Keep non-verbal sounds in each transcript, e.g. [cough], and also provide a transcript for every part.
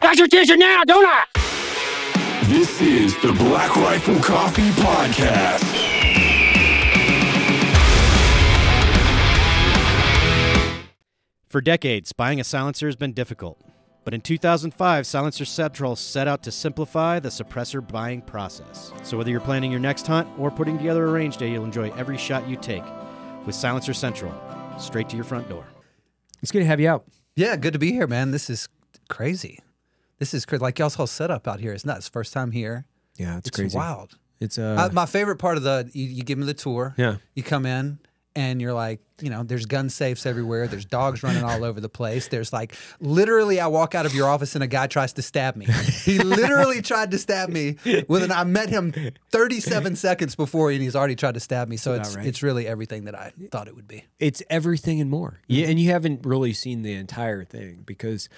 got your attention now, don't I? This is the Black Rifle Coffee Podcast. For decades, buying a silencer has been difficult. But in 2005, Silencer Central set out to simplify the suppressor buying process. So whether you're planning your next hunt or putting together a range day, you'll enjoy every shot you take with Silencer Central, straight to your front door. It's good to have you out. Yeah, good to be here, man. This is crazy. This is crazy. Like y'all's whole setup out here is nuts. First time here. Yeah, it's, It's crazy. wild. It's uh, Uh, my favorite part of the you, you give me the tour. Yeah. You come in and you're like, you know, there's gun safes everywhere. There's dogs running all over the place. There's like literally, I walk out of your office and a guy tries to stab me. He literally [laughs] tried to stab me with an. I met him 37 [laughs] seconds before and he's already tried to stab me. So it's right. it's really everything that I thought it would be. it's everything and more. Yeah, Mm-hmm. and you haven't really seen the entire thing because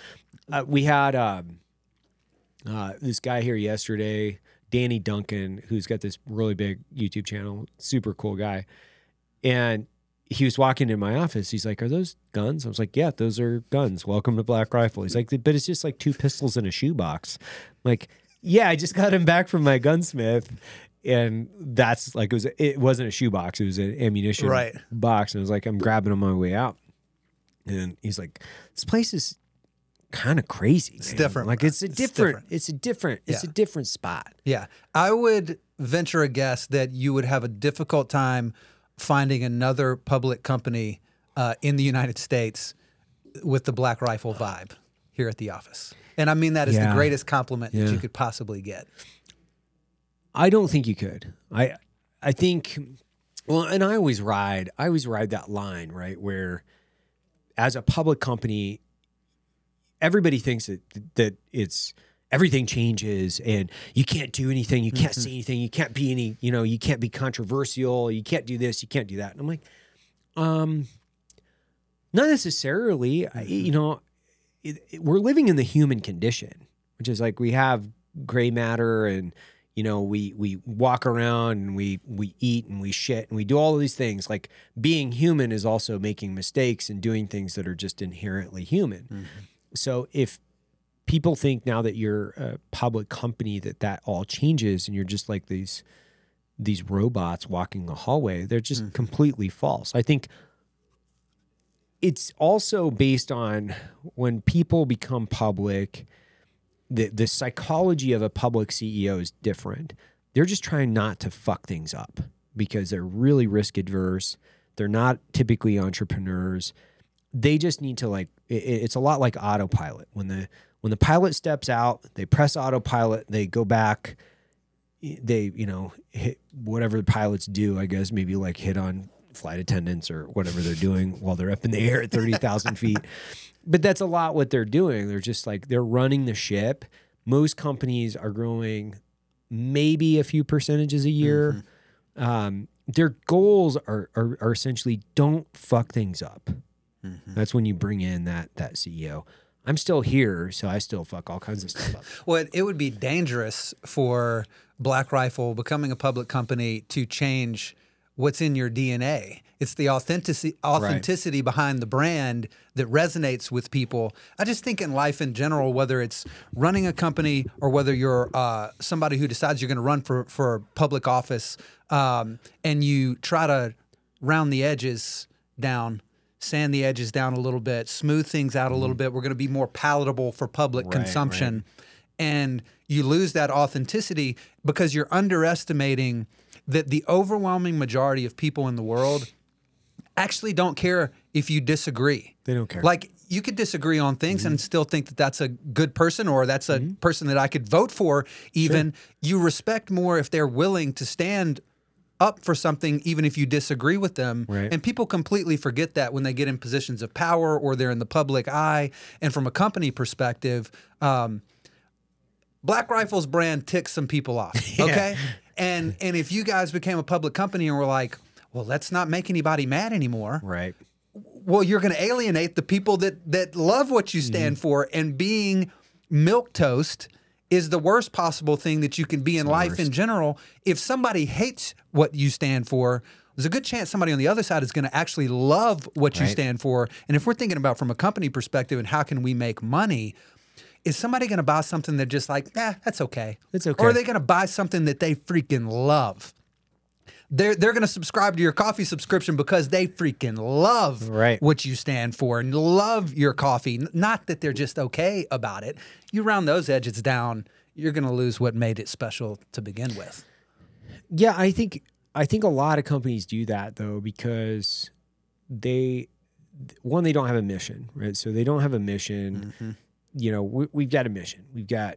uh, we had um, uh, this guy here yesterday, Danny Duncan, who's got this really big YouTube channel, super cool guy, and he was walking in my office. He's like, "Are those guns?" I was like, "Yeah, those are guns. Welcome to Black Rifle." He's like, "But it's just like two pistols in a shoebox." I'm like, yeah, I just got him back from my gunsmith. And that's like it was. It wasn't a shoebox; it was an ammunition Right. box. And I was like, I'm grabbing on my way out, and he's like, "This place is kind of crazy. It's different. Like it's a It's different. different. It's a different. It's Yeah. a different spot. Yeah. I would venture a guess that you would have a difficult time finding another public company uh, in the United States with the Black Rifle vibe here at the office. And I mean that is Yeah. the greatest compliment that you could possibly get. I don't think you could. I I think well, and I always ride I always ride that line, right? Where as a public company, everybody thinks that that it's everything changes and you can't do anything, you can't mm-hmm. say anything, you can't be any, you know, you can't be controversial, you can't do this, you can't do that. And I'm like, um not necessarily. I, mm-hmm. you know, it, it- we're living in the human condition, which is like we have gray matter and you know we we walk around and we we eat and we shit and we do all of these things. Like being human is also making mistakes and doing things that are just inherently human mm-hmm. So if people think now that you're a public company that that all changes and you're just like these these robots walking the hallway they're just mm-hmm. completely false i think it's also based on when people become public the the psychology of a public CEO is different. They're just trying not to fuck things up because they're really risk adverse. They're not typically entrepreneurs. They just need to like it, it's a lot like autopilot. When the when the pilot steps out, they press autopilot, they go back they, you know, hit whatever the pilots do, I guess, maybe like hit on flight attendants or whatever they're doing [laughs] while they're up in the air at 30,000 feet. But that's a lot what they're doing. They're just like, they're running the ship. Most companies are growing maybe a few percentages a year. Um, their goals are, are, are essentially don't fuck things up. That's when you bring in that, that CEO. I'm still here, so I still fuck all kinds of stuff up. [laughs] Well, it, it would be dangerous for Black Rifle becoming a public company to change what's in your DNA. It's the authenticity authenticity behind the brand that resonates with people. I just think in life in general, whether it's running a company or whether you're uh, somebody who decides you're going to run for for public office, um, and you try to round the edges down. Sand the edges down a little bit, smooth things out a little mm. bit. We're going to be more palatable for public Right, right. consumption and you lose that authenticity because you're underestimating that the overwhelming majority of people in the world actually don't care if you disagree. They don't care. Like you could disagree on things and mm-hmm. still think that that's a good person or that's a mm-hmm. person that I could vote for even you respect more if they're willing to stand up for something even if you disagree with them Right. and people completely forget that when they get in positions of power or they're in the public eye and from a company perspective um, Black Rifle's brand ticks some people off. [laughs] Okay. And and if you guys became a public company and were like, well, let's not make anybody mad anymore. Right. Well, you're going to alienate the people that that love what you stand for. And being milk toast is the worst possible thing that you can be in life in general. If somebody hates what you stand for. There's a good chance somebody on the other side is going to actually love what you stand for. And if we're thinking about from a company perspective and how can we make money, is somebody going to buy something that just like, eh, that's okay. It's okay. Or are they going to buy something that they freaking love? They're, they're going to subscribe to your coffee subscription because they freaking love Right. what you stand for and love your coffee. Not that they're just okay about it. You round those edges down, you're going to lose what made it special to begin with. Yeah, I think I think a lot of companies do that though because they one they don't have a mission, right? So they don't have a mission. Mm-hmm. You know, we, we've got a mission. We've got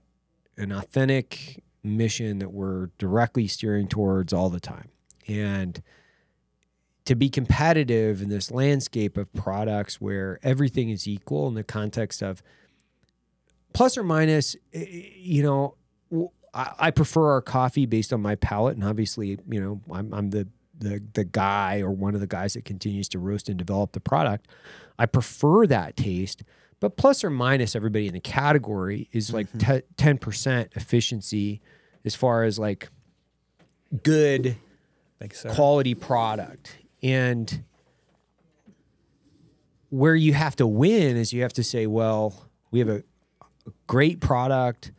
an authentic mission that we're directly steering towards all the time, and to be competitive in this landscape of products where everything is equal in the context of plus or minus, eh, you know, I prefer our coffee based on my palate, and obviously, you know, I'm, I'm the the the guy or one of the guys that continues to roast and develop the product. I prefer that taste, but plus or minus, everybody in the category is like ten percent efficiency as far as like good Thank you, sir. quality product. And where you have to win is you have to say, well, we have a, a great product.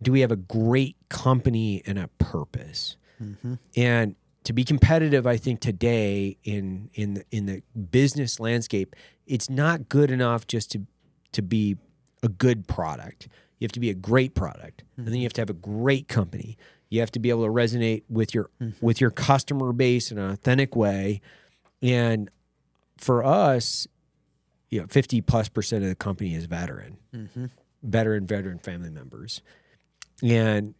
Do we have a great company and a purpose? Mm-hmm. And to be competitive, I think today in in the, in the business landscape, it's not good enough just to to be a good product. You have to be a great product, and then mm-hmm. you have to have a great company. You have to be able to resonate with your mm-hmm. with your customer base in an authentic way. And for us, you know, fifty plus percent of the company is veteran, mm-hmm. veteran, veteran family members. And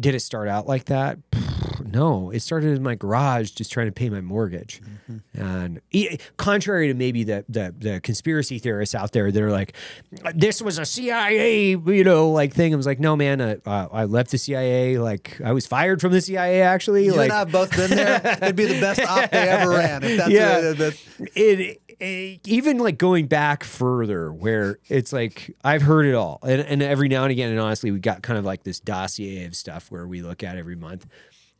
did it start out like that? No, it started in my garage just trying to pay my mortgage. And e- contrary to maybe the, the the conspiracy theorists out there that are like, this was a CIA, you know, like thing. I was like, no, man, uh, uh, I left the CIA. Like I was fired from the CIA actually. You like and I have both been there. [laughs] It'd be the best op they ever ran. If that's Yeah. the- the- it, it even like going back further where it's like I've heard it all and, and every now and again and honestly we got kind of like this dossier of stuff where we look at every month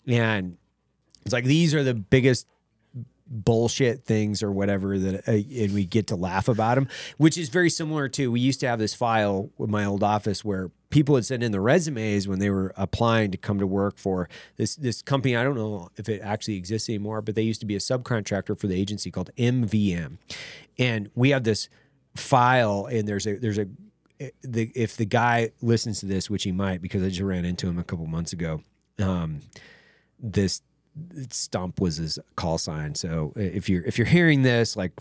and it's like these are the biggest bullshit things or whatever that uh, and we get to laugh about them which is very similar to we used to have this file with my old office where people would send in the resumes when they were applying to come to work for this this company. I don't know if it actually exists anymore but they used to be a subcontractor for the agency called MVM and we have this file and there's a there's a the if the guy listens to this which he might because I just ran into him a couple months ago um this stump was his call sign. So uh, if you're if you're hearing this, like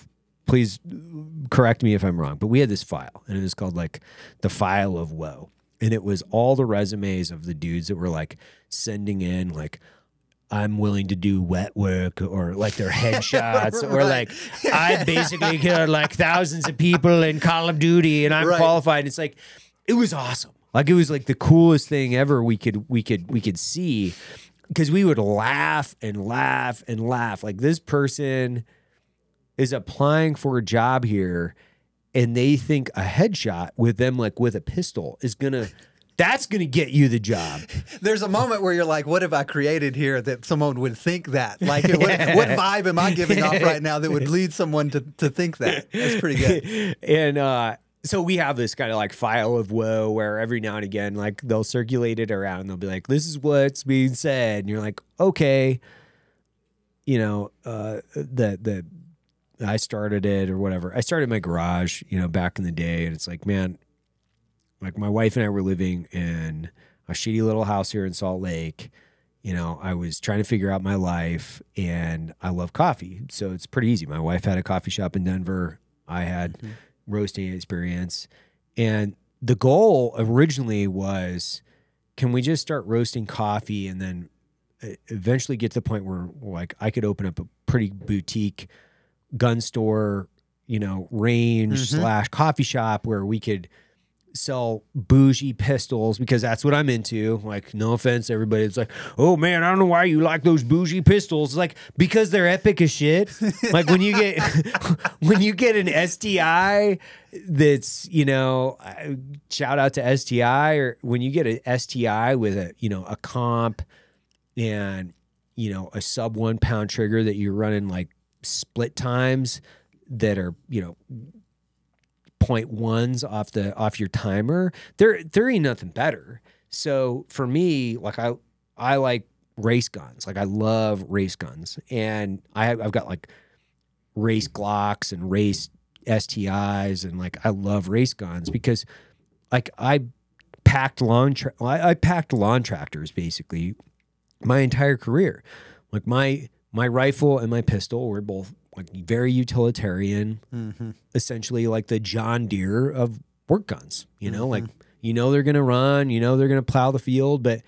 please correct me if I'm wrong. But we had this file and it was called like the file of woe. And it was all the resumes of the dudes that were like sending in like I'm willing to do wet work or like their [laughs] headshots or like I basically killed like thousands of people in Call of Duty and I'm Right. qualified. It's like it was awesome. Like it was like the coolest thing ever we could we could we could see because we would laugh and laugh and laugh. Like this person is applying for a job here and they think a headshot with them like with a pistol is gonna that's gonna get you the job. [laughs] There's a moment where you're like, what have I created here that someone would think that? Like, what, what [laughs] vibe am I giving off right now that would [laughs] lead someone to, to think that? That's pretty good. and uh so we have this kind of like file of woe where every now and again like they'll circulate it around and they'll be like this is what's being said and you're like okay you know uh the the I started it or whatever. I started my garage, you know, back in the day and it's like, man, like my wife and I were living in a shitty little house here in Salt Lake. You know, I was trying to figure out my life and I love coffee. So it's pretty easy. My wife had a coffee shop in Denver. I had roasting experience. And the goal originally was can we just start roasting coffee and then uh, eventually get to the point where like I could open up a pretty boutique gun store, you know, range slash coffee shop where we could sell bougie pistols because that's what I'm into. Like, no offense, everybody. It's like, oh man, I don't know why you like those bougie pistols. Like, because they're epic as shit. [laughs] like when you get [laughs] when you get an STI that's, you know, shout out to STI or when you get an STI with a, you know, a comp and you know, a sub one pound trigger that you're running like split times that are, you know, point ones off the off your timer. There there ain't nothing better. So for me, like I I like race guns. Like I love race guns, and I I've got like race Glocks and race STIs, and like I love race guns because like I packed lawn tra- I, I packed lawn tractors basically my entire career. Like my my rifle and my pistol were both like very utilitarian, mm-hmm. essentially like the John Deere of work guns. You know, like mm-hmm. you know they're gonna run, you know they're gonna plow the field, but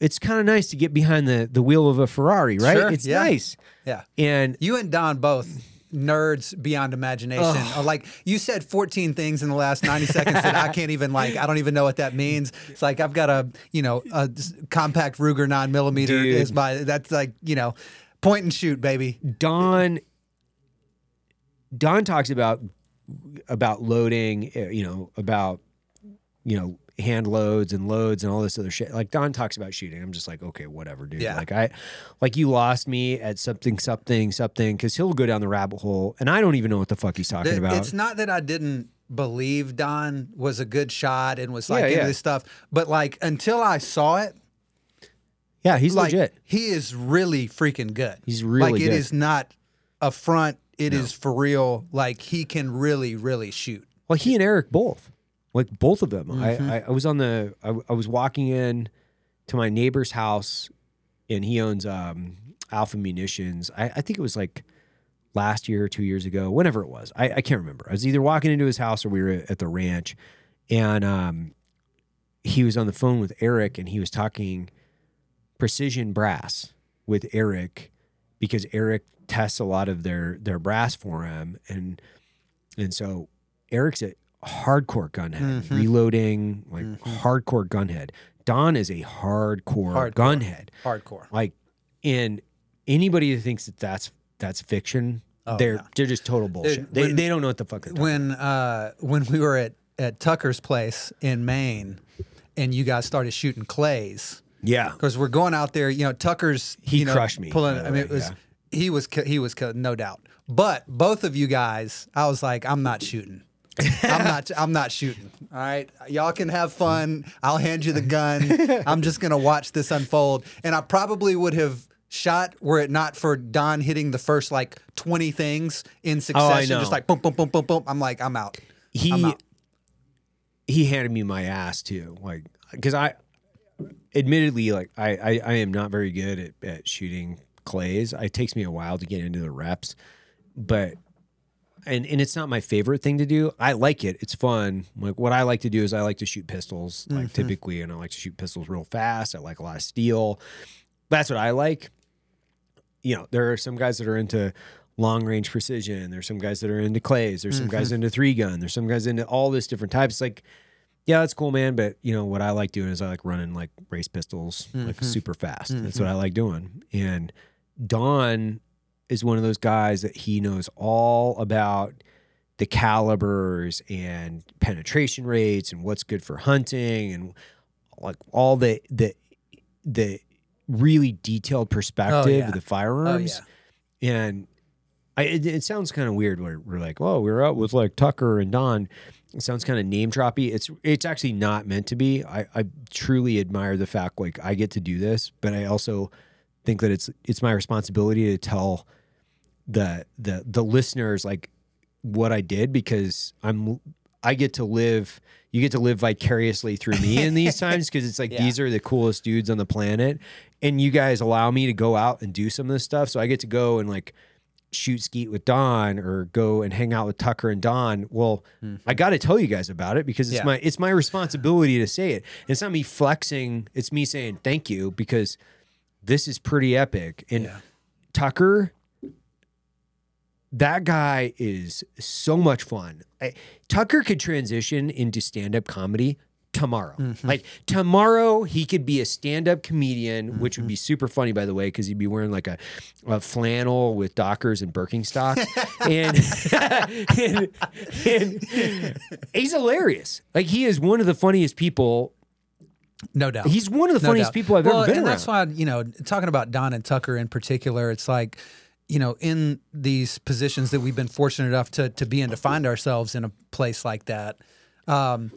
it's kind of nice to get behind the the wheel of a Ferrari, right? Sure, it's yeah. nice. Yeah. And You and Don both nerds beyond imagination. Or uh, like you said 14 things in the last 90 seconds that I can't even like I don't even know what that means. It's like I've got a, you know, a compact Ruger 9 millimeter is my that's like, you know, point and shoot, baby. Don Don talks about about loading, uh, you know, about you know hand loads and loads and all this other shit. Like Don talks about shooting. I'm just like, okay, whatever, dude. Yeah. Like I, like you lost me at something, something, something, because he'll go down the rabbit hole, and I don't even know what the fuck he's talking It- about. It's not that I didn't believe Don was a good shot and was like Yeah, into yeah. this stuff, but like until I saw it, yeah, he's like legit. he is really freaking good. He's really like it good. is not a front. It is for real. Like he can really, really shoot. Well, he and Eric both, like both of them. Mm-hmm. I, I I was on the I, I was walking in to my neighbor's house, and he owns um, Alpha Munitions. I, I think it was like last year or two years ago, whenever it was. I, I can't remember. I was either walking into his house or we were at the ranch, and um, he was on the phone with Eric, and he was talking precision brass with Eric because Eric tests a lot of their their brass for him, and and so Eric's a hardcore gunhead, Mm-hmm. reloading, like hardcore gunhead. Don is a hardcore, Hardcore. gunhead. Hardcore. Like, and anybody who thinks that that's that's fiction, they're no. they're just total bullshit. They, when- they don't know what the fuck they're When uh when we were at at Tucker's place in Maine, and you guys started shooting clays. Yeah, because we're going out there. You know, Tucker's He you know, crushed me, Pulling, I uh, mean, it was yeah. he was he was no doubt. But both of you guys, I was like, I'm not shooting. I'm not. [laughs] I'm not shooting. All right, y'all can have fun. I'll hand you the gun. [laughs] I'm just gonna watch this unfold, and I probably would have shot were it not for Don hitting the first like 20 things in oh, succession, know. just like boom, boom, boom, boom, boom. I'm like, I'm out. he I'm out. he handed me my ass too like because i admittedly like I, I i am not very good at, at shooting clays. It takes me a while to get into the reps but and and it's not my favorite thing to do. I like it. It's fun. Like what i like to do is i like to shoot pistols like mm-hmm. typically and i like to shoot pistols real fast. I like a lot of steel. That's what i like. You know, there are some guys that are into long range precision. There's some guys that are into clays. There's some guys mm-hmm. into three gun. There's some guys into all this different types. Like, yeah, that's cool, man. But you know what I like doing is I like running like race pistols like mm-hmm. super fast. That's what mm-hmm. I like doing. And Don is one of those guys that he knows all about the calibers and penetration rates and what's good for hunting and like all the the the really detailed perspective yeah. of the oh, firearms. And I, it, it sounds kind of weird where we're like, oh, we're out with like Tucker and Don. It sounds kind of name droppy. It's it's actually not meant to be. I, I truly admire the fact like I get to do this, but I also think that it's it's my responsibility to tell the the the listeners like what I did because I'm I get to live you get to live vicariously through me in these [laughs] times because it's like Yeah. these are the coolest dudes on the planet and you guys allow me to go out and do some of this stuff so I get to go and like shoot skeet with Don or go and hang out with Tucker and Don well I got to tell you guys about it because it's Mm-hmm. Yeah. my it's my responsibility to say it it's not me flexing it's me saying thank you because this is pretty epic and Yeah. Tucker that guy is so much fun. I, Tucker could transition into stand up comedy tomorrow. Mm-hmm. Like tomorrow, he could be a stand up comedian, which Mm-hmm. would be super funny, by the way, because he'd be wearing like a, a flannel with Dockers and Birkenstocks. [laughs] and, [laughs] and, and he's hilarious. Like he is one of the funniest people. No doubt. He's one of the funniest doubt. people I've well, ever been and around. that's why you know, talking about Don and Tucker in particular, it's like you know, in these positions that we've been fortunate enough to to be in to find ourselves in a place like that. Um,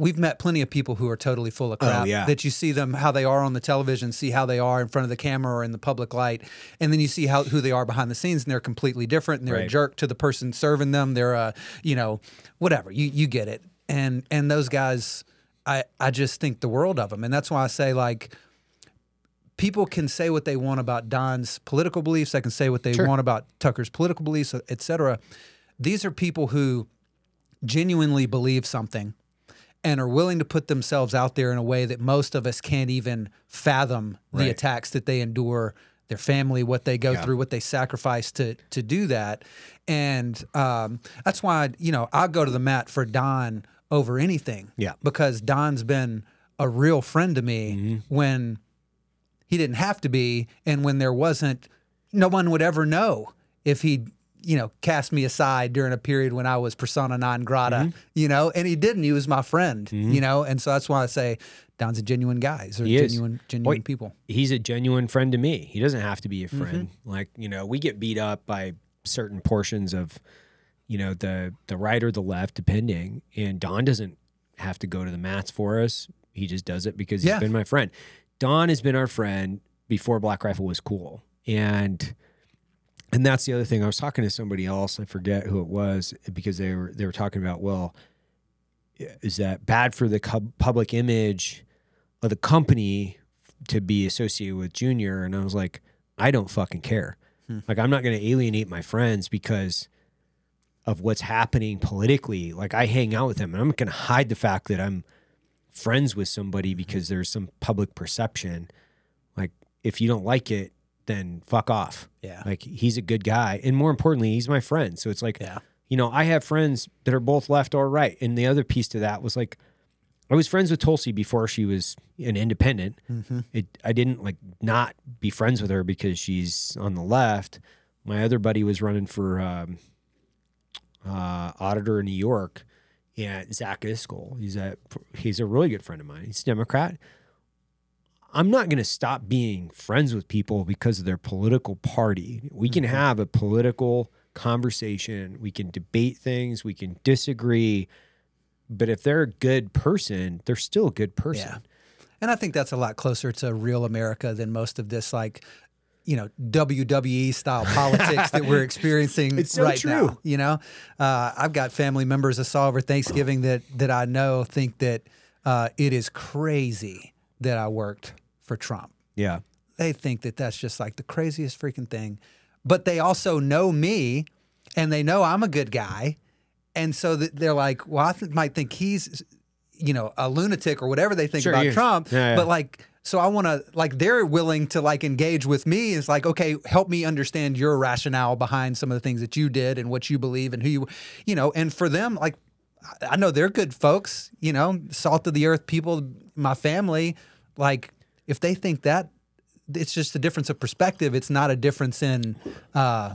we've met plenty of people who are totally full of oh, crap. yeah. That you see them how they are on the television, see how they are in front of the camera or in the public light, and then you see how who they are behind the scenes, and they're completely different. And they're a jerk to the person serving them. They're a you know whatever you you get it. And and those guys, I I just think the world of them, and that's why I say like people can say what they want about Don's political beliefs. They can say what they want about Tucker's political beliefs, et cetera. These are people who genuinely believe something and are willing to put themselves out there in a way that most of us can't even fathom the attacks that they endure, their family, what they go through, what they sacrifice to to do that. And um, that's why you know I go to the mat for Don over anything. Yeah. because Don's been a real friend to me Mm-hmm. when he didn't have to be, and when there wasn't, no one would ever know if he, you know, cast me aside during a period when I was persona non grata, Mm-hmm. you know, and he didn't. He was my friend, you know, and so that's why I say Don's a genuine guy. These are He is. genuine, genuine Wait. people. he's a genuine friend to me. He doesn't have to be a Mm-hmm. friend. Like, you know, we get beat up by certain portions of, you know, the the right or the left, depending. And Don doesn't have to go to the mats for us. He just does it because Yeah. he's been my friend. Don has been our friend before Black Rifle was cool. And and that's the other thing. I was talking to somebody else, I forget who it was, because they were they were talking about, well, is that bad for the public image of the company to be associated with Junior? And I was like, I don't fucking care. Hmm. Like, I'm not going to alienate my friends because of what's happening politically. Like, I hang out with them, and I'm not going to hide the fact that I'm friends with somebody mm-hmm. because there's some public perception. Like, if you don't like it, then fuck off. Yeah. Like, he's a good guy. And more importantly, he's my friend. So it's like, Yeah. you know, I have friends that are both left or right. And the other piece to that was like, I was friends with Tulsi before she was an independent. It, I didn't like not be friends with her because she's on the left. My other buddy was running for um, uh, auditor in New York, and Zach Iscol. He's a he's a really good friend of mine. He's a Democrat. I'm not going to stop being friends with people because of their political party. We can have a political conversation. We can debate things. We can disagree. But if they're a good person, they're still a good person. Yeah. And I think that's a lot closer to real America than most of this, like, you know, WWE style [laughs] politics that we're experiencing It's so right true. now. You know, uh, I've got family members I saw over Thanksgiving that that I know think that uh, it is crazy that I worked for Trump. Yeah. They think that that's just like the craziest freaking thing, but they also know me, and they know I'm a good guy, and so they're like, well, I th- might think he's, you know, a lunatic or whatever they think Sure, about. Trump, Yeah, yeah. but like. So I want to like they're willing to like engage with me. It's like okay, help me understand your rationale behind some of the things that you did and what you believe and who you, you know. And for them, like I- I know they're good folks, you know, salt of the earth people, my family. Like if they think that, it's just a difference of perspective. It's not a difference in uh,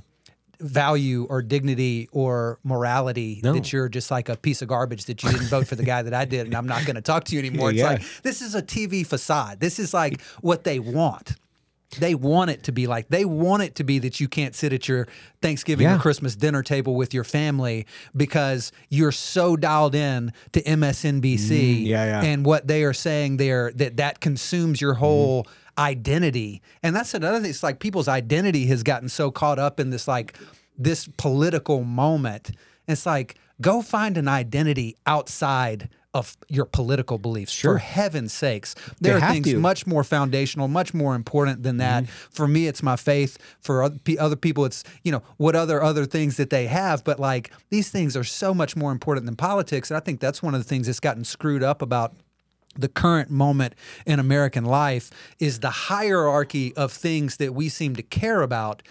value or dignity or morality No. that you're just like a piece of garbage that you didn't vote for the guy that I did and I'm not going to talk to you anymore. It's [laughs] Yeah. like this is a TV facade. This is like what they want. They want it to be like they want it to be that you can't sit at your Thanksgiving Yeah. or Christmas dinner table with your family because you're so dialed in to MSNBC Mm, yeah, yeah. and what they are saying there that that consumes your whole identity. And that's another thing. It's like people's identity has gotten so caught up in this like this political moment. It's like go find an identity outside of your political beliefs. For heaven's sakes, there They are things to. much more foundational, much more important than that. Mm-hmm. For me, it's my faith. For other people, it's you know what other other things that they have. But like these things are so much more important than politics, and I think that's one of the things that's gotten screwed up about the current moment in American life is the hierarchy of things that we seem to care about.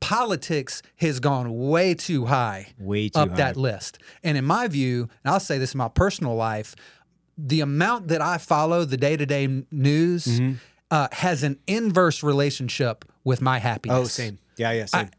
Politics has gone way too high Way too up high. that list. And in my view, and I'll say this in my personal life, the amount that I follow the day to day news Mm-hmm. uh, has an inverse relationship with my happiness. Oh, same. Yeah, yeah, same.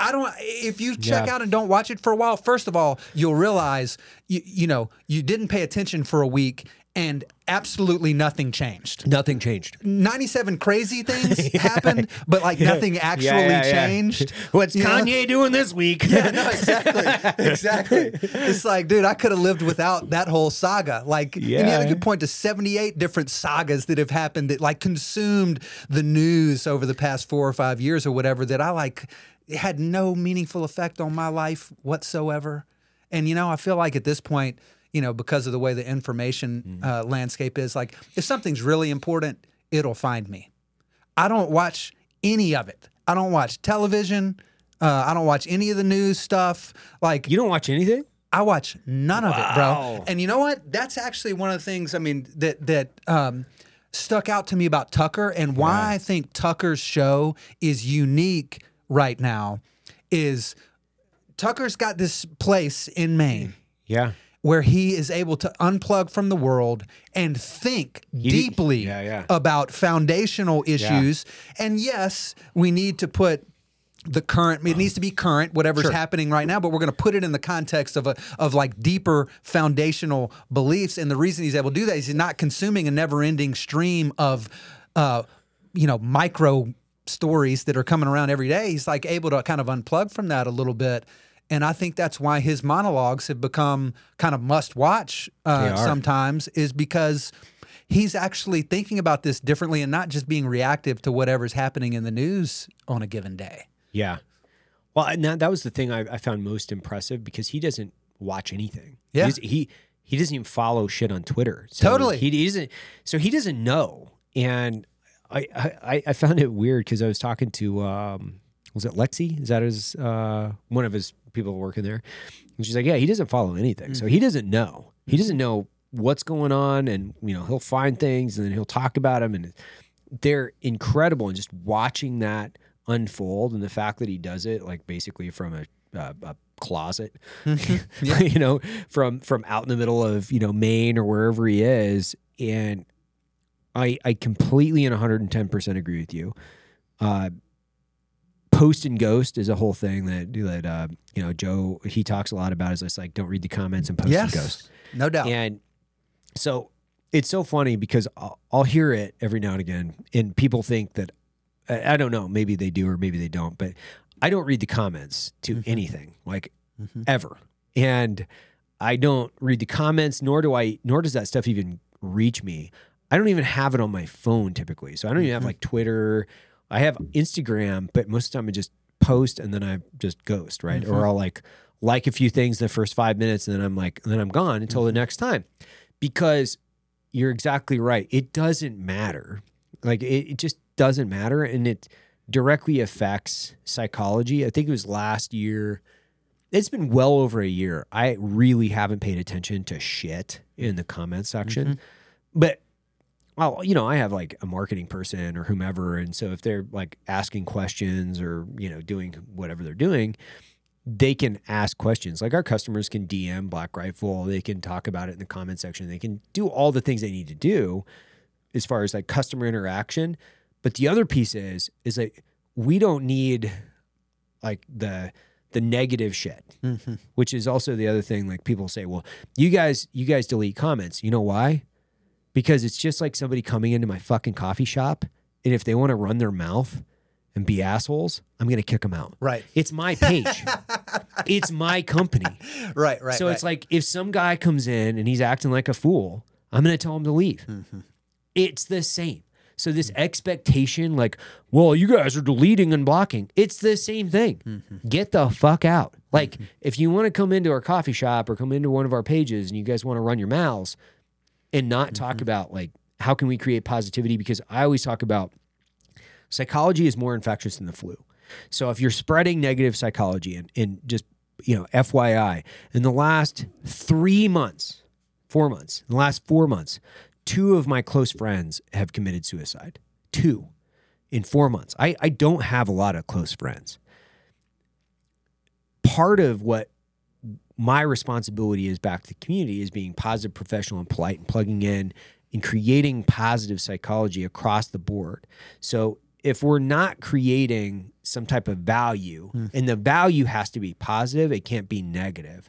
I don't. If you check Yeah. out and don't watch it for a while, first of all, you'll realize you you know you didn't pay attention for a week, and absolutely nothing changed. Nothing changed. 97 crazy things [laughs] happened, but like nothing actually yeah, yeah. changed. [laughs] What's You know? Kanye doing this week? Yeah, no, exactly. [laughs] exactly. It's like, dude, I could have lived without that whole saga. Like, and yet I Yeah. could point to 78 different sagas that have happened that like consumed the news over the past four or five years or whatever that I like had no meaningful effect on my life whatsoever. And, you know, I feel like at this point, you know, because of the way the information uh, landscape is, like, if something's really important, it'll find me. I don't watch any of it. I don't watch television. Uh, I don't watch any of the news stuff. Like You don't watch anything? I watch none of it, bro. And you know what? That's actually one of the things. I mean, that that um, stuck out to me about Tucker and why I think Tucker's show is unique right now is Tucker's got this place in Maine Yeah. Where he is able to unplug from the world and think deeply yeah, yeah. about foundational issues. And yes, we need to put the current it needs to be current whatever's happening right now but we're going to put it in the context of a of like deeper foundational beliefs. And the reason he's able to do that is he's not consuming a never-ending stream of uh you know micro stories that are coming around every day. He's like able to kind of unplug from that a little bit and I think that's why his monologues have become kind of must watch uh, sometimes is because he's actually thinking about this differently and not just being reactive to whatever's happening in the news on a given day. Yeah. Well, and that, that was the thing I, I found most impressive because he doesn't watch anything. Yeah. He, doesn't- he he doesn't even follow shit on Twitter. So Totally. He, he doesn't. So he doesn't know. And I I, I found it weird because I was talking to um was it Lexi? Is that his uh one of his people working there? And she's like, yeah, he doesn't follow anything, so he doesn't know. He doesn't know what's going on, and you know he'll find things and then he'll talk about them, and they're incredible. And just watching that unfold, and the fact that he does it like basically from a, a, a closet, [laughs] you know, from from out in the middle of you know Maine or wherever he is, and I I completely and 110 percent agree with you. Uh, post and ghost is a whole thing that that uh, you know Joe he talks a lot about. Is just like don't read the comments and post and ghost. no doubt. And so it's so funny because I'll, I'll hear it every now and again, and people think that I I don't know, maybe they do or maybe they don't, but I don't read the comments to mm-hmm. anything like mm-hmm. ever, and I don't read the comments, nor do I, nor does that stuff even reach me. I don't even have it on my phone typically, so I don't even have mm-hmm. like Twitter. I have Instagram, but most of the time I just post and then I just ghost, right? Or mm-hmm. I'll like like a few things in the first five minutes, and then I'm like, and then I'm gone until the mm-hmm. next time, because you're exactly right. It doesn't matter. Like it, it just doesn't matter, and it directly affects psychology. I think it was last year. It's been well over a year. I really haven't paid attention to shit in the comment section, mm-hmm. but well, you know, I have like a marketing person or whomever, and so if they're like asking questions or you know doing whatever they're doing, they can ask questions. Like our customers can DM Black Rifle, they can talk about it in the comment section, they can do all the things they need to do as far as like customer interaction. But the other piece is is like we don't need like the the negative shit, mm-hmm. which is also the other thing. Like people say, well, you guys you guys delete comments. You know why? Because it's just like somebody coming into my fucking coffee shop, and if they want to run their mouth and be assholes, I'm gonna kick them out. Right. It's my page. [laughs] it's my company. right, right. so right. it's like if some guy comes in and he's acting like a fool, I'm going to tell him to leave. Mm-hmm. It's the same. So this expectation, like, well, you guys are deleting and blocking. It's the same thing. Mm-hmm. Get the fuck out. Like, if you want to come into our coffee shop or come into one of our pages and you guys want to run your mouths and not talk Mm-hmm. about like how can we create positivity, because I always talk about psychology is more infectious than the flu. So if you're spreading negative psychology and, and just, you know, FYI, in the last three months, four months, in the last four months, two of my close friends have committed suicide. Two in four months. I, I don't have a lot of close friends. Part of what my responsibility is back to the community is being positive, professional, and polite and plugging in and creating positive psychology across the board. So if we're not creating some type of value, hmm. and the value has to be positive, it can't be negative.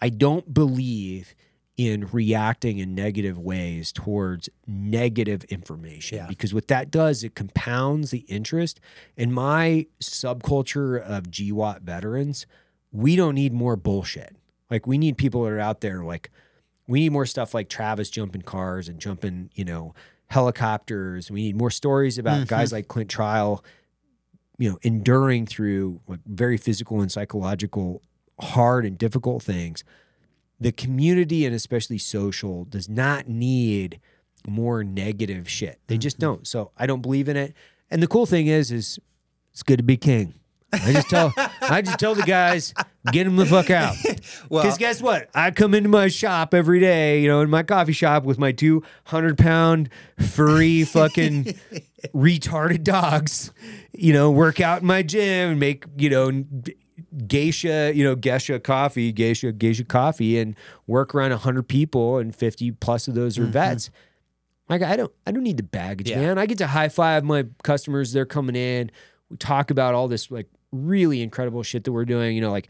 I don't believe in reacting in negative ways towards negative information Yeah. because what that does it compounds the interest in my subculture of GWOT veterans we don't need more bullshit. Like we need people that are out there like we need more stuff like Travis jumping cars and jumping you know helicopters. We need more stories about mm-hmm. guys like Clint Trial you know enduring through like very physical and psychological hard and difficult things. The community and especially social does not need more negative shit. They just mm-hmm. don't. So i don't believe in it. And the cool thing is is it's good to be king i just tell i just tell the guys get them the fuck out [laughs] Well- because guess what i come into my shop every day you know in my coffee shop with my 200 pound furry [laughs] fucking retarded dogs, you know, work out in my gym and make, you know, geisha, you know, geisha coffee, geisha, geisha coffee and work around 100 people and 50 plus of those are mm-hmm. vets. Like I don't I don't need the baggage, Yeah. man. I get to high five my customers, they're coming in. We talk about all this like really incredible shit that we're doing, you know, like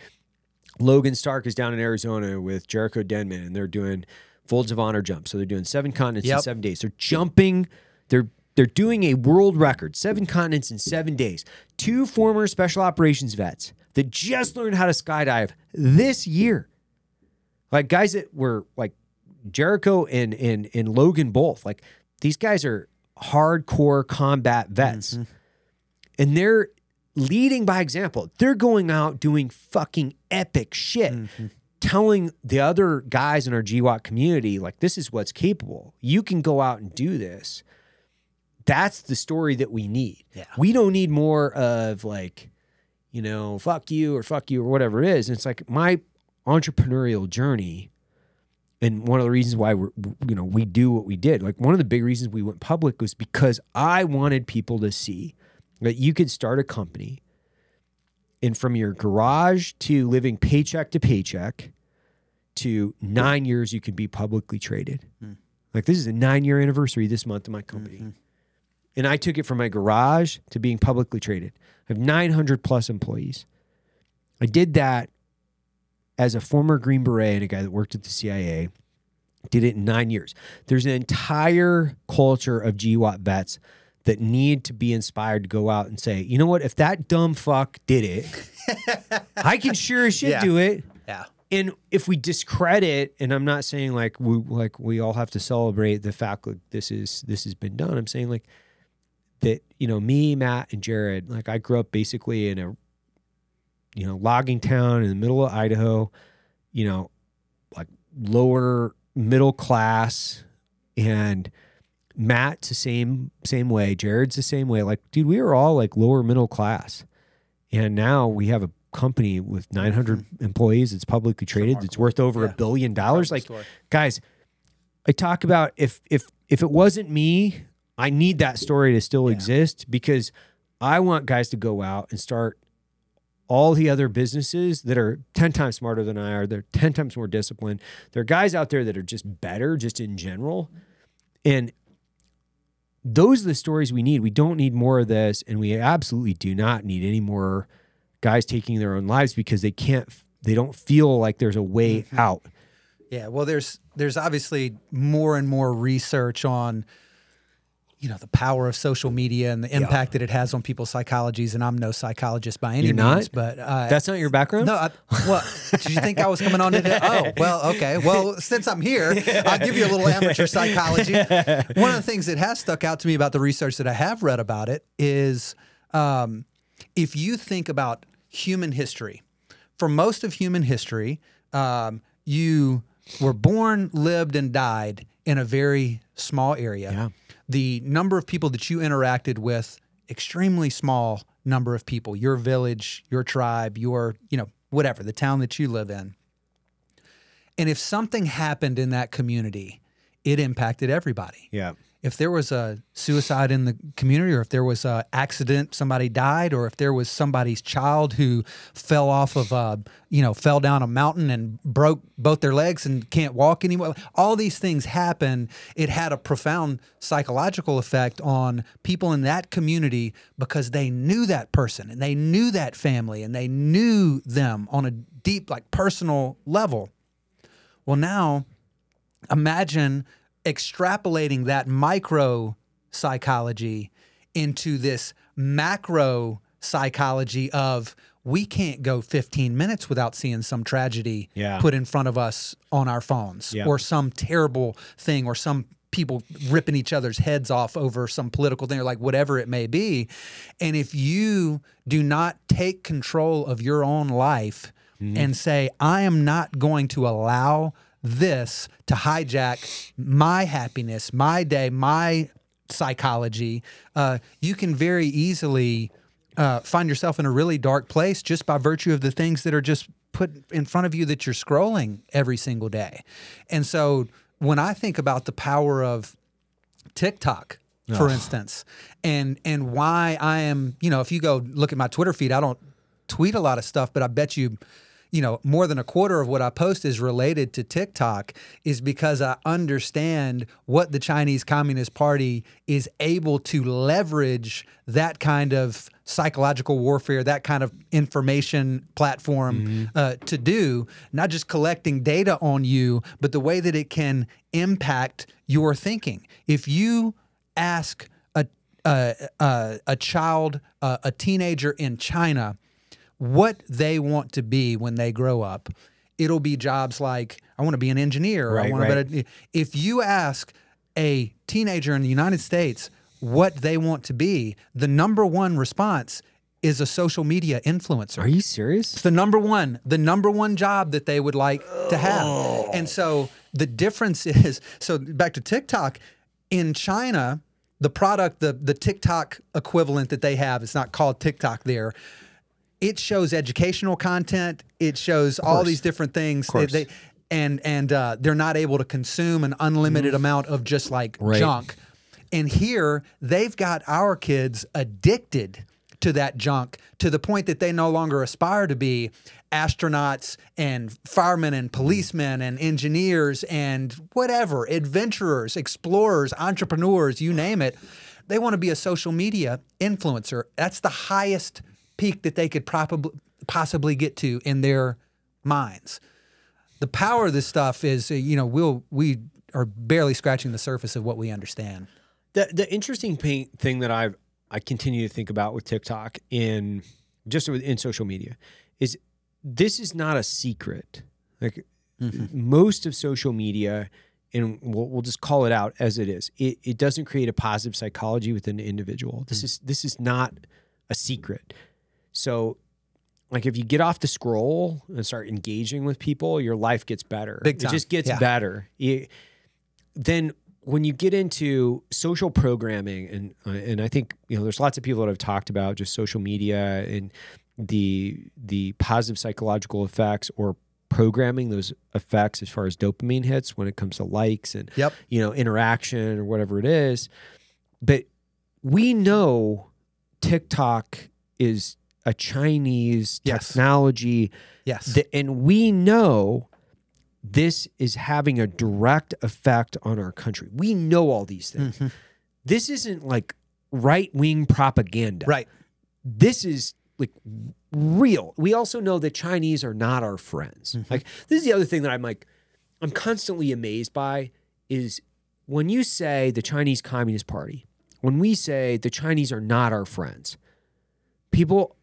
Logan Stark is down in Arizona with Jariko Denman, and they're doing folds of honor jumps. So they're doing seven continents in seven days. They're jumping. They're they're doing a world record, seven continents in seven days. Two former special operations vets that just learned how to skydive this year. Like guys that were like Jariko and and and Logan both. Like these guys are hardcore combat vets. Mm-hmm. And they're leading by example. They're going out doing fucking epic shit. Mm-hmm. Telling the other guys in our GWOT community, like, this is what's capable. You can go out and do this. That's the story that we need. Yeah. We don't need more of like, you know, fuck you or fuck you or whatever it is. And it's like my entrepreneurial journey and one of the reasons why we're you know we do what we did like one of the big reasons we went public was because i wanted people to see that you could start a company and from your garage to living paycheck to paycheck to nine years you can be publicly traded. Hmm. Like this is a nine year anniversary this month of my mm-hmm. company. And i took it from my garage to being publicly traded. I have 900 plus employees. I did that as a former Green Beret and a guy that worked at the CIA, did it in nine years. There's an entire culture of GWOT vets that need to be inspired to go out and say, you know what, if that dumb fuck did it, I can sure as shit Yeah. do it. Yeah. And if we discredit, and I'm not saying like we like we all have to celebrate the fact that this is this has been done. I'm saying like that, you know, me, Matt, and Jared, like I grew up basically in a you know, logging town in the middle of Idaho, you know, like lower middle class and Matt's the same same way, Jared's the same way. Like, dude, we were all like lower middle class. And now we have a company with 900 mm-hmm. employees. It's publicly traded. It's worth over a Yeah. billion dollars. Like, story. guys, I talk about if if if it wasn't me, I need that story to still exist because I want guys to go out and start all the other businesses that are 10 times smarter than I are. They're 10 times more disciplined. There are guys out there that are just better, just in general. And those are the stories we need. We don't need more of this. And we absolutely do not need any more guys taking their own lives because they can't, they don't feel like there's a way mm-hmm. out. Yeah, well, there's there's obviously more and more research on, you know, the power of social media and the impact that it has on people's psychologies. And I'm no psychologist by any You're means, not? but uh, That's not your background? no. I, well, did you think I was coming on today? [laughs] Oh, well, okay. Well, since I'm here, I'll give you a little amateur [laughs] psychology. One of the things that has stuck out to me about the research that I have read about it is, um, if you think about human history, for most of human history, um, you were born, lived, and died in a very small area. Yeah. The number of people that you interacted with, extremely small number of people. Your village, your tribe, your, you know, whatever, the town that you live in. And if something happened in that community, it impacted everybody Yeah. If there was a suicide in the community or if there was a accident somebody died or if there was somebody's child who fell off of a you know fell down a mountain and broke both their legs and can't walk anymore all these things happen. It had a profound psychological effect on people in that community because they knew that person and they knew that family and they knew them on a deep like personal level. Well now imagine extrapolating that micro psychology into this macro psychology of we can't go 15 minutes without seeing some tragedy Yeah. put in front of us on our phones Yeah. or some terrible thing or some people ripping each other's heads off over some political thing or like whatever it may be and if you do not take control of your own life mm-hmm. and say i am not going to allow this to hijack my happiness my day my psychology uh, you can very easily uh, find yourself in a really dark place just by virtue of the things that are just put in front of you that you're scrolling every single day. And so when I think about the power of TikTok, for instance, and and why I am, you know, if you go look at my Twitter feed, I don't tweet a lot of stuff, but I bet you, you know, more than a quarter of what I post is related to TikTok is because I understand what the Chinese Communist Party is able to leverage that kind of psychological warfare, that kind of information platform uh, to do, not just collecting data on you, but the way that it can impact your thinking. If you ask a a, a, a child, uh, a teenager in China, what they want to be when they grow up, it'll be jobs like I want to be an engineer. Right, want right. to. If you ask a teenager in the United States what they want to be, the number one response is a social media influencer. Are you serious? It's the number one, the number one job that they would like to have. And so the difference [laughs] is so back to TikTok in China, the product, the the TikTok equivalent that they have, it's not called TikTok there. It shows educational content. It shows all these different things. They, they- and and uh, they're not able to consume an unlimited amount of just like Right. junk. And here they've got our kids addicted to that junk to the point that they no longer aspire to be astronauts and firemen and policemen and engineers and whatever, adventurers, explorers, entrepreneurs, you name it. They want to be a social media influencer. That's the highest peak that they could probably possibly get to in their minds the power of this stuff is uh, you know we'll we are barely scratching the surface of what we understand The the interesting thing that I've I continue to think about with TikTok in just in social media is this is not a secret. Like most of social media, and we'll, we'll just call it out as it is. It, it doesn't create a positive psychology within an individual. This is this is not a secret. So, like if you get off the scroll and start engaging with people, your life gets better. Big It just gets Yeah. better. You- then when you get into social programming and uh, and I think you know there's lots of people that have talked about just social media and the the positive psychological effects or programming those effects as far as dopamine hits when it comes to likes and Yep. you know interaction or whatever it is but we know TikTok is a Chinese Yes. technology yes Th- and we know this is having a direct effect on our country. We know all these things. Mm-hmm. This isn't like right wing propaganda. right This is like real. We also know that Chinese are not our friends. Mm-hmm. Like this is the other thing that I'm like I'm constantly amazed by is when you say the Chinese Communist Party, when we say the Chinese are not our friends, people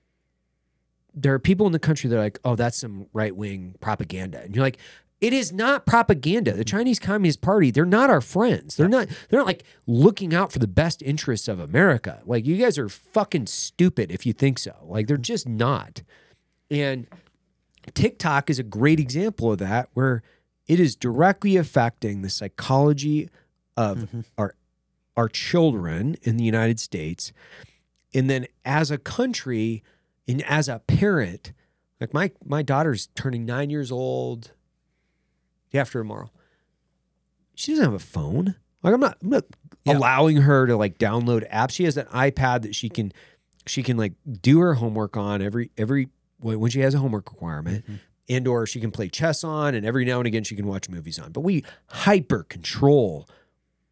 there are people in the country that are like, oh, that's some right wing propaganda. And you're like, it is not propaganda. The mm-hmm. Chinese Communist Party, they're not our friends. They're not, they're not like looking out for the best interests of America. Like, you guys are fucking stupid if you think so. Like, they're mm-hmm. just not. And TikTok is a great example of that, where it is directly affecting the psychology of mm-hmm. our our children in the United States. And then as a country and as a parent, like my my daughter's turning nine years old day after tomorrow. She doesn't have a phone. Like I'm not, I'm not Yeah. allowing her to like download apps. She has an iPad that she can she can like do her homework on every every when when she has a homework requirement. Mm-hmm. And or she can play chess on, and every now and again she can watch movies on. But we hyper control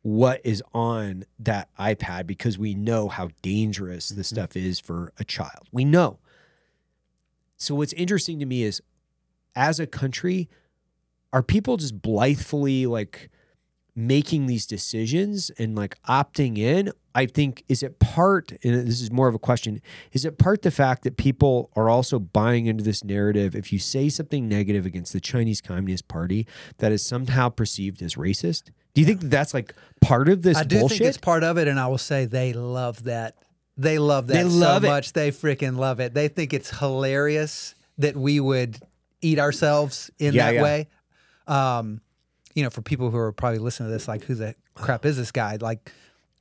what is on that iPad because we know how dangerous this mm-hmm. stuff is for a child. We know. So what's interesting to me is as a country, are people just blithely like making these decisions and like opting in, I think is it part and this is more of a question, is it part the fact that people are also buying into this narrative if you say something negative against the Chinese Communist Party that is somehow perceived as racist? Do you think that's like part of this I do bullshit? think it's part of it, and I will say they love that. They love that They love so it. much. They freaking love it. They think it's hilarious that we would eat ourselves in Yeah, that yeah. way. Um, you know, for people who are probably listening to this, like, who the crap is this guy? Like,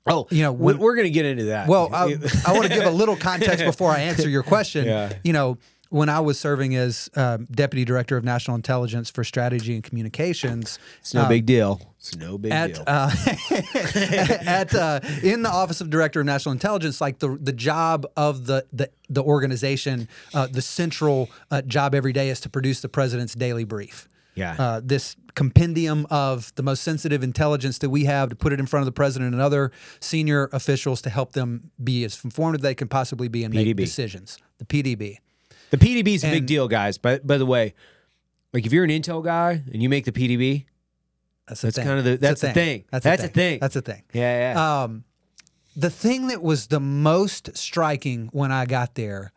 oh, you know, when- we're going to get into that. well, [laughs] I, I want to give a little context before I answer your question. [laughs] Yeah. You know, when I was serving as um, deputy director of national intelligence for strategy and communications, it's no um, big deal. It's no big at deal. uh, [laughs] at uh, in the office of director of national intelligence like the the job of the the, the organization uh, the central uh, job every day is to produce the president's daily brief Yeah. uh, this compendium of the most sensitive intelligence that we have to put it in front of the president and other senior officials to help them be as informed as they can possibly be and make decisions the PDB The PDB is a big deal, guys. But by the way, like if you're an Intel guy and you make the PDB, that's, That's kind of the- that's the thing. that's, a thing. that's a thing yeah, yeah, Um, the thing that was the most striking when I got there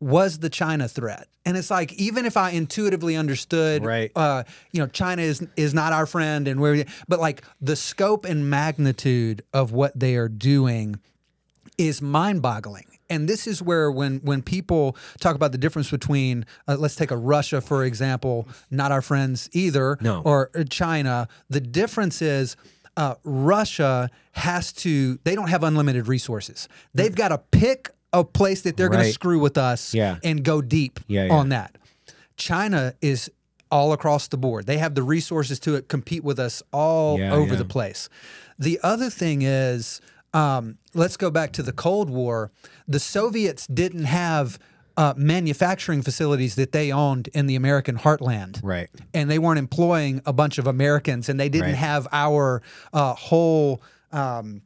was the China threat. And it's like even if I intuitively understood, Right. uh, you know, China is is not our friend, and where, but like the scope and magnitude of what they are doing is mind-boggling. And this is where when when people talk about the difference between uh, let's take a Russia for example, not our friends either, No. or uh, China, the difference is uh, Russia has to they don't have unlimited resources. They've got to pick a place that they're going to screw with us Yeah. and go deep Yeah, yeah. on that. China is all across the board. They have the resources to it, compete with us all over the place. The other thing is, um, let's go back to the Cold War. The Soviets didn't have uh, manufacturing facilities that they owned in the American heartland. Right. And they weren't employing a bunch of Americans, and they didn't Right. have our uh, whole. Um,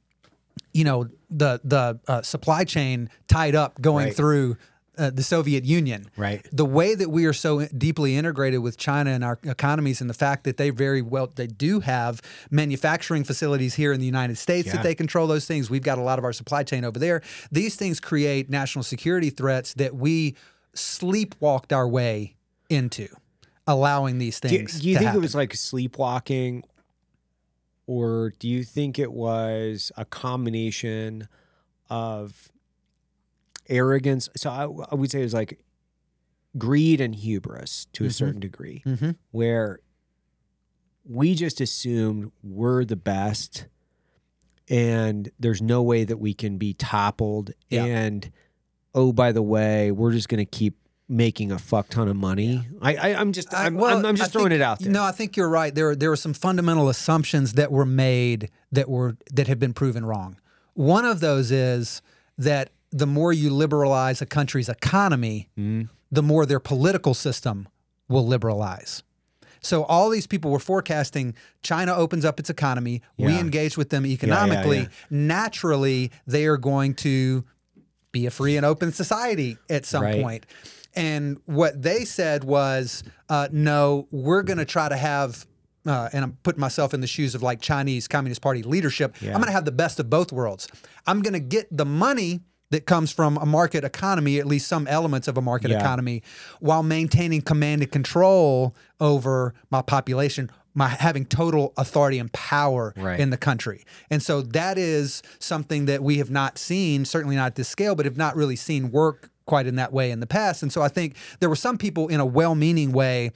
you know the the uh, supply chain tied up going Right. through uh, the Soviet Union. Right. The way that we are so deeply integrated with China and our economies, and the fact that they very well they do have manufacturing facilities here in the United States Yeah. that they control those things. We've got a lot of our supply chain over there. These things create national security threats that we sleepwalked our way into, allowing these Do things. do you to think happen. it was like sleepwalking, or do you think it was a combination of arrogance? So I, I would say it was like greed and hubris to a Mhm. certain degree, Mhm. where we just assumed we're the best, and there's no way that we can be toppled. Yeah. And oh, by the way, we're just going to keep making a fuck ton of money. I, I I'm just I- I'm, well, I'm, I'm just I throwing think- it out there. No, I think you're right. There, there were some fundamental assumptions that were made that were that have been proven wrong. One of those is that the more you liberalize a country's economy, Mm-hmm. the more their political system will liberalize. So all these people were forecasting China opens up its economy, we engage with them yeah, economically, yeah. naturally they are going to be a free and open society at some Right. point. And what they said was, uh, no, we're going to try to have, uh, and I'm putting myself in the shoes of like Chinese Communist Party leadership. Yeah. I'm going to have the best of both worlds. I'm going to get the money that comes from a market economy, at least some elements of a market Yeah. economy, while maintaining command and control over my population. My having total authority and power Right. in the country. And so that is something that we have not seen, certainly not at this scale, but have not really seen work quite in that way in the past. And so I think there were some people in a well-meaning way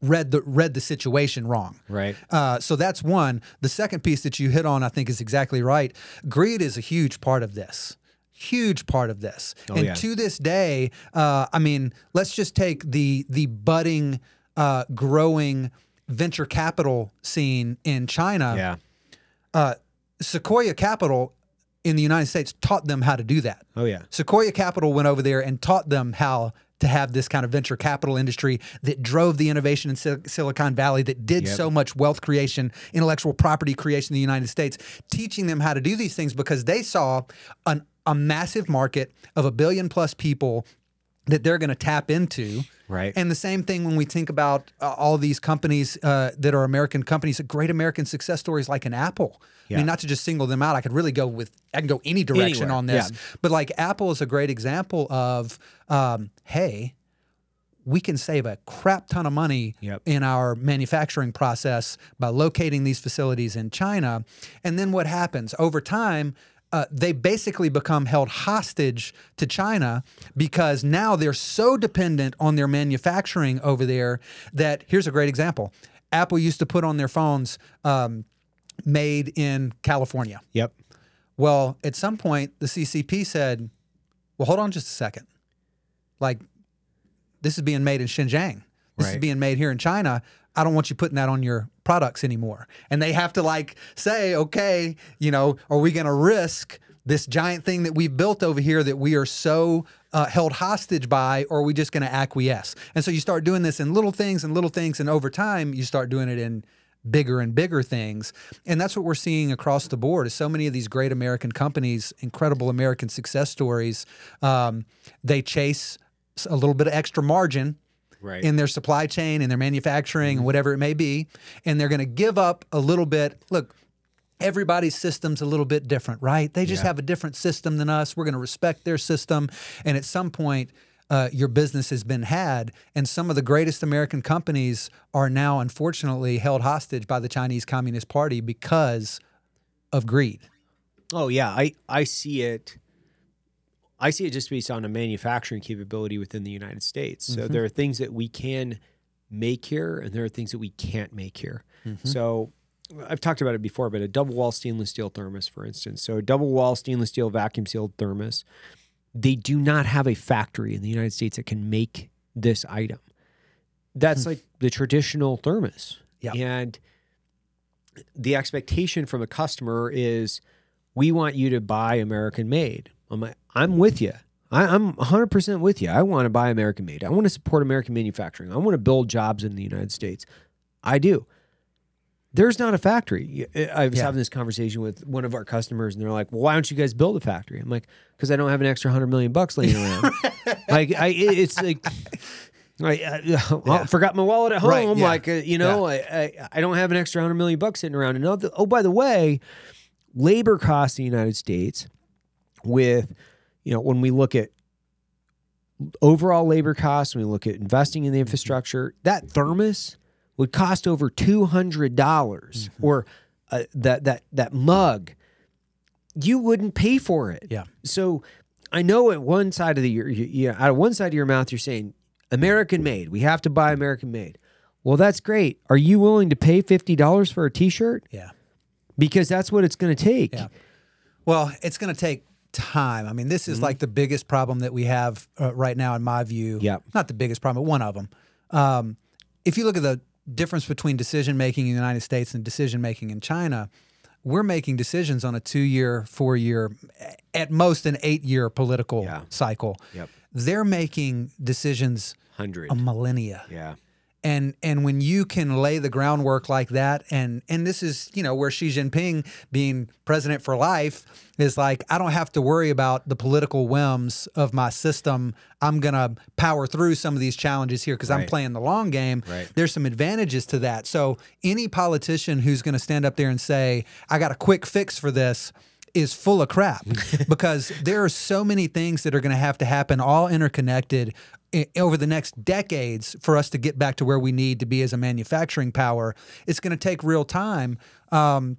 read the read the situation wrong. Right. Uh, so that's one. The second piece that you hit on, I think, is exactly right. Greed is a huge part of this. Huge part of this. and Oh, yeah. to this day, uh, I mean, let's just take the the budding, uh, growing venture capital scene in China Yeah. uh, Sequoia Capital in the United States taught them how to do that. Oh yeah. Sequoia Capital went over there and taught them how to have this kind of venture capital industry that drove the innovation in Sil- Silicon Valley, that did Yep. so much wealth creation, intellectual property creation in the United States, teaching them how to do these things because they saw an, a massive market of a billion plus people that they're going to tap into Right. And the same thing when we think about uh, all these companies uh, that are American companies, great American success stories like an Apple. I mean, not to just single them out. I could really go with, I can go any direction Anywhere, on this. yeah. But like Apple is a great example of, um, hey, we can save a crap ton of money Yep. in our manufacturing process by locating these facilities in China. And then what happens over time? Uh, they basically become held hostage to China because now they're so dependent on their manufacturing over there that here's a great example. Apple used to put on their phones um, made in California. Yep. Well, at some point, the CCP said, well, hold on just a second. Like, this is being made in Xinjiang. This is being made here in China. I don't want you putting that on your products anymore. And they have to like say, okay, you know, are we going to risk this giant thing that we've built over here that we are so uh, held hostage by, or are we just going to acquiesce? And so you start doing this in little things and little things, and over time you start doing it in bigger and bigger things. And that's what we're seeing across the board is so many of these great American companies, incredible American success stories, um, they chase a little bit of extra margin Right. in their supply chain and their manufacturing and whatever it may be. And they're going to give up a little bit. Look, everybody's system's a little bit different, right? They just Yeah. have a different system than us. We're going to respect their system. And at some point, uh, your business has been had, and some of the greatest American companies are now, unfortunately, held hostage by the Chinese Communist Party because of greed. Oh yeah, I I see it. I see it just based on a manufacturing capability within the United States. So mm-hmm. there are things that we can make here, and there are things that we can't make here. Mm-hmm. So I've talked about it before, but a double wall stainless steel thermos, for instance. So a double wall stainless steel vacuum sealed thermos, they do not have a factory in the United States that can make this item. That's hmm. like the traditional thermos. Yeah. And the expectation from a customer is we want you to buy American made. I'm like, I'm with you. I, I'm 100% with you. I want to buy American made. I want to support American manufacturing. I want to build jobs in the United States. I do. There's not a factory. I was Yeah. having this conversation with one of our customers, and they're like, "Well, why don't you guys build a factory?" I'm like, "Because I don't have an extra hundred million bucks laying around." [laughs] like, I, it's like, [laughs] I, I, I forgot my wallet at home. Right, yeah. Like, uh, you know, I, I I don't have an extra hundred million bucks sitting around. And oh, by the way, labor costs in the United States, with you know, when we look at overall labor costs, when we look at investing in the infrastructure, that thermos would cost over two hundred dollars, or uh, that that that mug, you wouldn't pay for it. Yeah. So I know at one side of the you, you know, out of one side of your mouth, you're saying American made. We have to buy American made. Well, that's great. Are you willing to pay fifty dollars for a T-shirt? Yeah. Because that's what it's going to take. Yeah. Well, it's going to take time. I mean, this is like the biggest problem that we have uh, right now, in my view. Yeah. Not the biggest problem, but one of them. Um, if you look at the difference between decision making in the United States and decision making in China, we're making decisions on a two year, four year, at most an eight year political Yeah. cycle. Yep. They're making decisions Hundred. a millennia yeah. And and when you can lay the groundwork like that and and this is you know where Xi Jinping being president for life is like I don't have to worry about the political whims of my system. I'm going to power through some of these challenges here because I'm playing the long game. Right. there's some advantages to that. So any politician who's going to stand up there and say I got a quick fix for this is full of crap. [laughs] Because there are so many things that are going to have to happen all interconnected over the next decades for us to get back to where we need to be as a manufacturing power it's going to take real time um,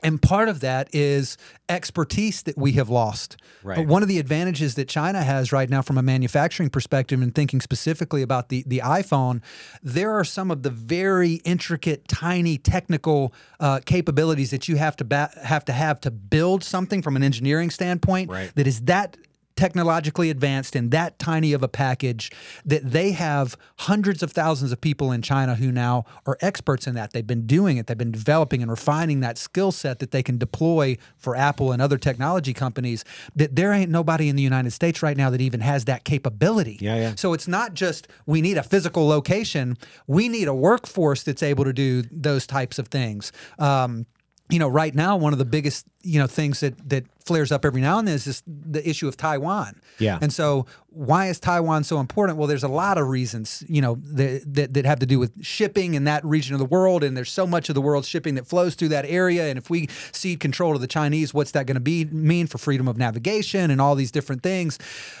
and part of that is expertise that we have lost. Right. But one of the advantages that China has right now from a manufacturing perspective and thinking specifically about the, the iPhone, there are some of the very intricate, tiny technical uh, capabilities that you have to ba- have to have to build something from an engineering standpoint Right. that is that technologically advanced in that tiny of a package that they have hundreds of thousands of people in China who now are experts in that. They've been doing it, they've been developing and refining that skill set that they can deploy for Apple and other technology companies. That there ain't nobody in the United States right now that even has that capability. Yeah, yeah. So it's not just we need a physical location, we need a workforce that's able to do those types of things. Um, you know, right now, one of the biggest, you know, things that that flares up every now and then is just the issue of Taiwan. Yeah. And so, why is Taiwan so important? Well, there's a lot of reasons, you know, that, that that have to do with shipping in that region of the world, and there's so much of the world's shipping that flows through that area. And if we cede control to the Chinese, what's that going to be mean for freedom of navigation and all these different things?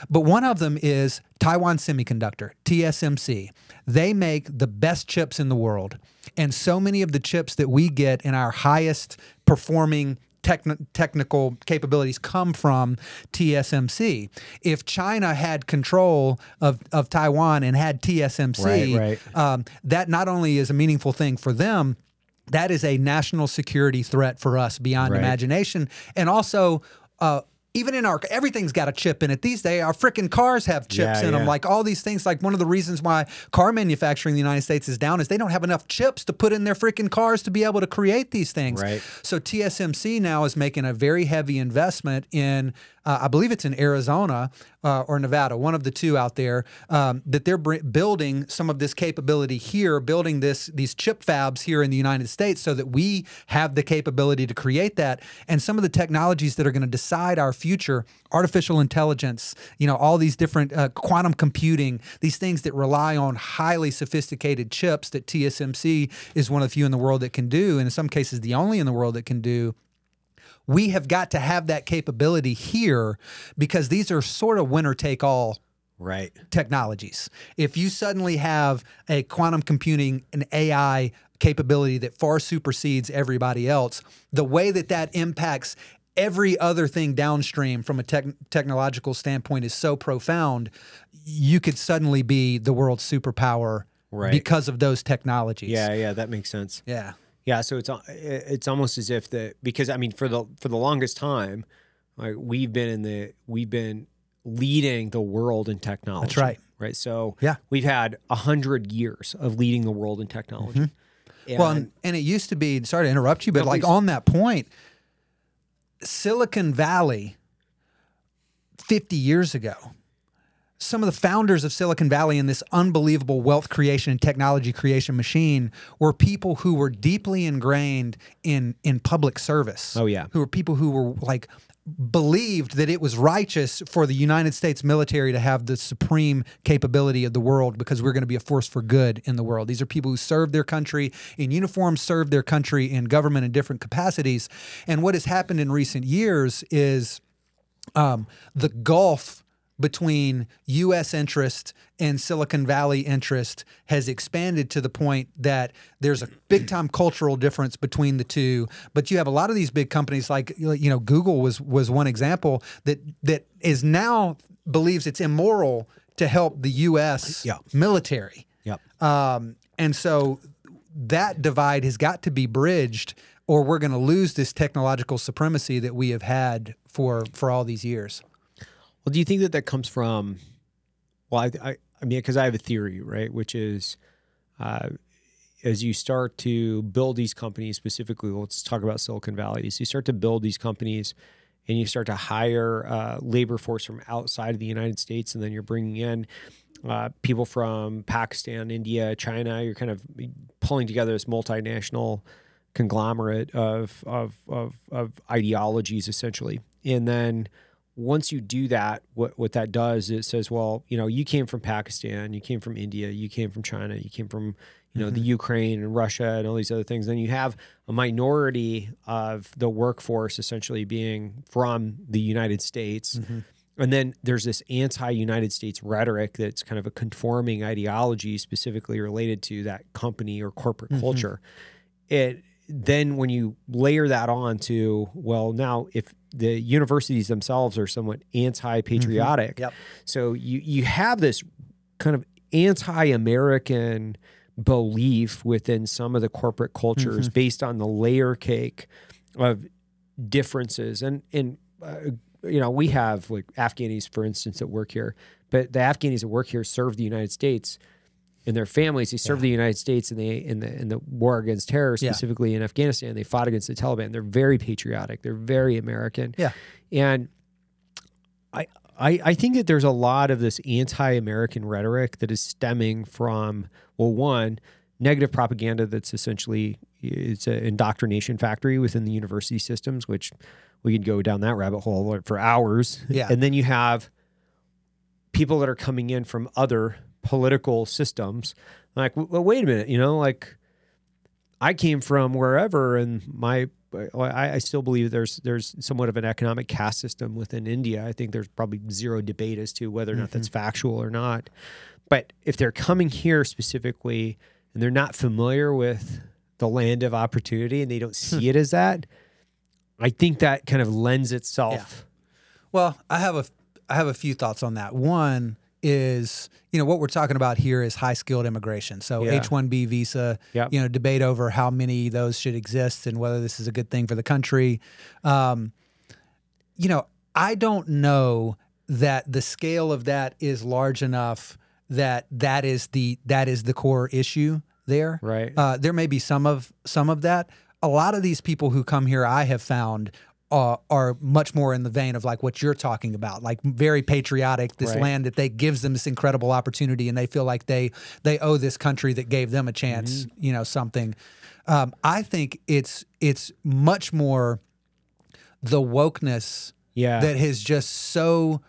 But one of them is Taiwan Semiconductor, TSMC. They make the best chips in the world. And so many of the chips that we get in our highest performing techn- technical capabilities come from TSMC. If China had control of, of Taiwan and had TSMC, Right, right. Um, that not only is a meaningful thing for them, that is a national security threat for us beyond Right. imagination. And also, uh, even in our everything's got a chip in it these days. Our freaking cars have chips Yeah, in them. Like all these things. Like one of the reasons why car manufacturing in the United States is down is they don't have enough chips to put in their freaking cars to be able to create these things. Right. So TSMC now is making a very heavy investment in, uh, I believe it's in Arizona uh, or Nevada, one of the two out there, um, that they're building some of this capability here, building this these chip fabs here in the United States, so that we have the capability to create that. And some of the technologies that are going to decide our future, artificial intelligence, you know, all these different uh, quantum computing, these things that rely on highly sophisticated chips that TSMC is one of the few in the world that can do, and in some cases the only in the world that can do we have got to have that capability here because these are sort of winner take all Right. technologies. If you suddenly have a quantum computing and AI capability that far supersedes everybody else, the way that that impacts every other thing downstream from a tech technological standpoint is so profound, you could suddenly be the world's superpower Right. because of those technologies. Yeah, yeah, that makes sense. Yeah. Yeah, so it's it's almost as if the because I mean for the for the longest time, like we've been in the we've been leading the world in technology. That's right. Right. So Yeah. we've had a hundred years of leading the world in technology. And, Mm-hmm. Well, and, and it used to be, sorry to interrupt you, but like on that point, Silicon Valley 50 years ago, some of the founders of Silicon Valley and this unbelievable wealth creation and technology creation machine were people who were deeply ingrained in in public service. Oh, yeah. Who were people who were like believed that it was righteous for the United States military to have the supreme capability of the world because we're going to be a force for good in the world. These are people who served their country in uniform, served their country in government in different capacities. And what has happened in recent years is um, the gulf between U.S. interest and Silicon Valley interest has expanded to the point that there's a big time cultural difference between the two. But you have a lot of these big companies, like you know, Google was was one example that that is now believes it's immoral to help the U.S. Yeah. military. Yep. Um, and so that divide has got to be bridged, or we're going to lose this technological supremacy that we have had for for all these years. Well, do you think that that comes from? Well, I, I, I mean, because I have a theory, right, which is, uh, as you start to build these companies, specifically, let's talk about Silicon Valley. As you start to build these companies, and you start to hire uh, labor force from outside of the United States, and then you're bringing in uh, people from Pakistan, India, China. You're kind of pulling together this multinational conglomerate of of of, of ideologies, essentially, and then once you do that, what what that does is it says, well, you know, you came from Pakistan, you came from India, you came from China, you came from you know the mm-hmm. Ukraine and Russia and all these other things. Then you have a minority of the workforce essentially being from the United States. Mm-hmm. And then there's this anti-United States rhetoric that's kind of a conforming ideology specifically related to that company or corporate mm-hmm. culture. It then when you layer that on to well now if the universities themselves are somewhat anti-patriotic. Yep. so you you have this kind of anti-american belief within some of the corporate cultures based on the layer cake of differences. And and uh, you know we have like afghanis for instance that work here but the afghanis that work here serve the united states and their families they serve the united states in the in the in the war against terror Yeah. specifically in afghanistan they fought against the taliban they're very patriotic they're very american Yeah. and I, I I think that there's a lot of this anti-American rhetoric that is stemming from well, one, negative propaganda that's essentially it's an indoctrination factory within the university systems, which we could go down that rabbit hole for hours. Yeah. And then you have people that are coming in from other political systems. Like, well, wait a minute, you know, like I came from wherever, and my I, I still believe there's there's somewhat of an economic caste system within India. I think there's probably zero debate as to whether or not that's mm-hmm. factual or not. But if they're coming here specifically and they're not familiar with the land of opportunity and they don't hmm. see it as that, I think that kind of lends itself. Well, I have a I have a few thoughts on that. One is, you know, what we're talking about here is high skilled immigration. So Yeah. H-1B visa, Yep. you know, debate over how many those should exist and whether this is a good thing for the country. Um, you know, I don't know that the scale of that is large enough that that is the that is the core issue there. Right. Uh, there may be some of some of that. A lot of these people who come here, I have found. Uh, are much more in the vein of like what you're talking about, like very patriotic. This Right. land that they gives them this incredible opportunity, and they feel like they they owe this country that gave them a chance, Mm-hmm. you know, something. Um, I think it's it's much more the wokeness Yeah. that has just so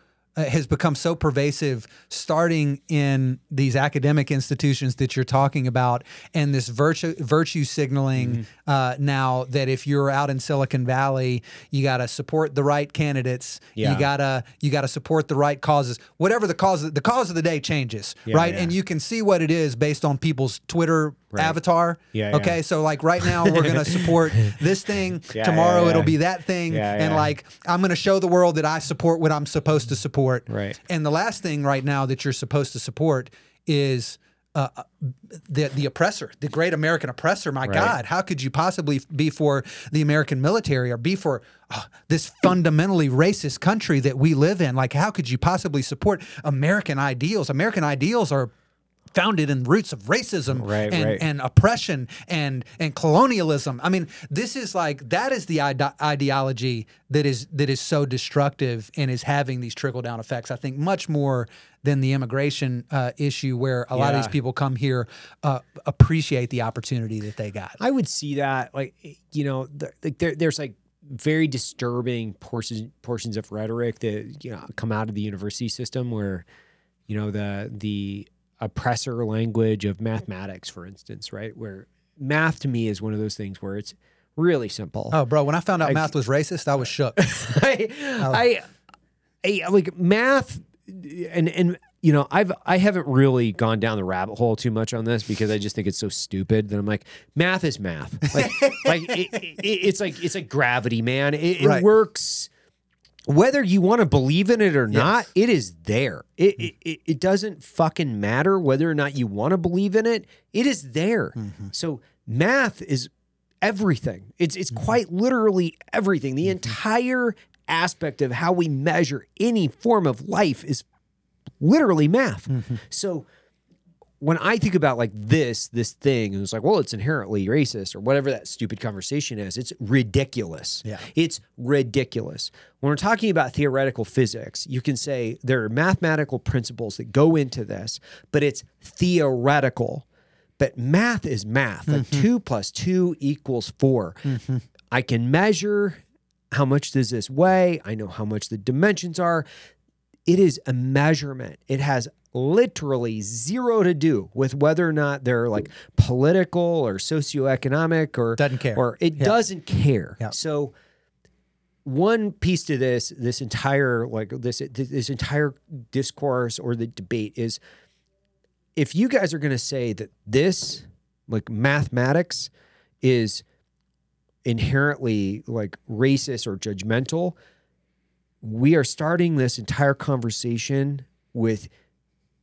has become so pervasive starting in these academic institutions that you're talking about and this virtue virtue signaling Mm-hmm. uh, now that if you're out in Silicon Valley you got to support the right candidates Yeah. you got to you got to support the right causes whatever the cause the cause of the day changes right yeah. and you can see what it is based on people's Twitter avatar Yeah, okay so like right now we're going [laughs] to support this thing [laughs] Yeah, tomorrow yeah, it'll be that thing Yeah, and yeah. like I'm going to show the world that I support what I'm supposed to support. Right. And the last thing right now that you're supposed to support is uh, uh, the the oppressor, the great American oppressor. My God, how could you possibly be for the American military or be for uh, this fundamentally racist country that we live in? Like, how could you possibly support American ideals? American ideals are founded in roots of racism Right, and, right. and oppression and and colonialism. I mean, this is like that is the ide- ideology that is that is so destructive and is having these trickle down effects. I think much more than the immigration uh, issue, where a lot of these people come here uh, appreciate the opportunity that they got. I would see that, like you know, the, like there, there's like very disturbing portions portions of rhetoric that you know come out of the university system, where you know the the oppressor language of mathematics, for instance, right? Where math to me is one of those things where it's really simple. Oh, bro! When I found out math was racist, I was shook. [laughs] I, I, I like math, and and you know I've I haven't really gone down the rabbit hole too much on this because I just think it's so stupid that I'm like math is math. Like [laughs] like it, it, it's like it's like gravity, man. It, it Right. works. Whether you want to believe in it or not, it is there. It, it it it doesn't fucking matter whether or not you want to believe in it. It is there. Mm-hmm. So math is everything. It's it's mm-hmm. quite literally everything. The mm-hmm. entire aspect of how we measure any form of life is literally math. So when I think about like this, this thing, and it's like, well, it's inherently racist or whatever that stupid conversation is, it's ridiculous. Yeah. It's ridiculous. When we're talking about theoretical physics, you can say there are mathematical principles that go into this, but it's theoretical. But math is math. Like mm-hmm. two plus two equals 4 mm-hmm. I can measure how much does this weigh. I know how much the dimensions are it is a measurement. It has literally zero to do with whether or not they're like political or socioeconomic or Doesn't care. Or it Yeah. doesn't care. Yeah. So one piece to this, this entire like this this entire discourse or the debate is if you guys are going to say that this like mathematics is inherently like racist or judgmental we are starting this entire conversation with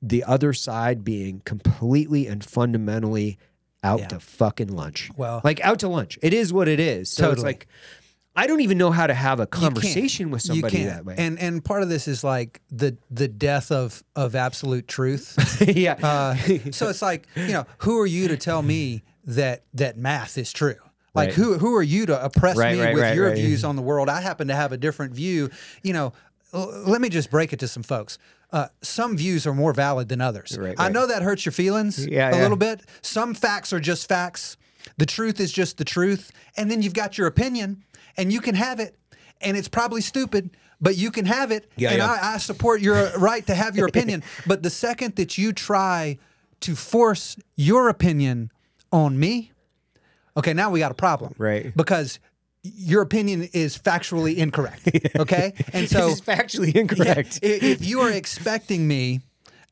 the other side being completely and fundamentally out Yeah. to fucking lunch. Well- like out to lunch. It is what it is. So it's like I don't even know how to have a conversation with somebody that way. And and part of this is like the the death of of absolute truth. [laughs] yeah. Uh, so it's like, you know, who are you to tell me that that math is true? Like Right. who who are you to oppress Right, me right, with your views on the world? I happen to have a different view. You know, let me just break it to some folks. Uh, some views are more valid than others. Right, I know that hurts your feelings Yeah, a yeah. little bit. Some facts are just facts. The truth is just the truth. And then you've got your opinion, and you can have it. And it's probably stupid, but you can have it. Yeah, and. I, I support your [laughs] right to have your opinion. But the second that you try to force your opinion on me, okay, now we got a problem. Right. Because your opinion is factually incorrect. [laughs] Okay. And so is factually [laughs] incorrect. i- if you are expecting me,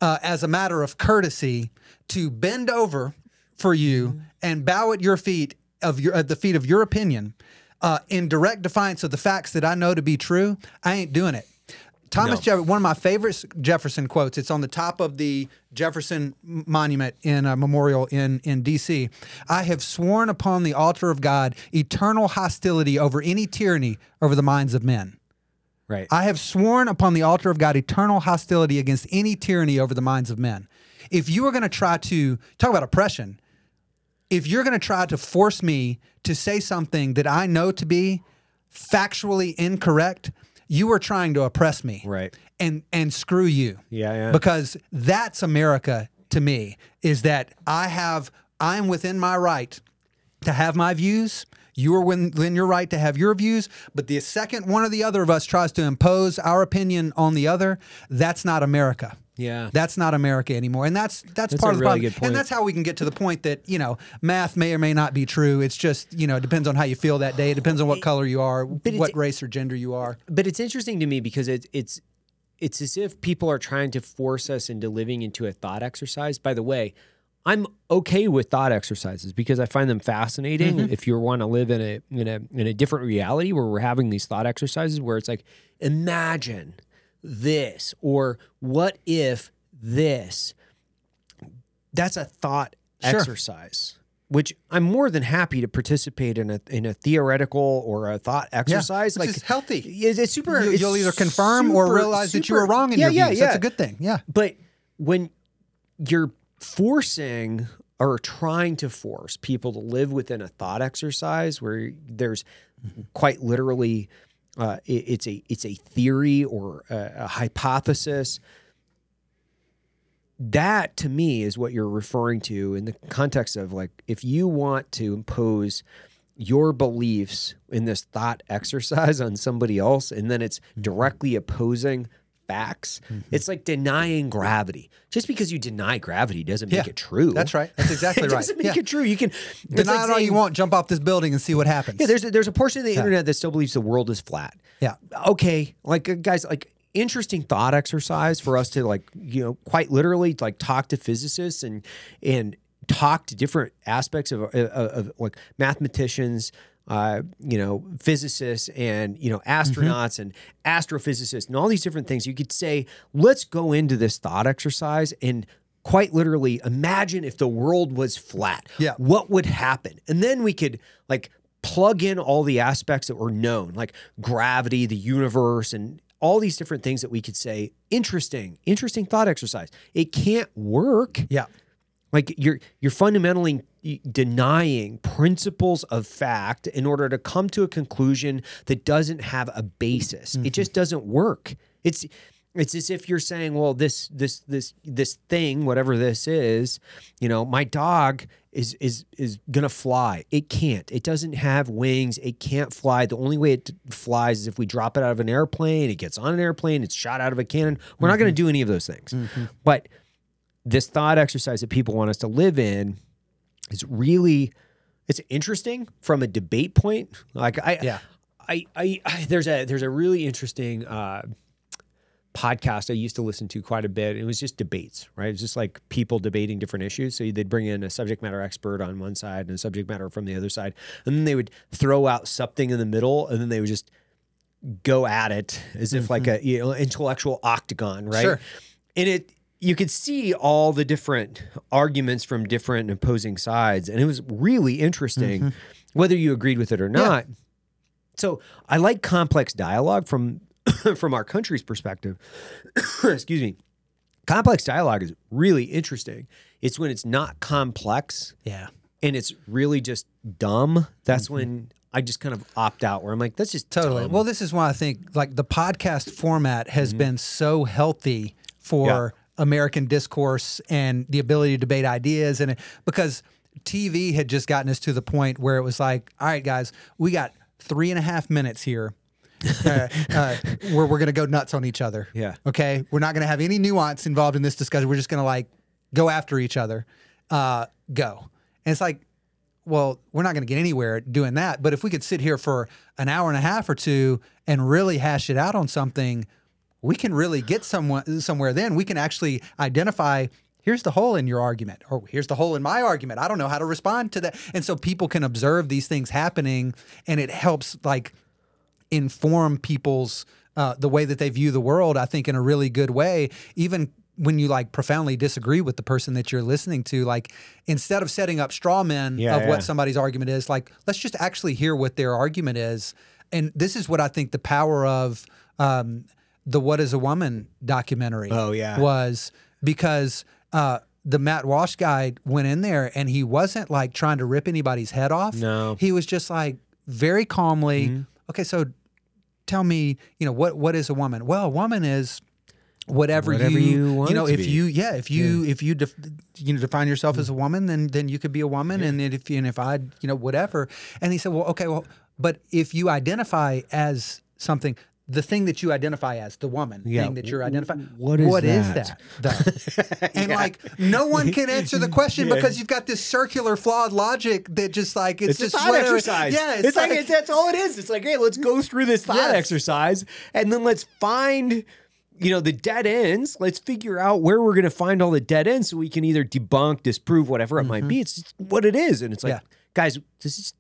uh, as a matter of courtesy, to bend over for you and bow at your feet of your at the feet of your opinion, uh, in direct defiance of the facts that I know to be true, I ain't doing it. Thomas Jefferson, one of my favorite Jefferson quotes. It's on the top of the Jefferson Monument in a memorial in in D.C. I have sworn upon the altar of God eternal hostility over any tyranny over the minds of men. right. I have sworn upon the altar of God eternal hostility against any tyranny over the minds of men. If you are going to try to talk about oppression, if you're going to try to force me to say something that I know to be factually incorrect, you are trying to oppress me. Right. And and screw you. Yeah, yeah. Because that's America to me is that I have I'm within my right to have my views. You are within your right to have your views, but the second one or the other of us tries to impose our opinion on the other, that's not America. Yeah. That's not America anymore. And that's that's, That's part of the really problem. good point. And that's how we can get to the point that, you know, math may or may not be true. It's just, you know, it depends on how you feel that day. It depends on what color you are, what race or gender you are. but it's interesting to me because it's it's it's as if people are trying to force us into living into a thought exercise. By the way, I'm okay with thought exercises because I find them fascinating. Mm-hmm. If you want to live in a in a in a different reality where we're having these thought exercises where it's like imagine this or what if this that's a thought Sure. exercise which I'm more than happy to participate in a in a theoretical or a thought exercise. which like is healthy. It's, it's super. You, will either confirm or super- realize that you were wrong in yeah, your yeah, views. Yeah, That's a good thing. Yeah. But when you're forcing or trying to force people to live within a thought exercise where there's quite literally uh, it- it's a it's a theory or a, a hypothesis that to me is what you're referring to in the context of like if you want to impose your beliefs in this thought [laughs] exercise on somebody else and then it's Mm-hmm. directly opposing facts it's like denying gravity just because you deny gravity doesn't make Yeah, it true That's right. That's exactly [laughs] right. it doesn't make Yeah. it true you can Deny like it all you want. Jump off this building and see what happens. yeah, there's a, there's a portion of the internet that still believes the world is flat. Yeah. Okay, like uh, guys, like interesting thought exercise for us to like you know quite literally like talk to physicists and and talk to different aspects of of, of like mathematicians. Uh, you know, physicists and you know astronauts and astrophysicists and all these different things. You could say, let's go into this thought exercise and quite literally imagine if the world was flat Yeah. what would happen and then we could like plug in all the aspects that were known like gravity the universe and all these different things that we could say interesting interesting thought exercise. It can't work. Yeah. like you're you're fundamentally denying principles of fact in order to come to a conclusion that doesn't have a basis. It mm-hmm. just doesn't work. It's it's as if you're saying well this this this this thing whatever this is you know my dog is is is gonna fly. It can't. It doesn't have wings. It can't fly. The only way it flies is if we drop it out of an airplane it gets on an airplane it's shot out of a cannon. We're not gonna do any of those things. But this thought exercise that people want us to live in is really it's interesting from a debate point. Like i Yeah. I, I, I there's a there's a really interesting uh podcast I used to listen to quite a bit. It was just debates, right? It was just like people debating different issues. So they'd bring in a subject matter expert on one side and a subject matter from the other side. And then they would throw out something in the middle and then they would just go at it as if like mm-hmm. a you know intellectual octagon, right? Sure. And it you could see all the different arguments from different opposing sides and it was really interesting mm-hmm. whether you agreed with it or not. So I like complex dialogue from [coughs] from our country's perspective. [coughs] Excuse me. Complex dialogue is really interesting. It's when it's not complex Yeah. and it's really just dumb. That's mm-hmm. when I just kind of opt out where I'm like, that's just Totally. dumb. Well, this is why I think like the podcast format has mm-hmm. been so healthy for American discourse and the ability to debate ideas, and because TV had just gotten us to the point where it was like, all right, guys, we got three and a half minutes here. [laughs] uh, uh, where we're going to go nuts on each other. Yeah. Okay. We're not going to have any nuance involved in this discussion. We're just going to like go after each other. Uh, go. And it's like, well, we're not going to get anywhere doing that. But if we could sit here for an hour and a half or two and really hash it out on something, we can really get someone somewhere. Then we can actually identify. Here's the hole in your argument, or here's the hole in my argument. I don't know how to respond to that, and so people can observe these things happening, and it helps like inform people's uh, the way that they view the world. I think in a really good way, even when you like profoundly disagree with the person that you're listening to, like instead of setting up straw men Yeah, of yeah. what somebody's argument is, like let's just actually hear what their argument is. And this is what I think the power of um, the "What Is a Woman" documentary Oh, yeah. was because uh, the Matt Walsh guy went in there and he wasn't like trying to rip anybody's head off. No. he was just like very calmly, Mm-hmm. okay, so tell me, you know, what what is a woman? Well, a woman is whatever, Whatever you want know if be. you yeah if you if you def, you know define yourself as a woman then then you could be a woman and then if and if I you know whatever and he said well okay well but if you identify as something the thing that you identify as the woman Yeah, thing that you're identifying what is what is that? that though? [laughs] and like no one can answer the [laughs] question because you've got this circular flawed logic that just like it's, It's, a just thought whatever. exercise. yeah it's, like, it's, that's all it is. It's like, hey, let's go through this thought Yes. exercise, and then let's find, you know, the dead ends. Let's figure out where we're going to find all the dead ends, so we can either debunk, disprove, whatever it might be. It's what it is, and it's like, Mm-hmm. Yeah. guys, this is.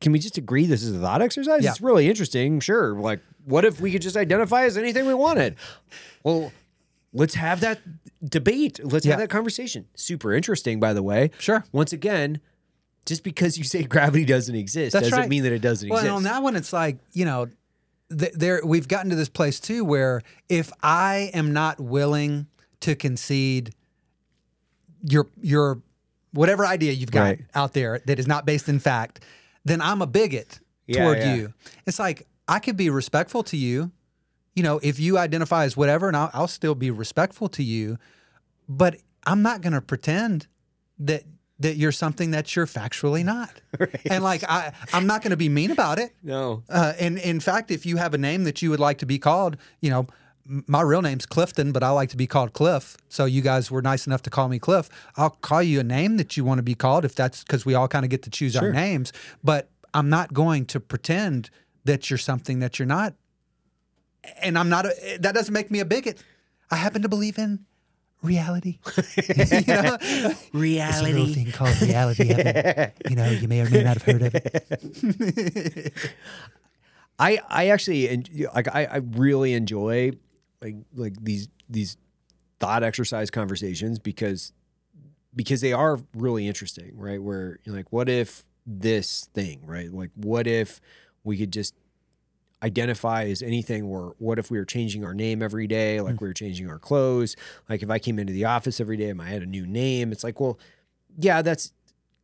Can we just agree this is a thought exercise? Yeah. It's really interesting. Sure. Like, what if we could just identify as anything we wanted? Well, let's have that debate. Let's Yeah. have that conversation. Super interesting, by the way. Sure. Once again, just because you say [laughs] gravity doesn't exist That's doesn't right. mean that it doesn't Well, exist. and on that one, it's like you know, th- there we've gotten to this place too where if I am not willing to concede your your whatever idea you've got Right. out there that is not based in fact, then I'm a bigot Yeah, toward yeah. you. It's like I could be respectful to you, you know, if you identify as whatever, and I'll, I'll still be respectful to you, but I'm not going to pretend that that you're something that you're factually not. [laughs] And like I, I'm not going to be mean about it. no. Uh, and in fact, if you have a name that you would like to be called, you know, my real name's Clifton, but I like to be called Cliff. So you guys were nice enough to call me Cliff. I'll call you a name that you want to be called if that's because we all kind of get to choose our names. But I'm not going to pretend that you're something that you're not. And I'm not. A, that doesn't make me a bigot. I happen to believe in reality. [laughs] you know? [laughs] It's a little thing called reality. Evan. you know, you may or may not have heard of it. [laughs] I I actually like I, I really enjoy like like these these thought exercise conversations because because they are really interesting, right? Where you're like, what if this thing, right? Like, what if we could just identify as anything or what if we were changing our name every day? Like mm. we were changing our clothes. Like if i came into the office every day and i had a new name? It's like well yeah that's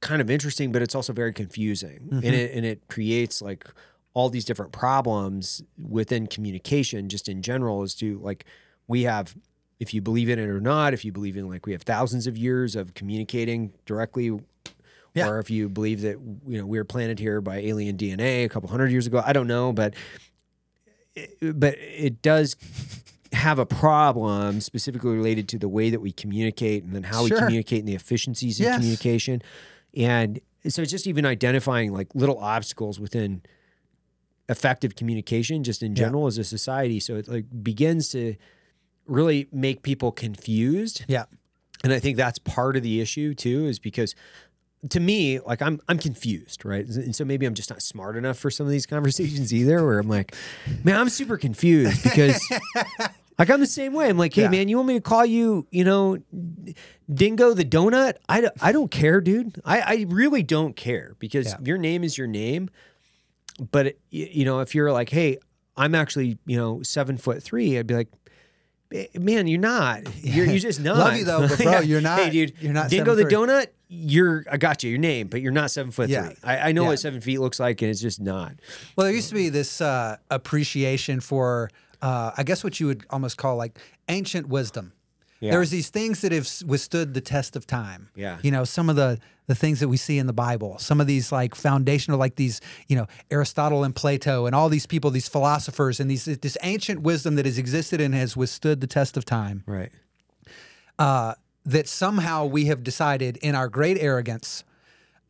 kind of interesting but it's also very confusing. And mm-hmm. it and it creates like all these different problems within communication just in general as to like we have if you believe in it or not if you believe in like we have thousands of years of communicating directly Yeah. or if you believe that you know we were planted here by alien DNA a couple hundred years ago. I don't know, but but it does have a problem specifically related to the way that we communicate and then how Sure. we communicate and the efficiencies in Yes. communication. And so it's just even identifying like little obstacles within effective communication just in Yeah. general as a society. So it like begins to really make people confused. Yeah. And I think that's part of the issue too, is because to me, like I'm I'm confused, right? And so maybe I'm just not smart enough for some of these conversations either, where I'm like, man, I'm super confused because [laughs] like I'm the same way. I'm like, hey Yeah. man, you want me to call you, you know, Dingo the donut? I, don't- I don't care, dude. I, I really don't care because Yeah. your name is your name. But y- you know, if you're like, hey, I'm actually, you know, seven foot three, I'd be like, "Eh, man, you're not. You're, you're just [laughs] not. Love you though, but bro, [laughs] you're not- Hey, dude, you're not Dingo the donut. You're. I got you. Your name, but you're not seven foot Yeah. three. I, I know Yeah. what seven feet looks like, and it's just not. Well, there used to be this uh, appreciation for uh, I guess what you would almost call like ancient wisdom. Yeah. There's these things that have withstood the test of time. Yeah. You know, some of the the things that we see in the Bible, some of these like foundational, like these, you know, Aristotle and Plato and all these people, these philosophers and these this ancient wisdom that has existed and has withstood the test of time. Right. Uh, that somehow we have decided in our great arrogance,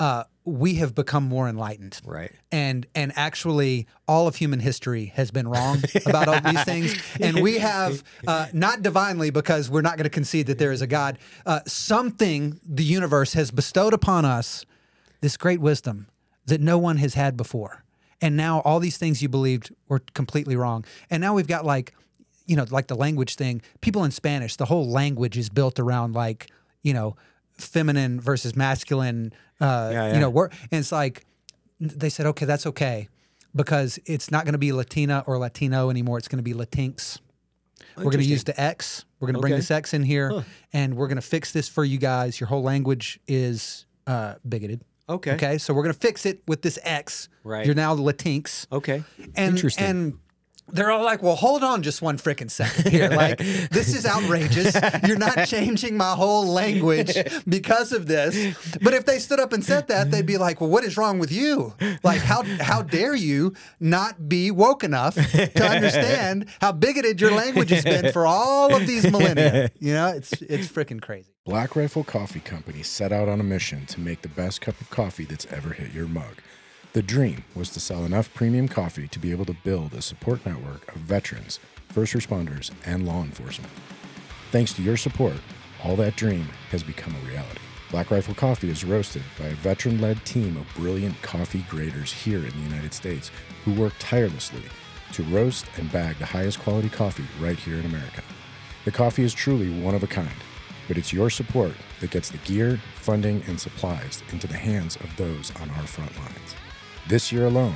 uh, we have become more enlightened. Right. And and actually, all of human history has been wrong [laughs] about all these things. And we have uh, not divinely, because we're not going to concede that there is a God. Uh, something the universe has bestowed upon us this great wisdom that no one has had before. And now all these things you believed were completely wrong. And now we've got like, you know, like the language thing. People in Spanish, the whole language is built around like, you know, feminine versus masculine. Uh, Yeah, yeah. You know, wor- and it's like they said, okay, that's okay, because it's not going to be Latina or Latino anymore. It's going to be Latinx. We're going to use the X. We're going to bring this X in here, and we're going to fix this for you guys. Your whole language is uh, bigoted. Okay. Okay. So we're going to fix it with this X. Right. You're now Latinx. Okay. And, Interesting. And they're all like, well, hold on just one freaking second here. [laughs] Like, this is outrageous. You're not [laughs] changing my whole language because of this. But if they stood up and said that, they'd be like, well, what is wrong with you? Like, how, how dare you not be woke enough to understand how bigoted your language has been for all of these millennia? You know, it's, it's freaking crazy. Black Rifle Coffee Company set out on a mission to make the best cup of coffee that's ever hit your mug. The dream was to sell enough premium coffee to be able to build a support network of veterans, first responders, and law enforcement. Thanks to your support, all that dream has become a reality. Black Rifle Coffee is roasted by a veteran led team of brilliant coffee graders here in the United States who work tirelessly to roast and bag the highest quality coffee right here in America. The coffee is truly one of a kind, but it's your support that gets the gear, funding, and supplies into the hands of those on our front lines. This year alone,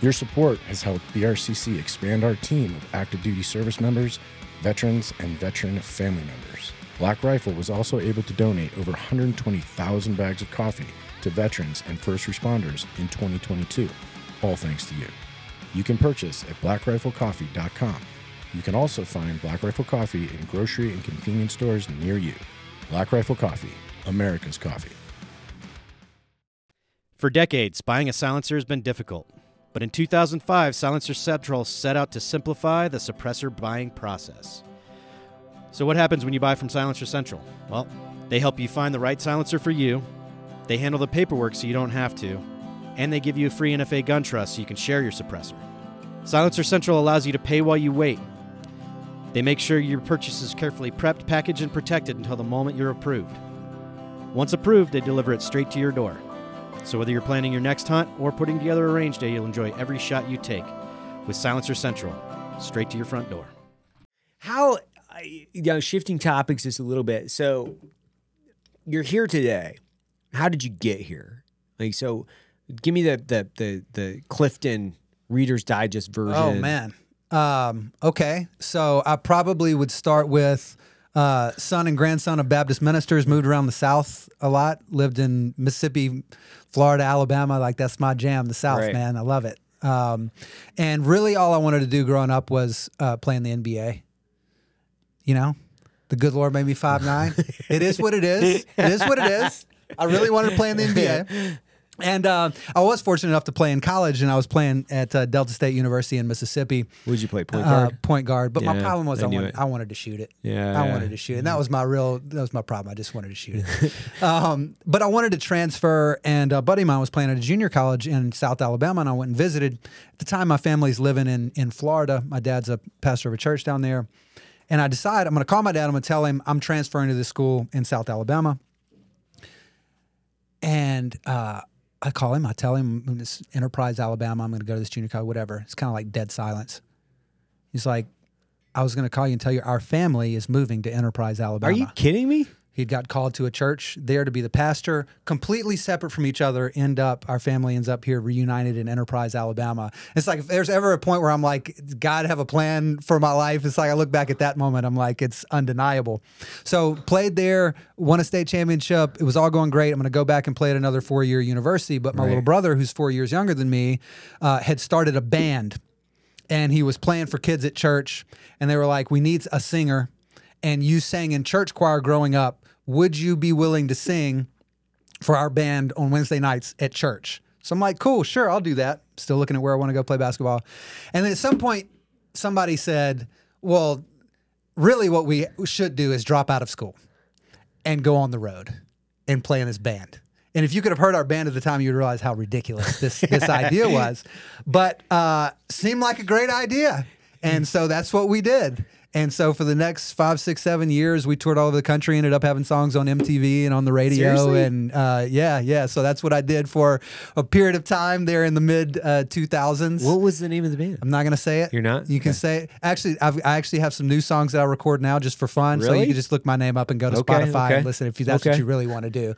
your support has helped BRCC expand our team of active duty service members, veterans, and veteran family members. Black Rifle was also able to donate over 120,000 bags of coffee to veterans and first responders in 2022, all thanks to you. You can purchase at blackriflecoffee.com. You can also find Black Rifle Coffee in grocery and convenience stores near you. Black Rifle Coffee, America's coffee. For decades, buying a silencer has been difficult. But in 2005, Silencer Central set out to simplify the suppressor buying process. So, what happens when you buy from Silencer Central? Well, they help you find the right silencer for you, they handle the paperwork so you don't have to, and they give you a free NFA gun trust so you can share your suppressor. Silencer Central allows you to pay while you wait. They make sure your purchase is carefully prepped, packaged, and protected until the moment you're approved. Once approved, they deliver it straight to your door. So whether you're planning your next hunt or putting together a range day, you'll enjoy every shot you take with Silencer Central, straight to your front door. How, you know, shifting topics just a little bit. So you're here today. How did you get here? Like, so give me the the the, the Clifton Reader's Digest version. Oh man. Um, okay, so I probably would start with uh, son and grandson of Baptist ministers. Moved around the South a lot. Lived in Mississippi, Florida, Alabama. Like that's my jam. The South, Right. man. I love it. Um, and really, all I wanted to do growing up was uh, playing the NBA. You know, the good Lord made me five nine. it is what it is. It is what it is. I really wanted to play in the NBA. [laughs] And uh, I was fortunate enough to play in college, and I was playing at uh, Delta State University in Mississippi, Would you play point uh, guard? point guard. But my problem was I I, wanted. I wanted to shoot it. Yeah, I yeah. wanted to shoot it, and that was my real that was my problem. I just wanted to shoot it. [laughs] um, but I wanted to transfer, and a buddy of mine was playing at a junior college in South Alabama, and I went and visited. At the time, my family's living in in Florida. My dad's a pastor of a church down there, and I decided I'm going to call my dad. I'm going to tell him I'm transferring to this school in South Alabama. And uh, I call him. I tell him "I'm this Enterprise, Alabama. I'm going to go to this junior college, whatever. It's kind of like dead silence. He's like, I was going to call you and tell you our family is moving to Enterprise, Alabama. Are you kidding me? He got called to a church there to be the pastor, completely separate from each other. End up, our family ends up here reunited in Enterprise, Alabama. It's like if there's ever a point where I'm like, God have a plan for my life. It's like I look back at that moment, I'm like, it's undeniable. So played there, won a state championship. It was all going great. I'm going to go back and play at another four year university. But my little brother, who's four years younger than me, uh, had started a band and he was playing for kids at church, and they were like, "We need a singer," and you sang in church choir growing up. Would you be willing to sing for our band on Wednesday nights at church? So I'm like, cool, sure, I'll do that. Still looking at where I want to go play basketball. And then at some point, somebody said, well, really what we should do is drop out of school and go on the road and play in this band. And if you could have heard our band at the time, you'd realize how ridiculous this [laughs] this idea was. But uh, seemed like a great idea, and so that's what we did. And so for the next five, six, seven years, we toured all over the country. Ended up having songs on MTV and on the radio. Seriously? And uh, yeah, yeah. So that's what I did for a period of time there in the mid uh, two thousands. What was the name of the band? I'm not gonna say it. You're not? You can Okay. say it. Actually, I've, I actually have some new songs that I record now just for fun. Really? So you can just look my name up and go to Okay, Spotify okay. and listen if you, that's what you really want to do.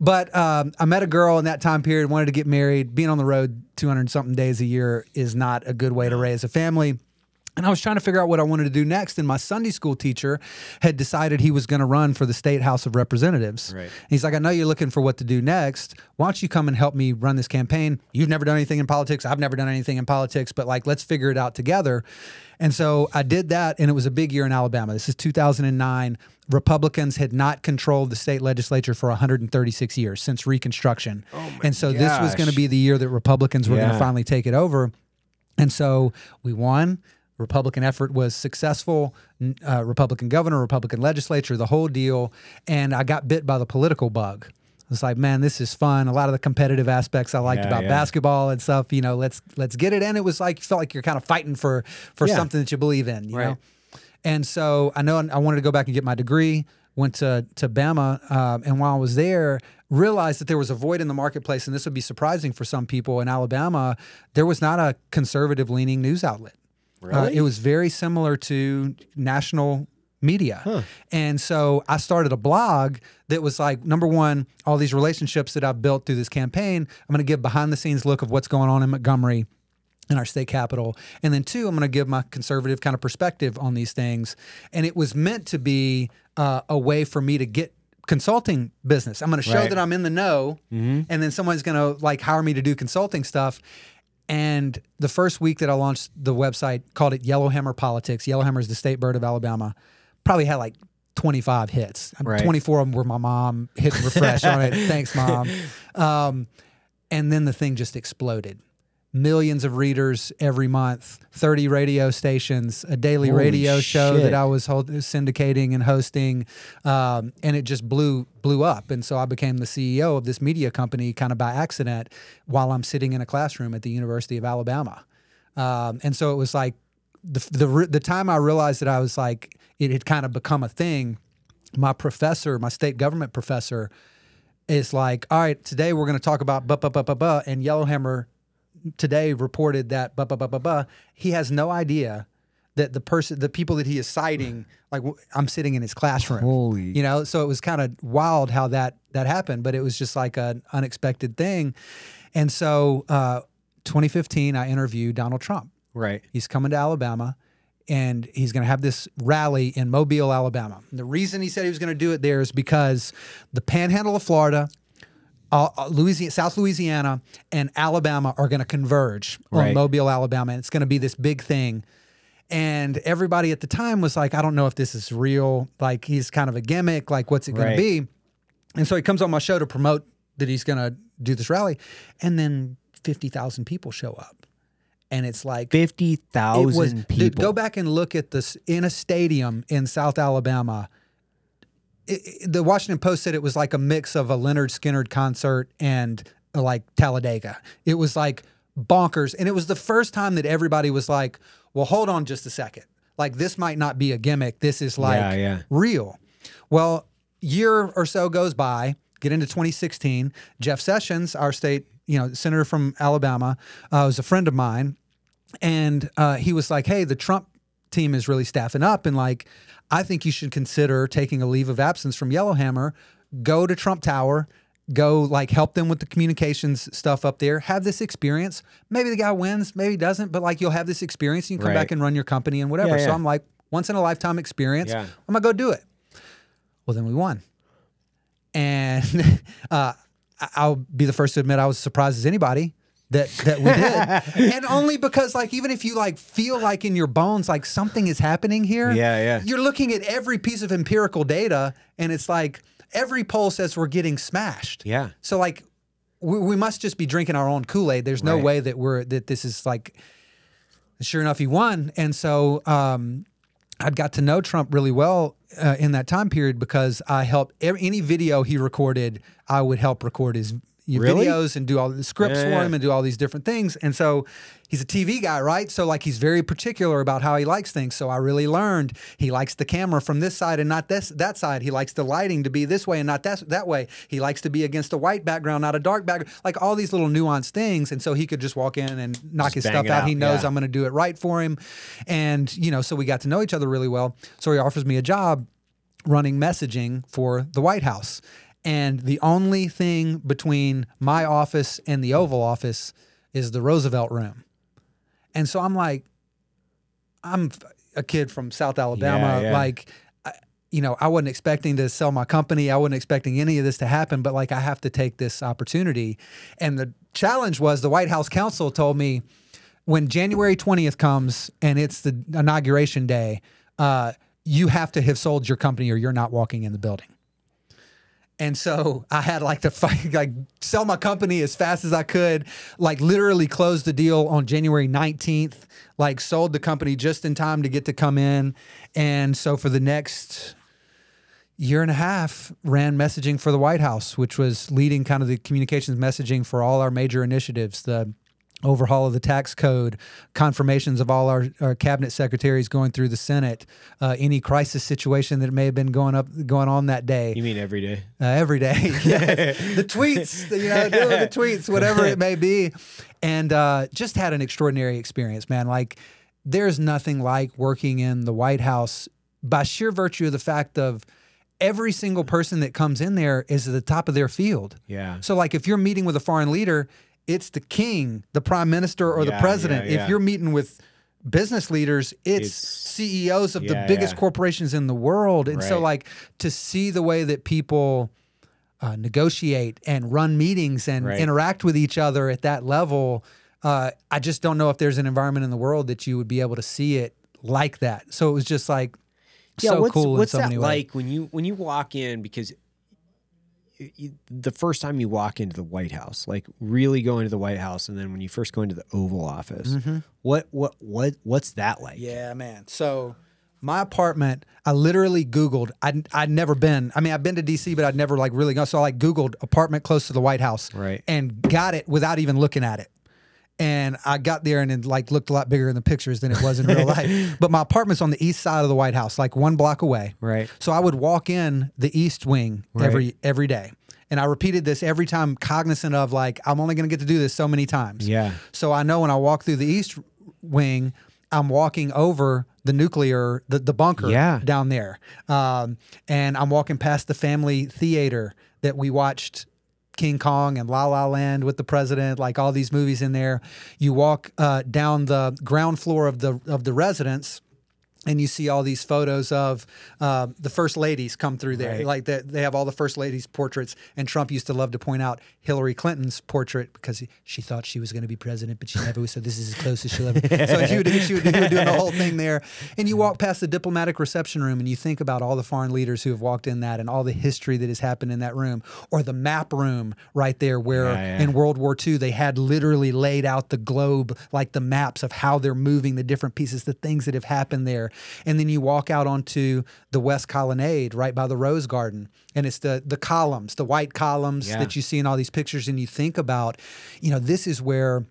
But um, I met a girl in that time period, wanted to get married. Being on the road 200 something days a year is not a good way to raise a family. And I was trying to figure out what I wanted to do next. And my Sunday school teacher had decided he was going to run for the state House of Representatives. Right. He's like, I know you're looking for what to do next. Why don't you come and help me run this campaign? You've never done anything in politics. I've never done anything in politics, but like, let's figure it out together. And so I did that, and it was a big year in Alabama. This is 2009. Republicans had not controlled the state legislature for 136 years since Reconstruction. Oh and so this was going to be the year that Republicans were going to finally take it over. And so we won. Republican effort was successful. Uh, Republican governor, Republican legislature, the whole deal. And I got bit by the political bug. It's like, man, this is fun. A lot of the competitive aspects I liked Yeah, about yeah. basketball and stuff. You know, let's let's get it. And it was like you felt like you're kind of fighting for for Yeah. something that you believe in. You Right. know. And so I know I wanted to go back and get my degree. Went to to Bama, um, and while I was there, realized that there was a void in the marketplace, and this would be surprising for some people in Alabama. There was not a conservative leaning news outlet. Uh, it was very similar to national media. And so I started a blog that was like number one, all these relationships that I've built through this campaign. I'm going to give behind the scenes look of what's going on in Montgomery in our state capital. And then two, I'm going to give my conservative kind of perspective on these things. And it was meant to be uh, a way for me to get consulting business. I'm going to show Right. that I'm in the know, and then someone's going to like hire me to do consulting stuff. And the first week that I launched the website, called it Yellowhammer Politics. Yellowhammer is the state bird of Alabama. Probably had like 25 hits. Right. 24 of them were my mom hitting refresh on it. [laughs] Thanks, mom. Um, and then the thing just exploded. Millions of readers every month, 30 radio stations, a daily Holy radio show that I was hold, syndicating and hosting, um, and it just blew blew up. And so I became the CEO of this media company kind of by accident while I'm sitting in a classroom at the University of Alabama. Um, and so it was like the, the the time I realized that I was like it had kind of become a thing. My professor, my state government professor, is like, all right, today we're going to talk about ba ba ba ba ba, and Yellowhammer today reported that ba ba ba ba ba. He has no idea that the person, the people that he is citing, like I'm sitting in his classroom. Holy- you know. So it was kind of wild how that that happened, but it was just like an unexpected thing. And so, uh, 2015, I interviewed Donald Trump. Right. He's coming to Alabama and he's going to have this rally in Mobile, Alabama. And the reason he said he was going to do it there is because the panhandle of Florida, uh, uh, Louisiana, South Louisiana, and Alabama are going to converge on Right. Mobile, Alabama. And it's going to be this big thing. And everybody at the time was like, I don't know if this is real. Like, he's kind of a gimmick. Like, what's it going Right. to be? And so he comes on my show to promote that he's going to do this rally. And then 50,000 people show up. And it's like, Fifty it was thousand people. dude, go back and look at this in a stadium in South Alabama. It, the Washington Post said it was like a mix of a Lynyrd Skynyrd concert and uh, like Talladega. It was like bonkers, and it was the first time that everybody was like, "Well, hold on just a second. Like this might not be a gimmick. This is like Yeah, yeah. real." Well, year or so goes by. Get into 2016. Jeff Sessions, our state, you know, senator from Alabama, uh, was a friend of mine, and uh, he was like, "Hey, the Trump team is really staffing up, and like, I think you should consider taking a leave of absence from Yellowhammer, go to Trump Tower." Go like help them with the communications stuff up there. Have this experience. Maybe the guy wins, maybe he doesn't, but like you'll have this experience. And you can come Right. back and run your company and whatever. Yeah, So. I'm like, once in a lifetime experience. Yeah. I'm gonna go do it. Well, then we won. And [laughs] uh, I'll be the first to admit I was surprised as anybody. That that we did, [laughs] and only because like even if you like feel like in your bones like something is happening here, Yeah, yeah. you're looking at every piece of empirical data, and it's like every poll says we're getting smashed. Yeah. So like we, we must just be drinking our own Kool Aid. There's no Right. way that we're that this is like. Sure enough, he won, and so um, I'd got to know Trump really well uh, in that time period because I helped every, any video he recorded. I would help record his your Really? videos and do all the scripts Yeah, for yeah. him and do all these different things. And so he's a TV guy, right? So like he's very particular about how he likes things. So I really learned he likes the camera from this side and not this that side. He likes the lighting to be this way and not that that way. He likes to be against a white background, not a dark background. Like all these little nuanced things. And so he could just walk in and knock his stuff out. out, He knows yeah. I'm going to do it right for him. And you know, so we got to know each other really well. So he offers me a job running messaging for the White House. And the only thing between my office and the Oval Office is the Roosevelt Room. And so I'm like, I'm a kid from South Alabama. Yeah, yeah. Like, I- you know, I wasn't expecting to sell my company. I wasn't expecting any of this to happen, but like, I have to take this opportunity. And the challenge was the White House counsel told me when January 20th comes and it's the inauguration day, uh, you have to have sold your company or you're not walking in the building. And so I had like to fight, [laughs] like sell my company as fast as I could, like literally closed the deal on January 19th, like sold the company just in time to get to come in. And so for the next year and a half, ran messaging for the White House, which was leading kind of the communications messaging for all our major initiatives, the overhaul of the tax code, confirmations of all our, our cabinet secretaries going through the Senate, uh, any crisis situation that may have been going up going on that day You mean every day? uh, every day. [laughs] The tweets, you know, the tweets, whatever it may be, and uh, just had an extraordinary experience, man. Like, there's nothing like working in the White House by sheer virtue of the fact of every single person that comes in there is at the top of their field. Yeah. So, like, if you're meeting with a foreign leader, it's the king, the prime minister, or the president. yeah, yeah. If you're meeting with business leaders, it's, It's- CEOs of the biggest yeah. corporations in the world. And so, like, to see the way that people uh, negotiate and run meetings and Right. interact with each other at that level, uh, I just don't know if there's an environment in the world that you would be able to see it like that. So it was just like so what's, cool what's in so that many ways. like when you when you walk in because y- y- the first time you walk into the White House, like really go into the White House, and then when you first go into the Oval Office, what what what what's that like? Mm-hmm. Yeah, man. So my apartment, I literally Googled. I'd, I'd never been. I mean, I've been to DC, but I'd never like really gone. So I like Googled apartment close to the White House, Right. and got it without even looking at it. And I got there and it like looked a lot bigger in the pictures than it was in real life. [laughs] But my apartment's on the east side of the White House, like one block away. Right. So I would walk in the east wing every every day. And I repeated this every time, cognizant of like, I'm only gonna get to do this so many times. Yeah. So I know when I walk through the east wing, I'm walking over the nuclear, the, the bunker Yeah. down there. Um, and I'm walking past the family theater that we watched King Kong and La La Land with the president, like all these movies in there. You walk uh, down the ground floor of the of the residence. And you see all these photos of uh, the first ladies come through there. Right. Like they, they have all the first ladies' portraits. And Trump used to love to point out Hillary Clinton's portrait because he, she thought she was going to be president, but she never was. So this is as close as she'll ever. so she would, she would, he would doing the whole thing there. And you walk past the diplomatic reception room, and you think about all the foreign leaders who have walked in that, and all the history that has happened in that room, or the map room right there, where Yeah, yeah. in World War II they had literally laid out the globe, like the maps of how they're moving the different pieces, the things that have happened there. And then you walk out onto the West Colonnade right by the Rose Garden. And it's the the columns, the white columns Yeah. that you see in all these pictures, and you think about, you know, this is where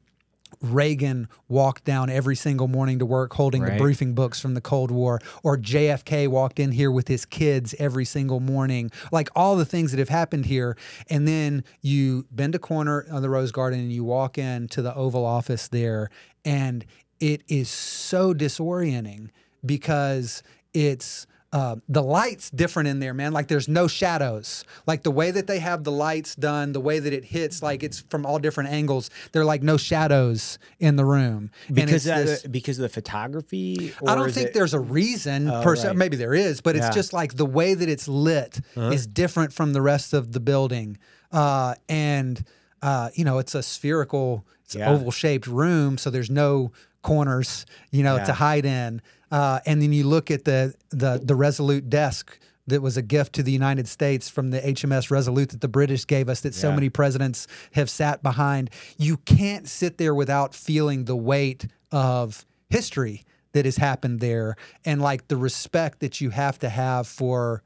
Reagan walked down every single morning to work holding Right. the briefing books from the Cold War, or JFK walked in here with his kids every single morning, like all the things that have happened here. And then you bend a corner on the Rose Garden and you walk into the Oval Office there, and it is so disorienting because it's uh, the lights different in there, man. Like there's no shadows. Like the way that they have the lights done, the way that it hits, like it's from all different angles. They're like no shadows in the room Because of this- the, because of the photography. I don't think it- there's a reason Oh, per se. right. Maybe there is, but it's Yeah. Uh-huh. just like the way that it's lit is different from the rest of the building. Uh, and uh, you know, it's a spherical. It's Yeah. oval shaped room, so there's no corners, you know, Yeah. to hide in. Uh, and then you look at the the the Resolute desk that was a gift to the United States from the HMS Resolute that the British gave us that so many presidents have sat behind. You can't sit there without feeling the weight of history that has happened there and like the respect that you have to have for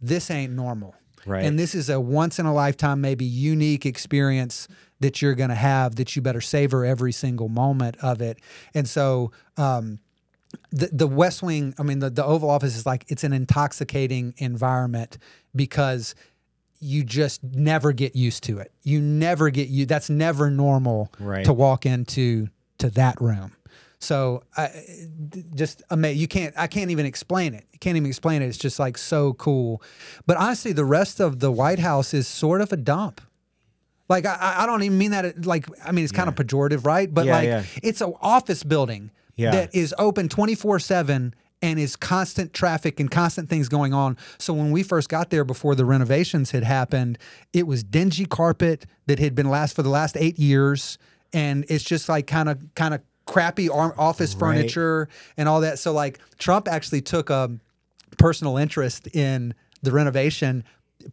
this ain't normal. Right. And this is a once in a lifetime, maybe unique experience that you're going to have that you better savor every single moment of it. And so, um, the, the West Wing, I mean, the, the Oval Office is like, it's an intoxicating environment because you just never get used to it. You never get you. That's never normal Right. to walk into to that room. So I just amazing. You can't. I can't even explain it. You can't even explain it. It's just like so cool. But honestly, the rest of the White House is sort of a dump. Like I- I, don't even mean that. Like I mean, it's kind of pejorative, right? But Yeah, like yeah. it's an office building Yeah. that is open twenty four seven and is constant traffic and constant things going on. So when we first got there before the renovations had happened, it was dingy carpet that had been last for the last eight years, and it's just like kind of kind of crappy office Right. furniture and all that. So like Trump actually took a personal interest in the renovation.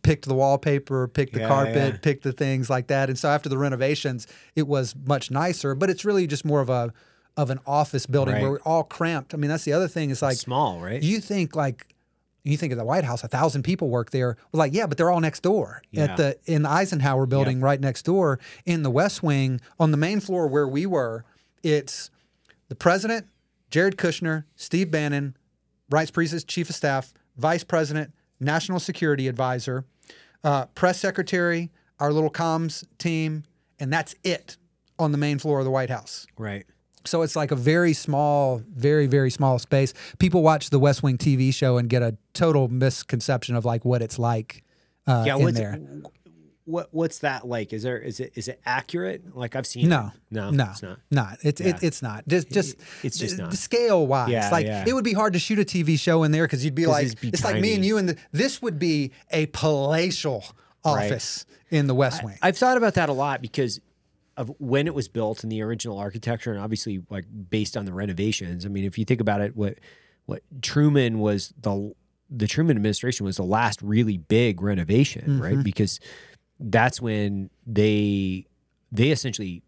Picked the wallpaper, picked the Yeah, carpet, yeah. picked the things like that. And so after the renovations, it was much nicer. But it's really just more of a of an office building Right. where we're all cramped. I mean, that's the other thing. Is like Small, right? you think like you think of the White House, a thousand people work there. Well, like, yeah, but they're all next door Yeah. at the in the Eisenhower building right next door in the West Wing on the main floor where we were. It's the president, Jared Kushner, Steve Bannon, Vice President's chief of staff, vice president, national security advisor, uh, press secretary, our little comms team, and that's it on the main floor of the White House. right. So it's like a very small, very very small space. People watch the West Wing TV show and get a total misconception of like what it's like uh, Yeah. in What's there. what What's that like? Is there is it is it accurate? Like I've seen. No, it. no, no, it's not. Not. It's it, it's not. Just just it's just the- not. scale wise. Yeah, like yeah. it would be hard to shoot a TV show in there because you'd be like, be it's like me and you, and the, this would be a palatial office in the West Wing. I've thought about that a lot because of when it was built and the original architecture, and obviously like based on the renovations. I mean, if you think about it, what what Truman was the the Truman administration was the last really big renovation, Mm-hmm. right? Because that's when they they essentially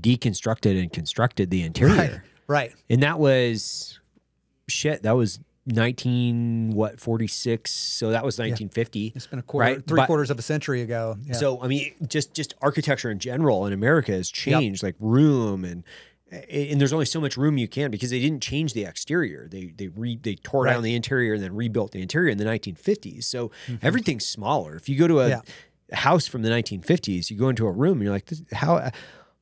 deconstructed and constructed the interior. right, right. And that was shit. That was nineteen what forty six. So that was nineteen fifty. It's been a quarter, right? three But- quarters of a century ago. Yeah. So I mean, just just architecture in general in America has changed, like room and and there's only so much room you can because they didn't change the exterior. They they re they tore Right. down the interior and then rebuilt the interior in the 1950s. So everything's smaller. If you go to a Mm-hmm. Yeah. house from the 1950s, you go into a room and you're like, this, how.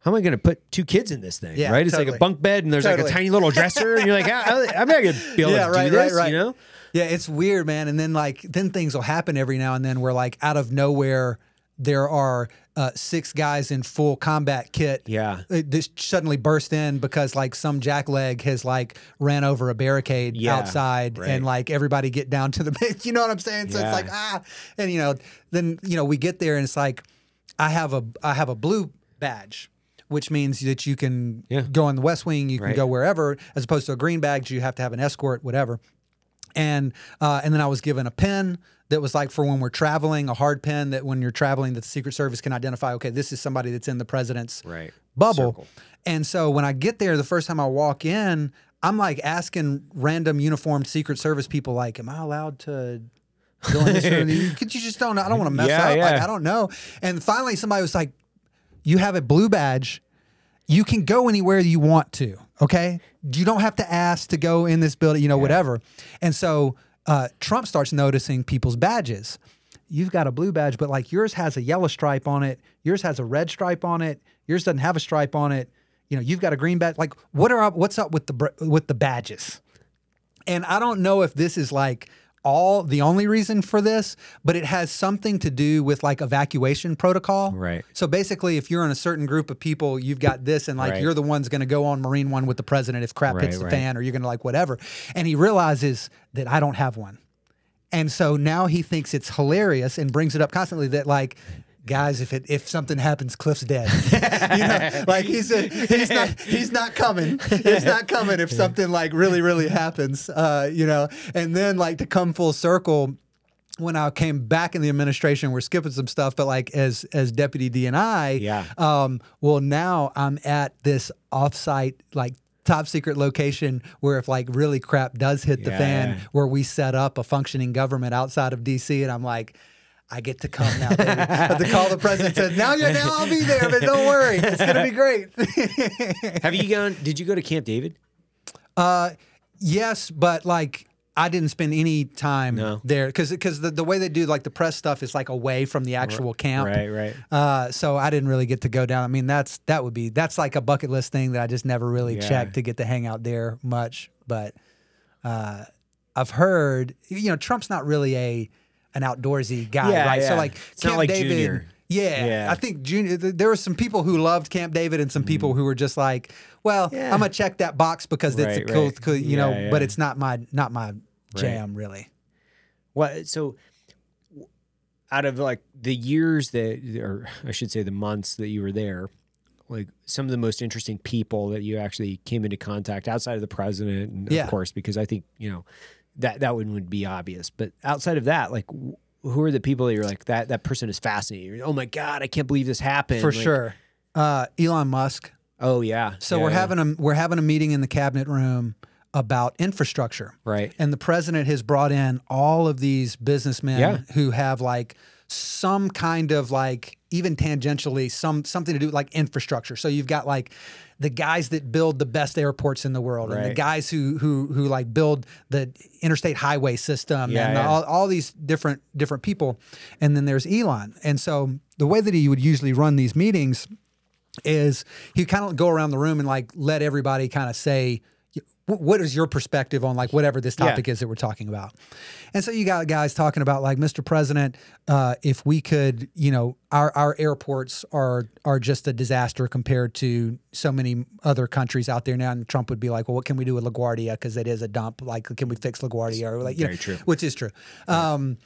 How am I going to put two kids in this thing? Yeah, right? It's like a bunk bed, and there's like a tiny little dresser, and you're like, how, I'm not going to be able Yeah, to right, do right, this, right. you know? Yeah, it's weird, man. And then like then things will happen every now and then where like out of nowhere there are uh, six guys in full combat kit. Yeah. uh, This suddenly burst in because like some jackleg has like ran over a barricade Yeah, outside right. and like everybody get down to the [laughs] you know what I'm saying? So Yeah. it's like ah and you know then you know we get there and it's like I have a I have a blue badge. Which means that you can Yeah. go on the West Wing, you can Right. go wherever, as opposed to a green badge, you have to have an escort, whatever and uh, and then I was given a pen that was like for when we're traveling, a hard pen that when you're traveling, that the Secret Service can identify. Okay, this is somebody that's in the president's Right. bubble. Circle. And so when I get there, the first time I walk in, I'm like asking random uniformed Secret Service people, like, "Am I allowed to?" Go in this room? [laughs] Could you just don't? I don't want to mess Yeah, up. Like. I don't know. And finally, somebody was like, "You have a blue badge you can go anywhere you want to. Okay, you don't have to ask to go in this building, you know, whatever. And so uh, Trump starts noticing people's badges. You've got a blue badge, but like yours has a yellow stripe on it. Yours has a red stripe on it. Yours doesn't have a stripe on it. You know, you've got a green badge. Like, what are up, what's up with the br- with the badges? And I don't know if this is like all the only reason for this, but it has something to do with like evacuation protocol. Right. So basically, if you're in a certain group of people, you've got this, and like Right. you're the one's going to go on Marine One with the president if crap hits the right. fan, or you're going to like whatever. And he realizes that I don't have one. And so now he thinks it's hilarious and brings it up constantly that like guys, if it if something happens, Cliff's dead. [laughs] you know, like he's a, he's not he's not coming. It's not coming if something like really really happens. Uh, you know, and then like to come full circle. When I came back in the administration, we're skipping some stuff, but like as as deputy DNI, Yeah. Um, well, now I'm at this offsite like top secret location where if like really crap does hit the fan, where we set up a functioning government outside of DC, and I'm like. I get to come now. Baby. I have to call the president. Says now now I'll be there, but don't worry, it's gonna be great. [laughs] Have you gone? Did you go to Camp David? Uh, yes, but like I didn't spend any time No. there because because the, the way they do like the press stuff is like away from the actual camp. Right, right. Uh, so I didn't really get to go down. I mean, that's that would be that's like a bucket list thing that I just never really Yeah. checked to get to hang out there much. But uh, I've heard, you know, Trump's not really a an outdoorsy guy, Yeah, right? So like It's not Camp like David. Junior. Yeah, Yeah. I think Junior. There were some people who loved Camp David, and some people mm-hmm. who were just like, "Well. Yeah. I'm gonna check that box because it's a Right, cool, right. cool you know." Yeah, But it's not my not my jam, really. What? So, out of like the years that, or I should say, the months that you were there, like some of the most interesting people that you actually came into contact outside of the president, and Yeah. of course, because I think you know that that one would be obvious. But outside of that, like. Who are the people that you're like that? That person is fascinating. Oh my god, I can't believe this happened. For Like, sure. Uh, Elon Musk. Oh yeah. So Yeah, we're yeah. having a we're having a meeting in the cabinet room about infrastructure. Right. And the president has brought in all of these businessmen Yeah. who have like some kind of like even tangentially some something to do with like infrastructure. So you've got like the guys that build the best airports in the world and the guys who who who like build the interstate highway system Yeah, and yeah. all, all these different different people. And then there's Elon. And so the way that he would usually run these meetings is he kind of go around the room and like let everybody kind of say "Wh- what is your perspective on like whatever this Yeah. topic is that we're talking about? And so you got guys talking about like mr president uh, if we could you know our, our airports are are just a disaster compared to so many other countries out there now and trump would be like well what can we do with laguardia? Because it is a dump. Like can we fix laguardia? Or like you Very know, true. which is true. Um,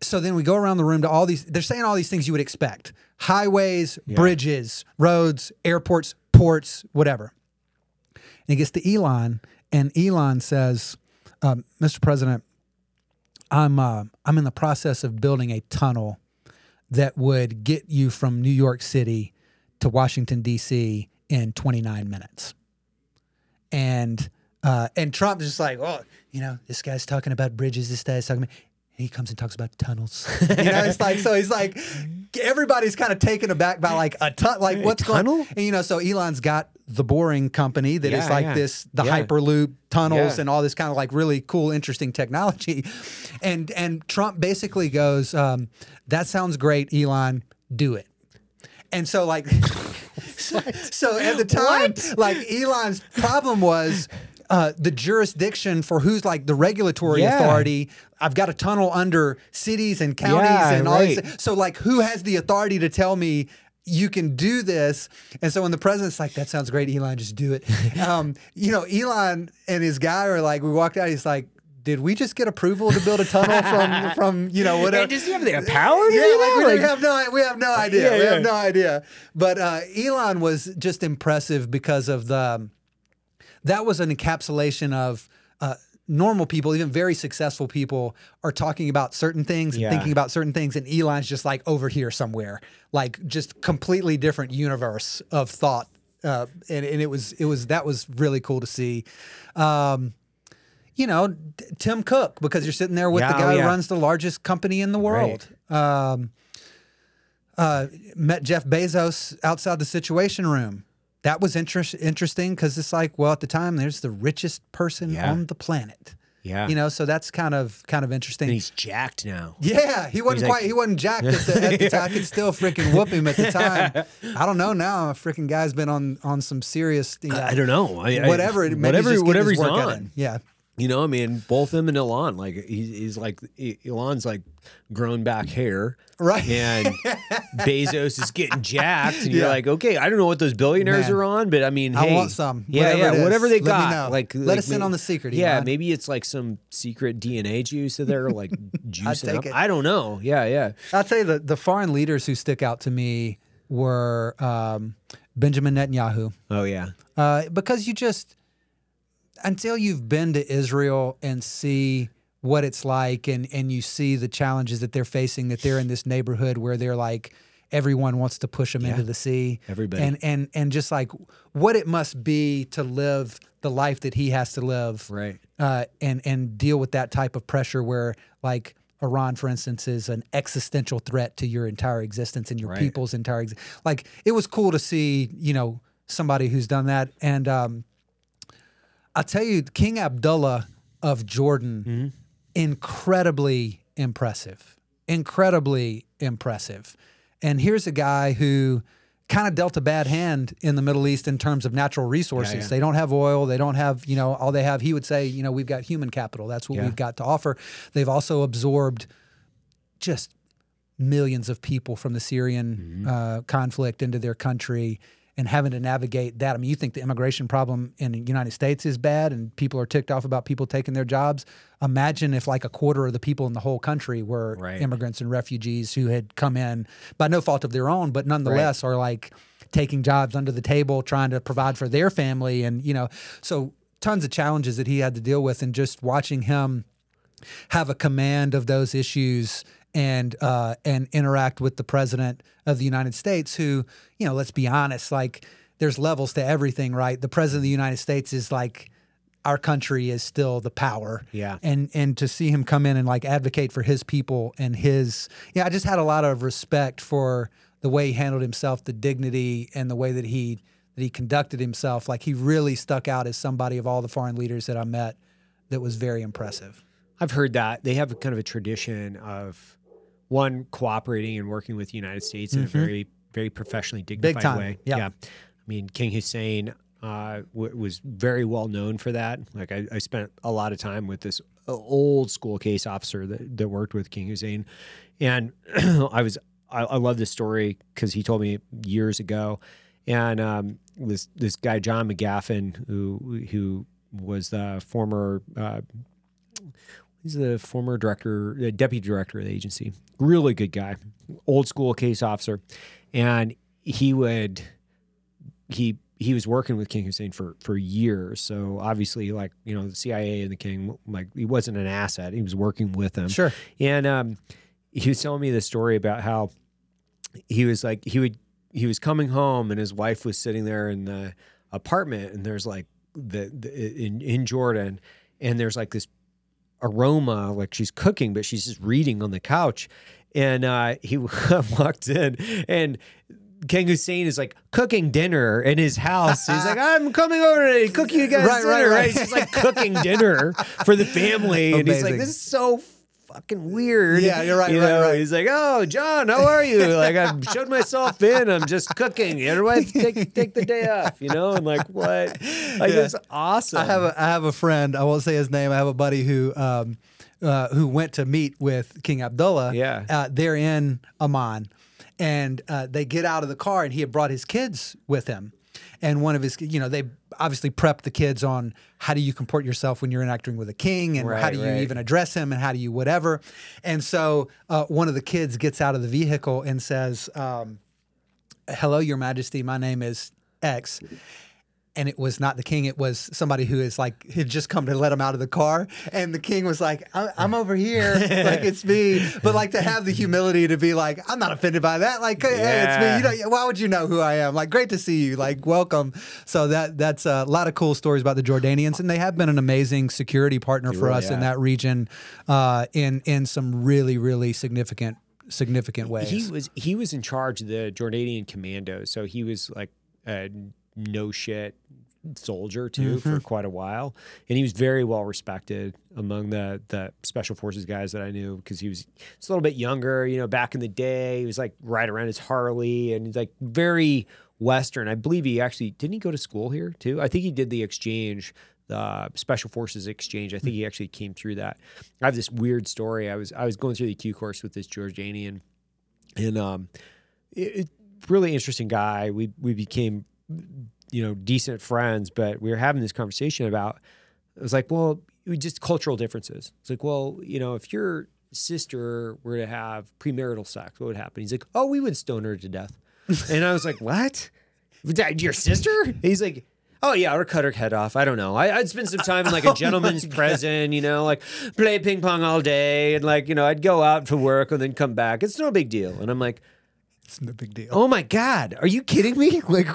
so then we go around the room to all these they're saying all these things you would expect. Highways bridges roads airports ports whatever he gets to elon and elon says um, mr president i'm uh, i'm in the process of building a tunnel that would get you from new york city to washington d.c in 29 minutes and uh, and Trump's just like, oh, you know, this guy's talking about bridges. This guy's talking about. And he comes and talks about tunnels. [laughs] you know, it's like so. He's like, everybody's kind of taken aback by like a ton, like what's tunnel? going. And you know, so Elon's got the Boring Company that is Yeah, like yeah. this, the Yeah. Hyperloop tunnels and all this kind of like really cool, interesting technology. [laughs] And and Trump basically goes, um, "That sounds great, Elon. Do it." And so like [laughs] so, so at the time, like Elon's problem was uh, the jurisdiction for who's like the regulatory Yeah. authority. I've got a tunnel under cities and counties Yeah, and all right. this. So like who has the authority to tell me you can do this? And so when the president's like, that sounds great, Elon, just do it. [laughs] um, you know, Elon and his guy are like, we walked out, he's like, did we just get approval to build a tunnel from [laughs] from you know whatever? Does he have the power Yeah, like we, we have no, we have no idea. Yeah, we have no idea. But uh, Elon was just impressive because of the. That was an encapsulation of normal people, even very successful people, are talking about certain things and Yeah. thinking about certain things, and Elon's just like over here somewhere, like just completely different universe of thought. Uh, and, and it was it was that was really cool to see. Um, you know, D- Tim Cook, because you're sitting there with Yeah, the oh, guy yeah. who runs the largest company in the world. Um, uh, met Jeff Bezos outside the Situation Room. That was interest, interesting because it's like, well, at the time, there's the richest person Yeah. on the planet. Yeah. You know, so that's kind of kind of interesting. and he's jacked now. Yeah, he wasn't He's like- quite. he wasn't jacked at the, at the [laughs] time. I could still freaking whoop him at the time. I don't know now. A freaking guy's been on on some serious. You know, I don't know. I- I- whatever. it- Maybe whatever- he's just getting whatever he's on. in. Yeah. You know, I mean, both him and Elon, like he's, he's like Elon's like grown back hair, Right. And [laughs] Bezos is getting jacked, and you're like, okay, I don't know what those billionaires Man. are on, but I mean, I hey, want some. Yeah, Whatever yeah, whatever they let got. Like, Let like us in on the secret, Yeah, Elon. maybe it's like some secret DNA juice that they're like [laughs] juicing take up. it. I don't know. Yeah, yeah. I'll tell you the, the foreign leaders who stick out to me were um, Benjamin Netanyahu. Oh yeah, Uh, because you just until you've been to Israel and see what it's like and and you see the challenges that they're facing that they're in this neighborhood where they're like everyone wants to push them into the sea Everybody. and and and just like what it must be to live the life that he has to live right. uh, and and deal with that type of pressure where like Iran, for instance, is an existential threat to your entire existence and your Right. people's entire ex- like. It was cool to see, you know, somebody who's done that. And um, I'll tell you, King Abdullah of Jordan, incredibly impressive, incredibly impressive. And here's a guy who kind of dealt a bad hand in the Middle East in terms of natural resources. yeah. They don't have oil. They don't have, you know, all they have. He would say, you know, we've got human capital. That's what Yeah. we've got to offer. They've also absorbed just millions of people from the Syrian uh, conflict into their country and having to navigate that. I mean, you think the immigration problem in the United States is bad and people are ticked off about people taking their jobs. Imagine if like a quarter of the people in the whole country were Right. immigrants and refugees who had come in by no fault of their own, but nonetheless are like taking jobs under the table, trying to provide for their family. And, you know, so tons of challenges that he had to deal with. And just watching him have a command of those issues and uh, and interact with the president of the United States, who you know, let's be honest, like there's levels to everything, right? The president of the United States is like our country is still the power, Yeah. and and to see him come in and like advocate for his people and his, yeah, I just had a lot of respect for the way he handled himself, the dignity, and the way that he that he conducted himself. Like he really stuck out as somebody of all the foreign leaders that I met that was very impressive. I've heard that they have kind of a tradition of one cooperating and working with the United States in a very, very professionally dignified time. way. Yeah. I mean, King Hussein uh, w- was very well known for that. Like I, I spent a lot of time with this old school case officer that, that worked with King Hussein, and [clears throat] I was I, I love this story because he told me years ago, and um, this this guy John MacGaffin who who was the former uh, He's the former director, uh, deputy director of the agency. Really good guy, old school case officer, and he would he he was working with King Hussein for for years. So obviously, like you know, the CIA and the King, like he wasn't an asset. He was working with them. Sure. And um, he was telling me the story about how he was like he would he was coming home and his wife was sitting there in the apartment and there's like the, the in in Jordan and there's like this aroma like she's cooking but she's just reading on the couch and uh he [laughs] walked in and King Hussein is like cooking dinner in his house. He's like, [laughs] I'm coming over to cook you guys Right, right, dinner. right. He's just like cooking dinner for the [laughs] family. And he's like, this is so fucking weird. Yeah, you're right, You right, know, right. He's like, oh, John, how are you? Like, I showed myself in. I'm just cooking. Everybody take, take the day off, you know? And like, what? Like, Yeah. it's awesome. I have a I have a friend. I won't say his name. I have a buddy who um, uh, who went to meet with King Abdullah. Yeah. uh, they're in Amman, and uh, they get out of the car, and he had brought his kids with him. And one of his, you know, they obviously prep the kids on how do you comport yourself when you're interacting with a king, and how Right, do you even address him, and how do you whatever. And so uh, one of the kids gets out of the vehicle and says, um, "Hello, Your Majesty. My name is X." and it was not the king. It was somebody who is like had just come to let him out of the car, and the king was like, "I- "I'm over here, like it's me." [laughs] But like to have the humility to be like, "I'm not offended by that." Like, hey, it's me. You know, why would you know who I am? Like, great to see you. Like, welcome. So that that's a lot of cool stories about the Jordanians, and they have been an amazing security partner for us in that region, uh, in in some really really significant significant ways. he was he was in charge of the Jordanian commandos, so he was like a no shit soldier too Mm-hmm. for quite a while, and he was very well respected among the the special forces guys that I knew because he was just a little bit younger. You know, back in the day, he was like right around his Harley, and he's like very Western. I believe he actually didn't he go to school here too. I think he did the exchange the Special Forces Exchange. I think he actually came through that. I have this weird story. I was I was going through the Q course with this Jordanian, and um, it, it- really interesting guy. We we became you know decent friends, but we were having this conversation about. It was like, well, we just cultural differences. It's like, well, you know, if your sister were to have premarital sex, what would happen? He's like, oh, we would stone her to death. [laughs] and I was like, what? Your [laughs] sister? He's like, oh yeah, or cut her head off. I don't know. I, I'd spend some time in like a [laughs] oh gentleman's prison, you know, like play ping pong all day, and like you know, I'd go out for work and then come back. It's no big deal. And I'm like, It's no big deal. oh my god, are you kidding me? Like,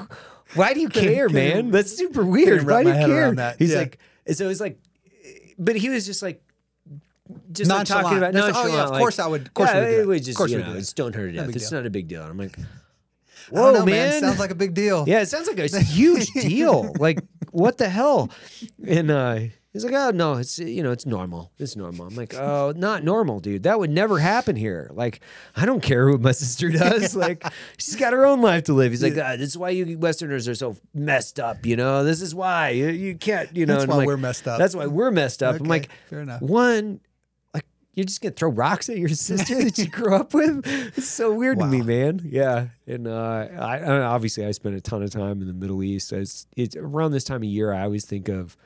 why do you care, man? That's super weird. Why do you care? that. He's Yeah. like, so it's like, but he was just like. Just like talking about Just, oh, yeah, of like, course I would- of course yeah, it it. would Of course you know do it. stone her to It's not a big deal. And I'm like, whoa, don't know, man. Sounds like a big deal. Yeah, it sounds like a huge [laughs] deal. Like, what the hell? And uh, he's like, oh no, it's you know, it's normal. It's normal. I'm like, oh, not normal, dude. That would never happen here. Like, I don't care what my sister does. [laughs] Like, she's got her own life to live. He's like, ah, this is why you Westerners are so messed up. You know, this is why you, you can't. You know, That's why like, we're messed up. That's why we're messed up. I'm like, fair enough. one. like You're just gonna throw rocks at your sister that you grew up with? It's so weird to me, man. Yeah, and uh, I, I obviously I spent a ton of time in the Middle East. It's, it's around this time of year. I always think of.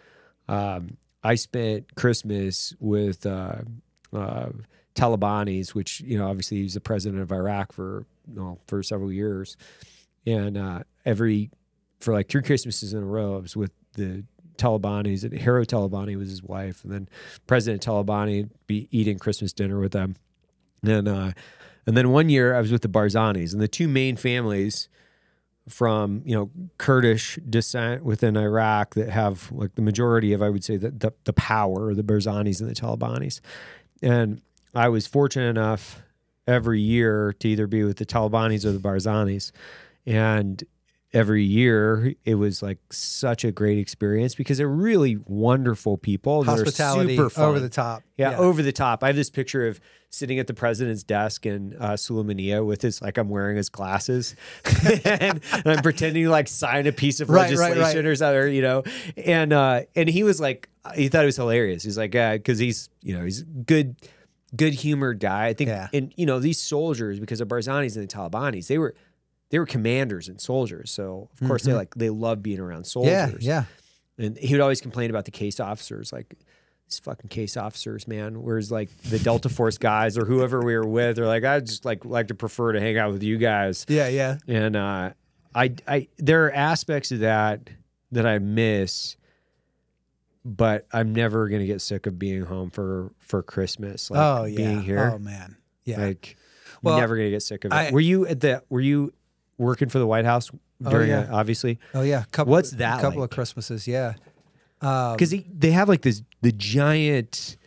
Um, I spent Christmas with uh, uh, Talabanis, which you know obviously he was the president of Iraq for well, for several years, and uh, every for like three Christmases in a row, I was with the Talabanis. And Hero Talabani was his wife, and then President Talabani be eating Christmas dinner with them. And uh, and then one year I was with the Barzanis, and the two main families from you know Kurdish descent within Iraq that have like the majority of I would say the the, the power, the Barzanis and the Talabanis. And I was fortunate enough every year to either be with the Talabanis or the Barzanis, and every year it was like such a great experience because they're really wonderful people. They're Hospitality super fun. over the top. Yeah, over the top. I have this picture of sitting at the president's desk in uh, with his like I'm wearing his glasses, and, [laughs] and I'm pretending to like sign a piece of Right, right, legislation right. or something, you know. And uh, and he was like, he thought it was hilarious. He's like, yeah, because he's you know he's good. Good humored guy, I think, Yeah. and you know these soldiers because of Barzanis and the Talabanis, they were they were commanders and soldiers, so of course they like they love being around soldiers. Mm-hmm. Yeah, yeah. And he would always complain about the case officers, like these fucking case officers, man. Whereas like the Delta Force guys or whoever we were with, they're like, I just like like to prefer to hang out with you guys. Yeah, yeah. And uh, I, I, there are aspects of that that I miss, but I'm never gonna get sick of being home for for Christmas. Like oh, yeah. being here, Oh, man. Yeah. like Well, never gonna get sick of it. I- were you at the? Were you working for the White House during? yeah. it, obviously, oh, yeah. Couple, What's that A couple like? of Christmases. Yeah. Um, because they, they have like this the giant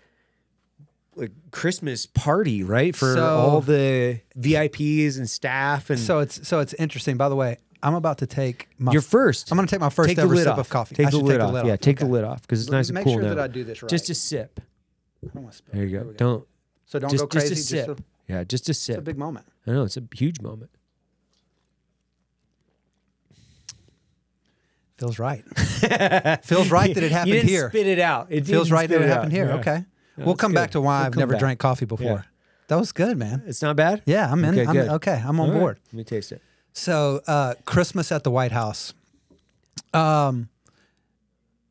like Christmas party, right? For So- all the VIPs and staff and so it's so it's interesting. By the way, I'm about to take my. you're first. I'm going to take my first take ever sip off. of coffee. Take the lid take off. the lid Yeah, off. take the lid off because it's Let nice and make sure now. that I do this right. Just a sip. I don't wanna spill. There you go. go. Don't So don't just go crazy. just a sip. a, yeah, just a sip. it's a big moment. I know it's a huge moment. Feels right. [laughs] Feels right that it happened you didn't here. Spit it out. It Feels right that spit it happened here. Yeah. Okay. we'll that's come back to why We'll I've never back. drank coffee before. That was good, man. It's not bad. Yeah, I'm in. Okay, I'm, good. okay, I'm on All right. board. Let me taste it. So, uh, Christmas at the White House. Um,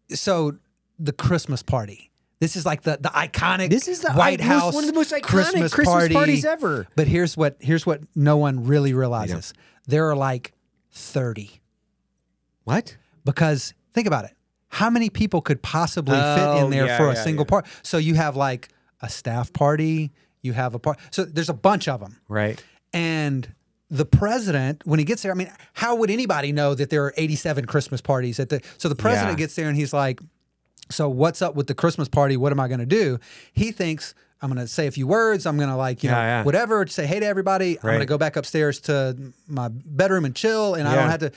so the Christmas party. This is like the the iconic. This is the White I- House one of the most iconic Christmas, Christmas party. parties ever. But here's what here's what no one really realizes. There are like thirty What? Because think about it. How many people could possibly fit Oh, in there yeah, for a yeah, single yeah. party? So you have like a staff party. You have a party. So there's a bunch of them. Right. And the president, when he gets there, I mean, how would anybody know that there are 87 Christmas parties at the? So the president Yeah. gets there and he's like, "So what's up with the Christmas party? What am I going to do?" He thinks I'm going to say a few words. I'm going to like you know Yeah, yeah. whatever say hey to everybody. I'm going to go back upstairs to my bedroom and chill, and I don't have to.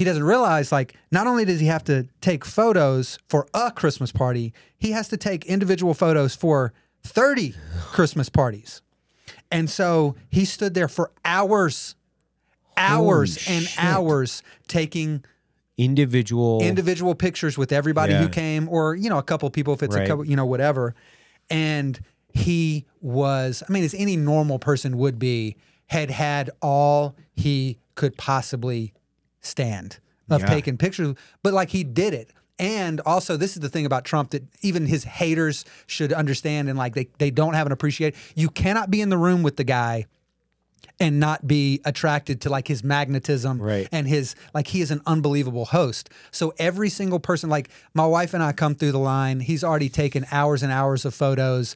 He doesn't realize like not only does he have to take photos for a Christmas party, he has to take individual photos for 30 Christmas parties. And so he stood there for hours, hours Holy and shit. hours taking individual. individual pictures with everybody who Yeah. came, or you know, a couple people if it's a Right. couple, you know, whatever. And he was, I mean, as any normal person would be, had had all he could possibly stand of Yeah. taking pictures, but like he did it. And also, this is the thing about Trump that even his haters should understand, and like they, they don't have an appreciate. You cannot be in the room with the guy and not be attracted to like his magnetism Right. and his like he is an unbelievable host. So every single person like my wife and I come through the line, he's already taken hours and hours of photos.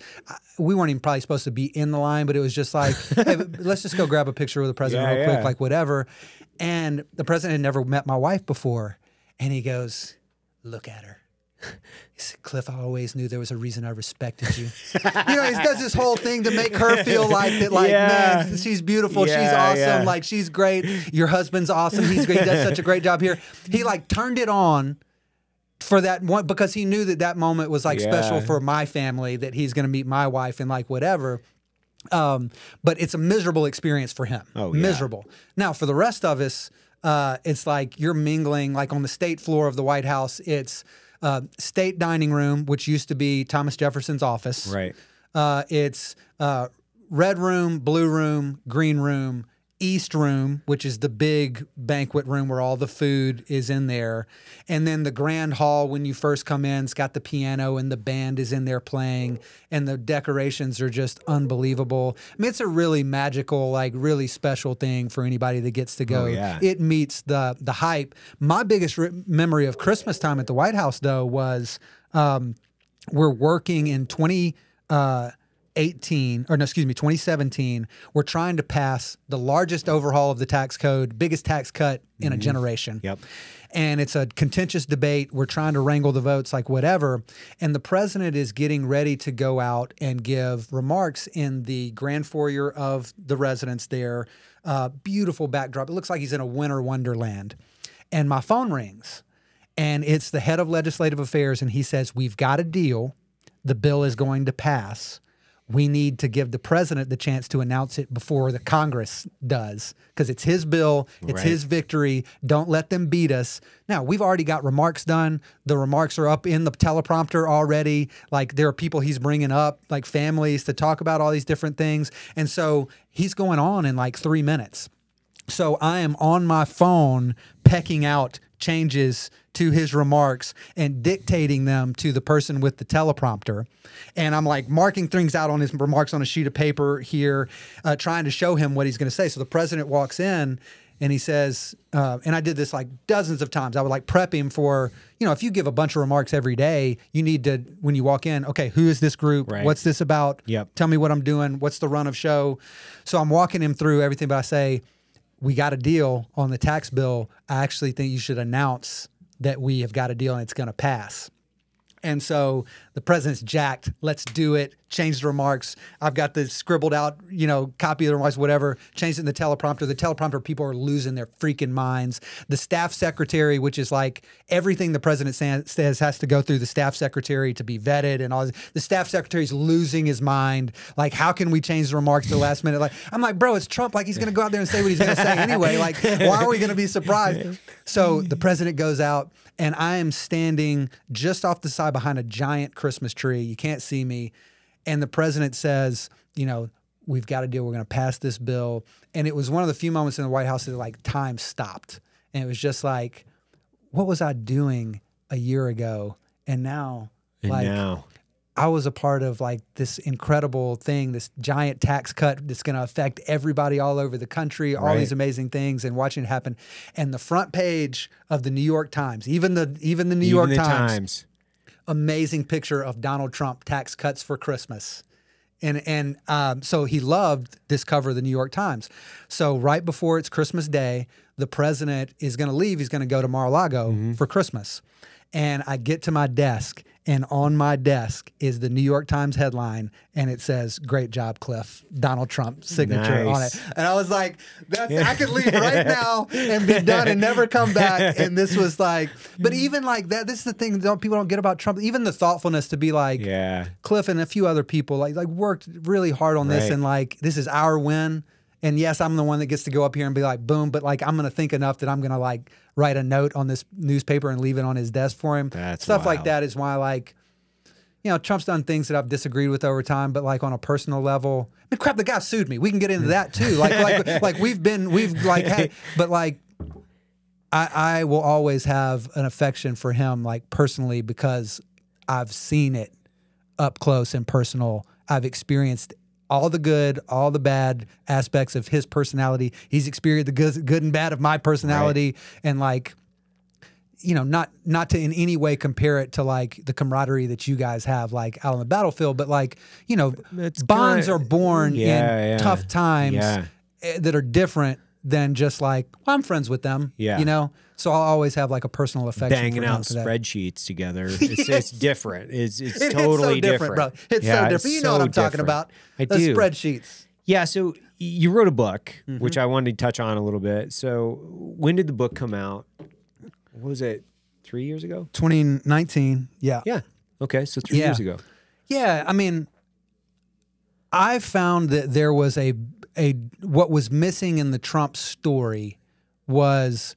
We weren't even probably supposed to be in the line, but it was just like, [laughs] hey, let's just go grab a picture with the president Yeah, real quick, like whatever. And the president had never met my wife before, and he goes, "Look at her." He said, Cliff, I always knew there was a reason I respected you. you know, he does this whole thing to make her feel like that, like, Yeah. man, she's beautiful, she's awesome, yeah. like she's great. Your husband's awesome. He's great. He does such a great job here. He like turned it on for that one because he knew that that moment was like special for my family that he's going to meet my wife and like whatever. Um, but it's a miserable experience for him. Oh, yeah. miserable. Now for the rest of us, uh, it's like you're mingling like on the state floor of the White House. It's uh, state dining room, which used to be Thomas Jefferson's office. Right. Uh, it's uh, red room, blue room, green room, east room, which is the big banquet room where all the food is in there, and then the grand hall when you first come in. It's got the piano and the band is in there playing, and the decorations are just unbelievable. I mean, it's a really magical, like really special thing for anybody that gets to go. yeah. It meets the the hype. My biggest re- memory of Christmas time at the White House, though, was. Um, we're working in 2018 or no excuse me 2017 we're trying to pass the largest overhaul of the tax code biggest tax cut in a generation. Yep. and it's a contentious debate. We're trying to wrangle the votes like whatever. And the president is getting ready to go out and give remarks in the grand foyer of the residence there. Uh, beautiful backdrop. It looks like he's in a winter wonderland. And my phone rings and it's the head of legislative affairs and he says we've got a deal. The bill is going to pass we need to give the president the chance to announce it before the congress does because it's his bill it's Right. his victory. Don't let them beat us. Now we've already got remarks done. The remarks are up in the teleprompter already. Like there are people he's bringing up like families to talk about all these different things. And so he's going on in like three minutes. So I am on my phone pecking out changes to his remarks and dictating them to the person with the teleprompter. And I'm like marking things out on his remarks on a sheet of paper here, uh, trying to show him what he's going to say. So the president walks in and he says, uh, and I did this like dozens of times. I would like prep him for, you know, if you give a bunch of remarks every day, you need to, when you walk in, okay, who is this group? Right. What's this about? Yep. Tell me what I'm doing. What's the run of show? So I'm walking him through everything, but I say, we got a deal on the tax bill. I actually think you should announce that we have got a deal and it's going to pass. And so the president's jacked. Let's do it. Change the remarks. I've got the scribbled out, you know, copy of the remarks, whatever. Change it in the teleprompter. The teleprompter people are losing their freaking minds. The staff secretary, which is like everything the president says has to go through the staff secretary to be vetted and all. This. The staff secretary's losing his mind. Like, how can we change the remarks to the last minute? Like, I'm like, bro, it's Trump. Like, he's going to go out there and say what he's going to say anyway. Like, why are we going to be surprised? So the president goes out and I am standing just off the side behind a giant Christmas tree. You can't see me. And the president says, you know, we've got a deal. We're going to pass this bill. And it was one of the few moments in the White House that like time stopped. And it was just like, what was I doing a year ago? And now, And like, now, I was a part of like this incredible thing, this giant tax cut that's going to affect everybody all over the country, all Right. these amazing things, and watching it happen. And the front page of the New York Times, even the even the New even York the Times, times. Amazing picture of Donald Trump tax cuts for Christmas. And and um, so he loved this cover of the New York Times. So right before it's Christmas Day, the president is going to leave. He's going to go to Mar-a-Lago for Christmas. And I get to my desk, and on my desk is the New York Times headline, and it says "Great job, Cliff." Donald Trump signature on it. And I was like, That's, I could leave [laughs] right now and be done and never come back. [laughs] And this was like, but even like that, this is the thing don't, people don't get about Trump. Even the thoughtfulness to be like, Yeah. Cliff and a few other people like like worked really hard on this Right. and like this is our win. And yes, I'm the one that gets to go up here and be like, boom, but like I'm gonna think enough that I'm gonna like write a note on this newspaper and leave it on his desk for him. That's Stuff like that is why like you know, Trump's done things that I've disagreed with over time, but like on a personal level, I mean, crap, the guy sued me. We can get into that too. [laughs] Like, like, like we've been, we've like had, but like, I, I will always have an affection for him, like personally, because I've seen it up close and personal. I've experienced all the good, all the bad aspects of his personality. He's experienced the good, good and bad of my personality, and like, you know, not not to in any way compare it to like the camaraderie that you guys have, like out on the battlefield, but like, you know, It's bonds kinda- are born Yeah, in yeah. tough times Yeah. eh, that are different than just like, well, I'm friends with them. Yeah. You know? So I'll always have like a personal affection banging for out spreadsheets together. [laughs] It's, it's different. It's it's It totally so different, bro. It's Yeah, so different. you know so what I'm talking different. about. I the do. spreadsheets. Yeah. So you wrote a book, Mm-hmm. which I wanted to touch on a little bit. So when did the book come out? What was it? Three years ago? 2019. Yeah. Yeah. Okay. So three Yeah. years ago. Yeah, I mean, I found that there was a a what was missing in the Trump story was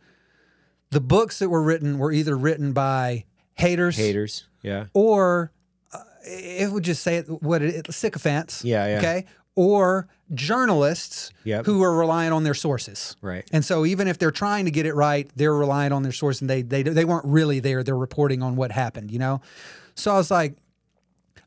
the books that were written were either written by haters, Haters. Yeah. or uh, it would just say it, what it, sycophants. Yeah, yeah. Okay, or journalists Yep. who are relying on their sources. Right. And so even if they're trying to get it right, they're relying on their source, and they they they weren't really there. They're reporting on what happened. You know. So I was like,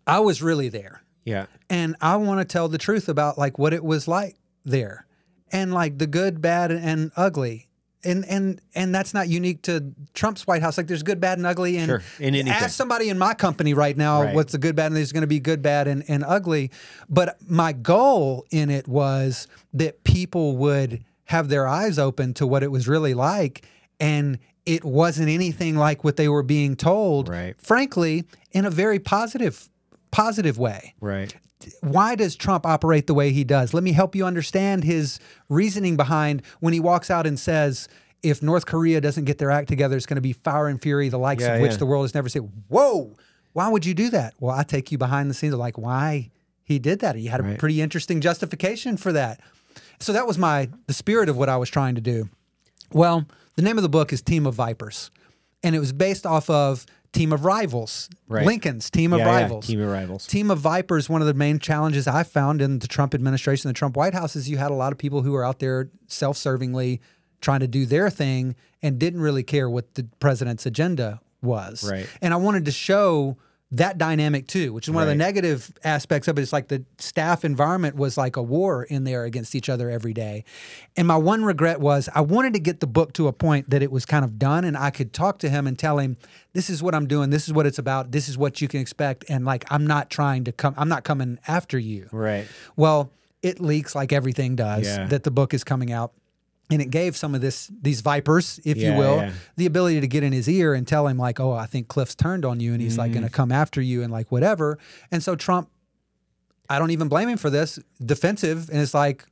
I was really there Yeah. and I want to tell the truth about like what it was like there, and like the good, bad, and ugly. And and and that's not unique to Trump's White House. Like there's good, bad, and ugly. And Sure. In anything. ask somebody in my company right now Right. what's the good, bad, and there's going to be good, bad, and, and ugly. But my goal in it was that people would have their eyes open to what it was really like, and it wasn't anything like what they were being told. Right. Frankly, in a very positive positive way Right. Why does Trump operate the way he does? Let me help you understand his reasoning behind when he walks out and says, if North Korea doesn't get their act together, it's going to be fire and fury, the likes Yeah, of which yeah. the world has never seen. Whoa, why would you do that? Well, I take you behind the scenes of like why he did that. He had a Right. pretty interesting justification for that. So that was my the spirit of what I was trying to do. Well, the name of the book is Team of Vipers, and it was based off of Team of Rivals, Right. Lincoln's Team of Yeah, yeah, Rivals. Team of Rivals. Team of Vipers, one of the main challenges I found in the Trump administration, the Trump White House, is you had a lot of people who were out there self servingly trying to do their thing and didn't really care what the president's agenda was. Right. And I wanted to show that dynamic too, which is one of the negative aspects of it. It's like the staff environment was like a war in there against each other every day. And my one regret was I wanted to get the book to a point that it was kind of done and I could talk to him and tell him, this is what I'm doing, this is what it's about, this is what you can expect. And like, I'm not trying to come, I'm not coming after you. Right. Well, it leaks like everything does Yeah. that the book is coming out. And it gave some of this these vipers, if Yeah, you will, yeah. the ability to get in his ear and tell him like, "Oh, I think Cliff's turned on you and he's like Mm. going to come after you and like whatever." And so Trump I don't even blame him for this, defensive and it's like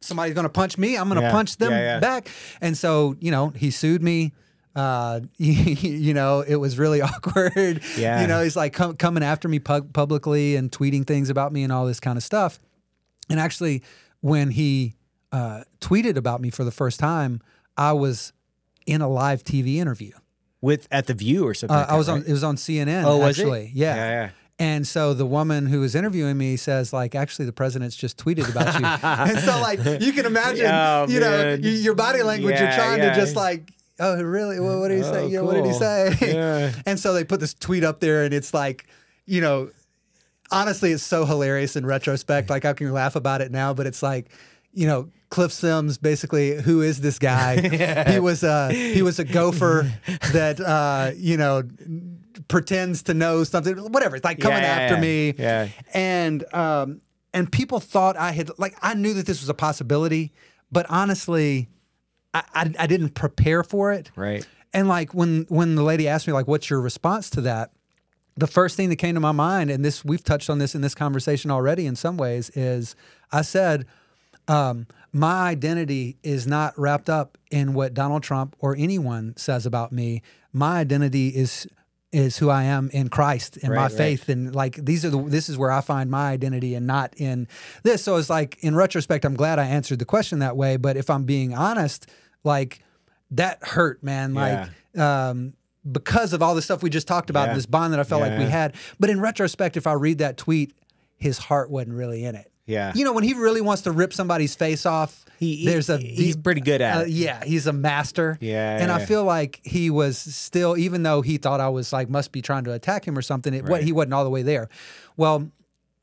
somebody's going to punch me, I'm going to Yeah, punch them back. And so, you know, he sued me uh, [laughs] you know, it was really [laughs] awkward. Yeah. You know, he's like com- coming after me pub- publicly and tweeting things about me and all this kind of stuff. And actually, when he uh, tweeted about me for the first time, I was in a live TV interview. With at the View or something. Uh, like I was on. It was on CNN. Oh, was it? actually, Yeah. Yeah, yeah. And so the woman who was interviewing me says, like, actually, the president's just tweeted about you. [laughs] and so, like, you can imagine, Oh, you know, man. y- your body language. you're trying yeah. to just like, oh, really? What, what did he say? Oh, You know, what did he say? Yeah. [laughs] and so they put this tweet up there, and it's like, you know, honestly, it's so hilarious in retrospect. Like, I can laugh about it now, but it's like, you know, Cliff Sims basically, who is this guy? [laughs] He was a he was a gopher [laughs] that uh, you know pretends to know something, whatever. It's like coming Yeah, yeah, after yeah. me, Yeah. and um, and people thought I had like I knew that this was a possibility, but honestly, I I, I didn't prepare for it. Right. And like when when the lady asked me like, "What's your response to that?" The first thing that came to my mind, and this we've touched on this in this conversation already in some ways, is I said, um, "My identity is not wrapped up in what Donald Trump or anyone says about me. My identity is is who I am in Christ and my Right, right. faith and like these are the this is where I find my identity and not in this. So it's like in retrospect, I'm glad I answered the question that way. But if I'm being honest, like that hurt, man. Like um because of all the stuff we just talked about, Yeah. this bond that I felt like we had. But in retrospect, if I read that tweet, his heart wasn't really in it. Yeah. You know, when he really wants to rip somebody's face off, He- he- there's a he's pretty good at uh, it. yeah, he's a master. Yeah, and I feel like he was still, even though he thought I was like must be trying to attack him or something. It, what he wasn't all the way there. Well,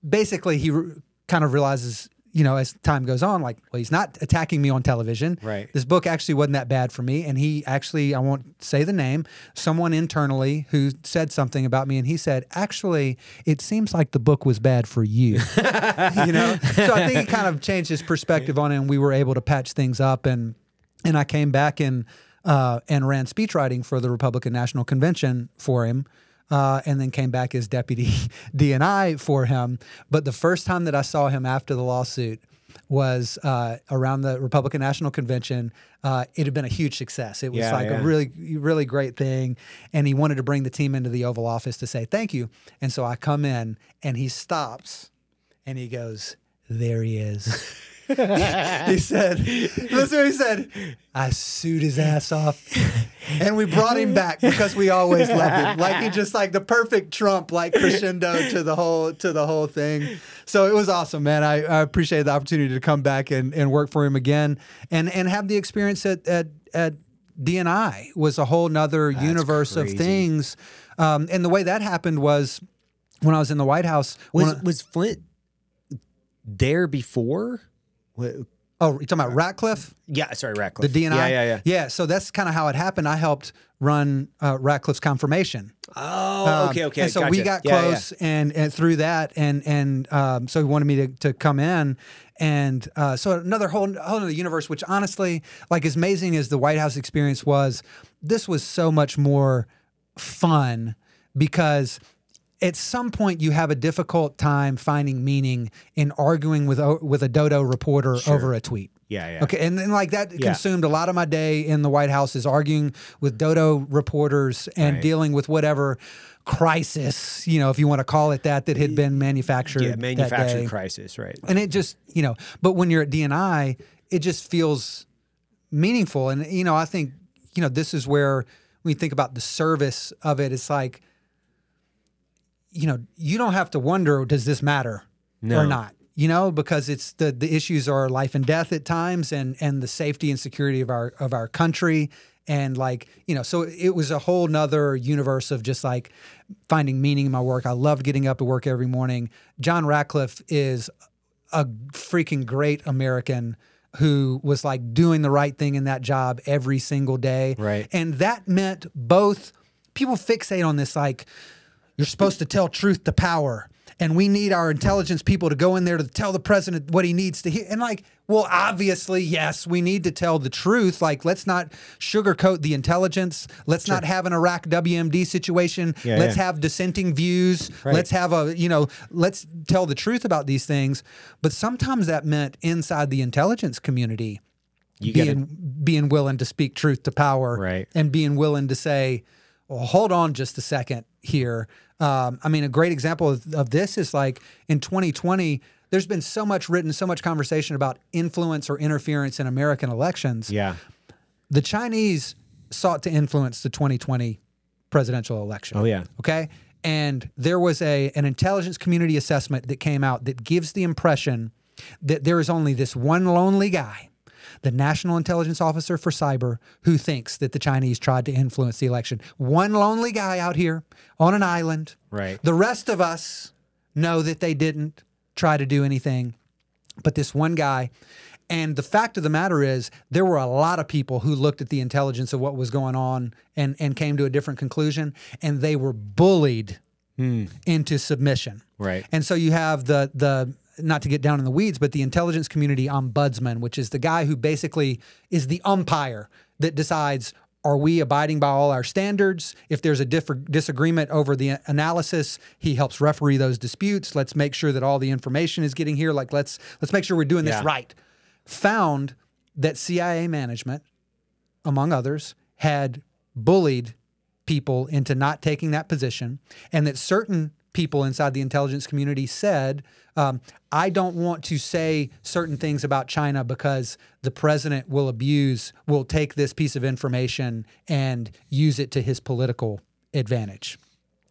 basically, he re- kind of realizes, you know, as time goes on, like, well, he's not attacking me on television. Right. This book actually wasn't that bad for me, and he actually, I won't say the name, someone internally who said something about me, and he said, actually, it seems like the book was bad for you. [laughs] you know so i think he kind of changed his perspective on it and we were able to patch things up and and i came back and uh, and ran speech writing for the republican national convention for him uh, and then came back as deputy [laughs] dni for him but the first time that i saw him after the lawsuit was uh, around the Republican National Convention. Uh, it had been a huge success. It was Yeah, like yeah. a really, really great thing. And he wanted to bring the team into the Oval Office to say thank you. And so I come in and he stops and he goes, There he is. [laughs] [laughs] he said, Listen what he said. I sued his ass off. And we brought him back because we always loved him. Like he just like the perfect Trump, like crescendo to the whole to the whole thing. So it was awesome, man. I, I appreciate the opportunity to come back and, and work for him again and and have the experience at at at DNI was a whole nother universe of things. Um, and the way that happened was when I was in the White House. Was I- was Flint there before? What, oh, you talking about Ratcliffe? yeah, sorry, Ratcliffe. The DNI? Yeah, yeah, yeah. Yeah, so that's kind of how it happened. I helped run uh, Ratcliffe's confirmation. Oh, Um, okay, okay. And so we gotcha. got Yeah, yeah. close, and and through that, and and um, so he wanted me to, to come in, and uh, so another whole whole other universe. Which honestly, like as amazing as the White House experience was, this was so much more fun because. At some point, you have a difficult time finding meaning in arguing with with a dodo reporter over a tweet. Yeah, yeah. Okay, and then like that consumed a lot of my day in the White House is arguing with dodo reporters and Right. dealing with whatever crisis, you know, if you want to call it that, that had been manufactured. Yeah, that manufactured crisis, right? And it just, you know, but when you're at DNI, it just feels meaningful. And, you know, I think, you know, this is where when you think about the service of it, it's like, you know, you don't have to wonder, does this matter No. or not? You know, because it's the the issues are life and death at times, and and the safety and security of our of our country, and like you know, so it was a whole nother universe of just like finding meaning in my work. I loved getting up to work every morning. John Ratcliffe is a freaking great American who was like doing the right thing in that job every single day. Right. And that meant both people fixate on this like you're supposed to tell truth to power. And we need our intelligence people to go in there to tell the president what he needs to hear. And like, well, obviously, yes, we need to tell the truth. Like, let's not sugarcoat the intelligence. Let's not have an Iraq WMD situation. Yeah, let's yeah. have dissenting views. Right. Let's have a, you know, let's tell the truth about these things. But sometimes that meant inside the intelligence community You being gotta, being willing to speak truth to power Right. and being willing to say, well, hold on just a second here. Um, I mean, a great example of, of this is like in 2020, there's been so much written, so much conversation about influence or interference in American elections. yeah, The Chinese sought to influence the 2020 presidential election. Oh, yeah. Okay. And there was a an intelligence community assessment that came out that gives the impression that there is only this one lonely guy, the National Intelligence Officer for Cyber, who thinks that the Chinese tried to influence the election. One lonely guy out here on an island. Right. The rest of us know that they didn't try to do anything but this one guy. And the fact of the matter is, there were a lot of people who looked at the intelligence of what was going on and, and came to a different conclusion, and they were bullied hmm. into submission. Right. And so you have the the not to get down in the weeds, but the intelligence community ombudsman, which is the guy who basically is the umpire that decides are we abiding by all our standards? If there's a differ- disagreement over the analysis, he helps referee those disputes. Let's make sure that all the information is getting here. Like let's let's make sure we're doing this right. Found that CIA management, among others, had bullied people into not taking that position, and that certain people inside the intelligence community said, um, I don't want to say certain things about China because the president will abuse, will take this piece of information and use it to his political advantage.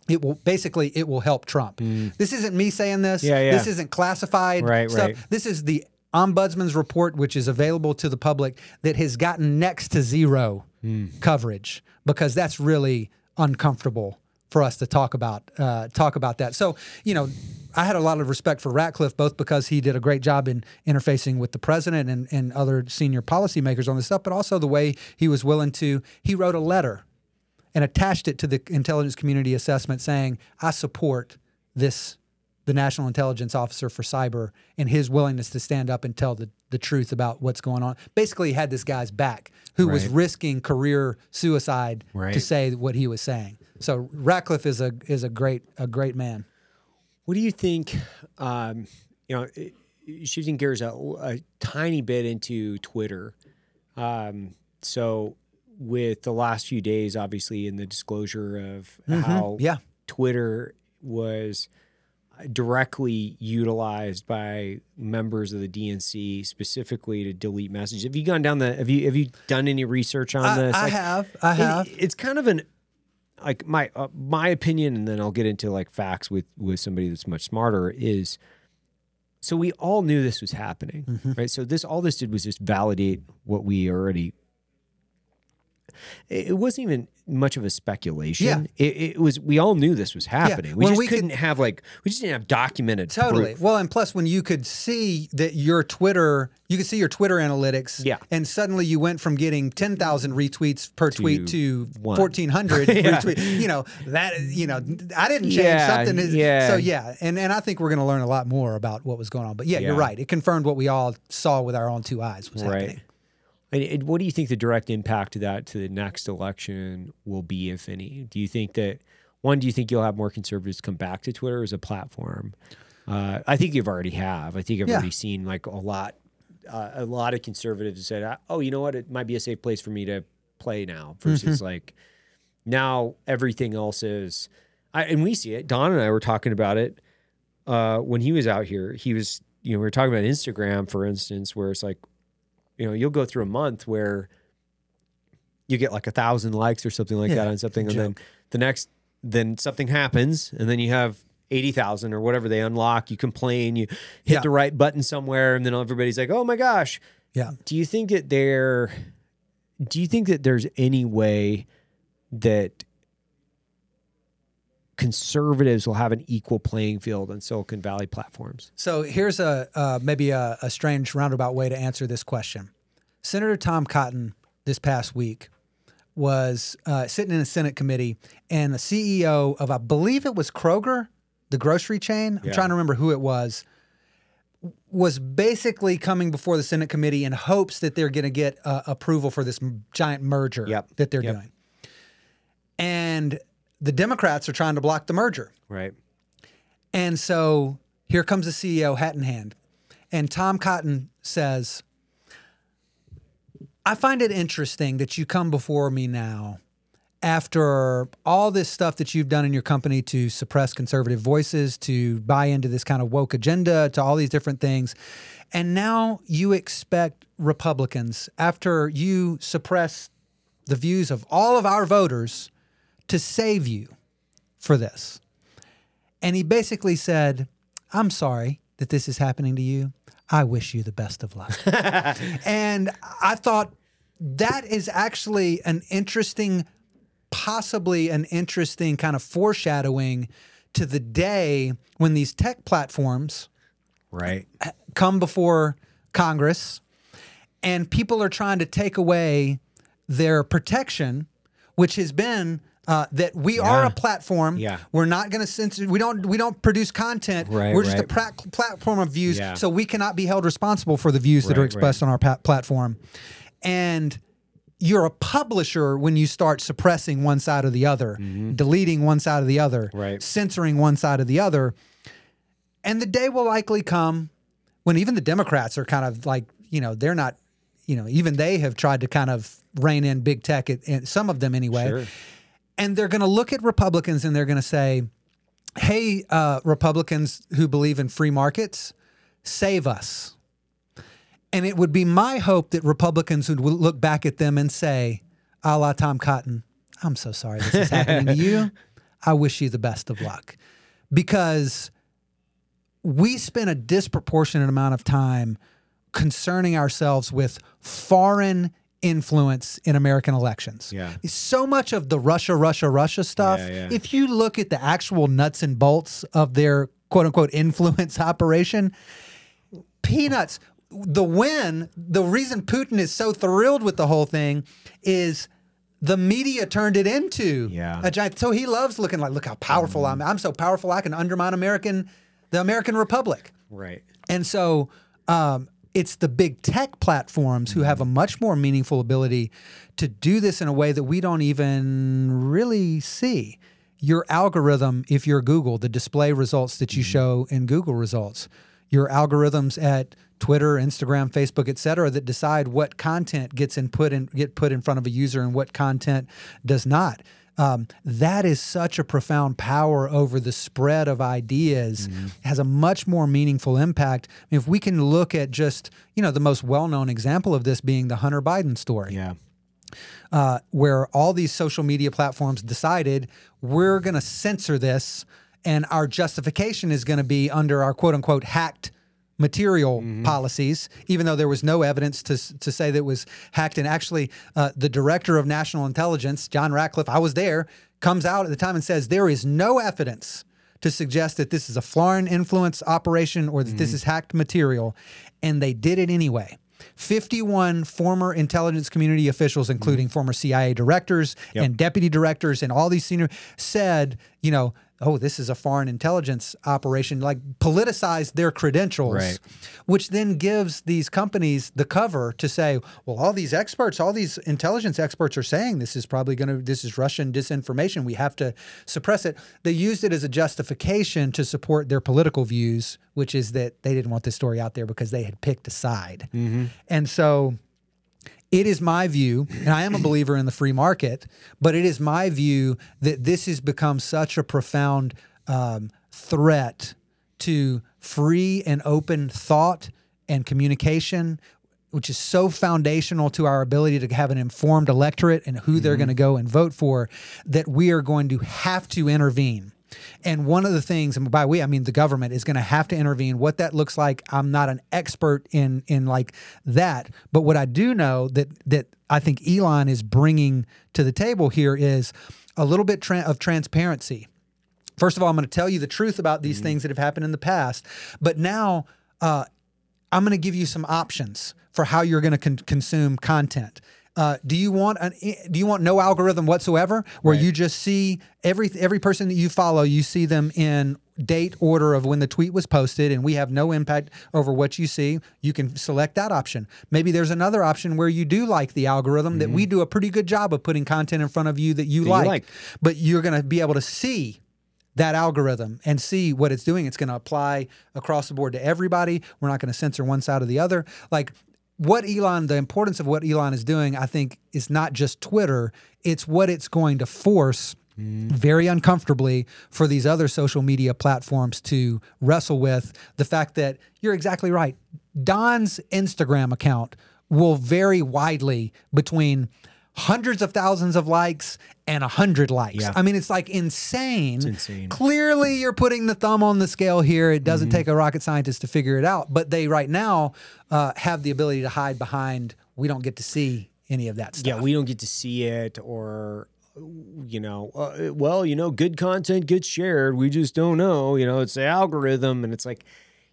It will basically it will help Trump. This isn't me saying this. Mm. Yeah, yeah. This isn't classified Right, stuff. right. This is the ombudsman's report, which is available to the public, that has gotten next to zero Hmm. coverage because that's really uncomfortable for us to talk about uh, talk about that. So you know, I had a lot of respect for Ratcliffe, both because he did a great job in interfacing with the president and, and other senior policymakers on this stuff, but also the way he was willing to. He wrote a letter and attached it to the intelligence community assessment saying, I support this, the National Intelligence Officer for Cyber, and his willingness to stand up and tell the, the truth about what's going on. Basically, he had this guy's back who was risking career suicide to say what he was saying. So Ratcliffe is a is a great a great man. What do you think? Um, you know, shifting gears a, a tiny bit into Twitter. Um, so, with the last few days, obviously, in the disclosure of how Yeah. Twitter was directly utilized by members of the DNC specifically to delete messages. Have you gone down the? Have you have you done any research on I, this? I Like, have. I it- have. it's kind of an like my uh, my opinion, and then I'll get into like facts with with somebody that's much smarter. Is so we all knew this was happening, Mm-hmm. right? So this all this did was just validate what we already. It it wasn't even much of a speculation. Yeah. It, it was. We all knew this was happening. Yeah. We just we could- couldn't have like we just didn't have documented. Totally. proof. Well, and plus, when you could see that your Twitter, you could see your Twitter analytics, Yeah. and suddenly you went from getting ten thousand retweets per tweet to fourteen hundred [laughs] retweets. You know that. You know, I didn't change Yeah, something. is- yeah. So yeah, and and I think we're going to learn a lot more about what was going on. But yeah, you're right. It confirmed what we all saw with our own two eyes was happening. And, and what do you think the direct impact of that to the next election will be, if any? Do you think that one? Do you think you'll have more conservatives come back to Twitter as a platform? Uh, I think you've already have. I think I've Yeah. already seen like a lot, uh, a lot of conservatives said, "Oh, you know what? It might be a safe place for me to play now." Versus like now everything else is. I, and we see it. Don and I were talking about it uh, when he was out here. He was, you know, we were talking about Instagram, for instance, where it's like, you know, you'll go through a month where you get like a thousand likes or something like Yeah, that on something, and then the next, then something happens, and then you have eighty thousand or whatever they unlock. You complain, you hit Yeah. the right button somewhere, and then everybody's like, "Oh my gosh!" Yeah. Do you think that there? Do you think that there's any way that conservatives will have an equal playing field on Silicon Valley platforms? So here's a uh, maybe a, a strange roundabout way to answer this question. Senator Tom Cotton this past week was uh, sitting in a Senate committee, and the CEO of I believe it was Kroger, the grocery chain. I'm trying to remember who it was. Was basically coming before the Senate committee in hopes that they're going to get uh, approval for this m- giant merger Yep. that they're Yep. doing, and the Democrats are trying to block the merger. Right. And so here comes the CEO, hat in hand. And Tom Cotton says, I find it interesting that you come before me now after all this stuff that you've done in your company to suppress conservative voices, to buy into this kind of woke agenda, to all these different things. And now you expect Republicans, after you suppress the views of all of our voters, to save you for this. And he basically said, I'm sorry that this is happening to you. I wish you the best of luck. [laughs] and I thought that is actually an interesting, possibly an interesting kind of foreshadowing to the day when these tech platforms Right. come before Congress and people are trying to take away their protection, which has been uh, that we are a platform. Yeah. We're not going to censor. We don't. We don't produce content. Right, We're just a pra- platform of views. Yeah. So we cannot be held responsible for the views that are Right, expressed on our pa- platform. And you're a publisher when you start suppressing one side or the other, deleting one side or the other, Mm-hmm. Right. censoring one side or the other. And the day will likely come when even the Democrats are kind of like, you know, they're not, you know, even they have tried to kind of rein in big tech, and some of them anyway. Sure. And they're going to look at Republicans and they're going to say, "Hey, uh, Republicans who believe in free markets, save us." And it would be my hope that Republicans would look back at them and say, "A la Tom Cotton, I'm so sorry this is happening to [laughs] you. I wish you the best of luck," because we spend a disproportionate amount of time concerning ourselves with foreign influence in American elections. Yeah. So much of the Russia, Russia, Russia stuff, Yeah, yeah. if you look at the actual nuts and bolts of their quote unquote influence [laughs] operation, peanuts. The win, the reason Putin is so thrilled with the whole thing is the media turned it into Yeah. a giant. So he loves looking like, look how powerful I'm. I'm so powerful I can undermine American, the American Republic. Right. And so um, it's the big tech platforms who have a much more meaningful ability to do this in a way that we don't even really see. Your algorithm, if you're Google, the display results that you mm-hmm. show in Google results, your algorithms at Twitter, Instagram, Facebook, et cetera, that decide what content gets input and get put in front of a user and what content does not um, that is such a profound power over the spread of ideas. Has a much more meaningful impact. I mean, if we can look at just you know the most well-known example of this being the hunter biden story Yeah. uh, where all these social media platforms decided we're going to censor this and our justification is going to be under our quote unquote hacked material mm-hmm. policies, even though there was no evidence to, to say that it was hacked. And actually, uh, the director of national intelligence, John Ratcliffe, I was there, comes out at the time and says there is no evidence to suggest that this is a foreign influence operation or that this mm-hmm. is hacked material. And they did it anyway. 51 former intelligence community officials, including mm-hmm. former CIA directors and deputy directors, and all these senior said, you know, oh, this is a foreign intelligence operation, like politicized their credentials, Right. which then gives these companies the cover to say, well, all these experts, all these intelligence experts are saying this is probably going to, this is Russian disinformation. We have to suppress it. They used it as a justification to support their political views, which is that they didn't want this story out there because they had picked a side. Mm-hmm. And so, it is my view, and I am a believer in the free market, but it is my view that this has become such a profound um, threat to free and open thought and communication, which is so foundational to our ability to have an informed electorate and who they're going to go and vote for, that we are going to have to intervene. And one of the things, and by we I mean the government is going to have to intervene. What that looks like, I'm not an expert in in like that, but what I do know that that I think Elon is bringing to the table here is a little bit tra- of transparency. First of all, I'm going to tell you the truth about these things that have happened in the past, but now uh, I'm going to give you some options for how you're going to con- consume content. Uh, do you want an do you want no algorithm whatsoever where you just see every every person that you follow you see them in date order of when the tweet was posted and we have no impact over what you see you can select that option maybe there's another option where you do like the algorithm that we do a pretty good job of putting content in front of you that you, you like, like. but you're going to be able to see that algorithm and see what it's doing. It's going to apply across the board to everybody. We're not going to censor one side or the other. Like what Elon, the importance of what Elon is doing, I think, is not just Twitter, it's what it's going to force. Mm-hmm. Very uncomfortably for these other social media platforms to wrestle with the fact that you're exactly right. Don's Instagram account will vary widely between hundreds of thousands of likes and a hundred likes. Yeah. I mean, it's like insane. insane. Clearly, you're putting the thumb on the scale here. It doesn't Mm-hmm. take a rocket scientist to figure it out. But they right now uh, have the ability to hide behind. We don't get to see any of that stuff. Yeah, we don't get to see it or you know, uh, well, you know, good content gets shared. We just don't know, you know, it's the algorithm and it's like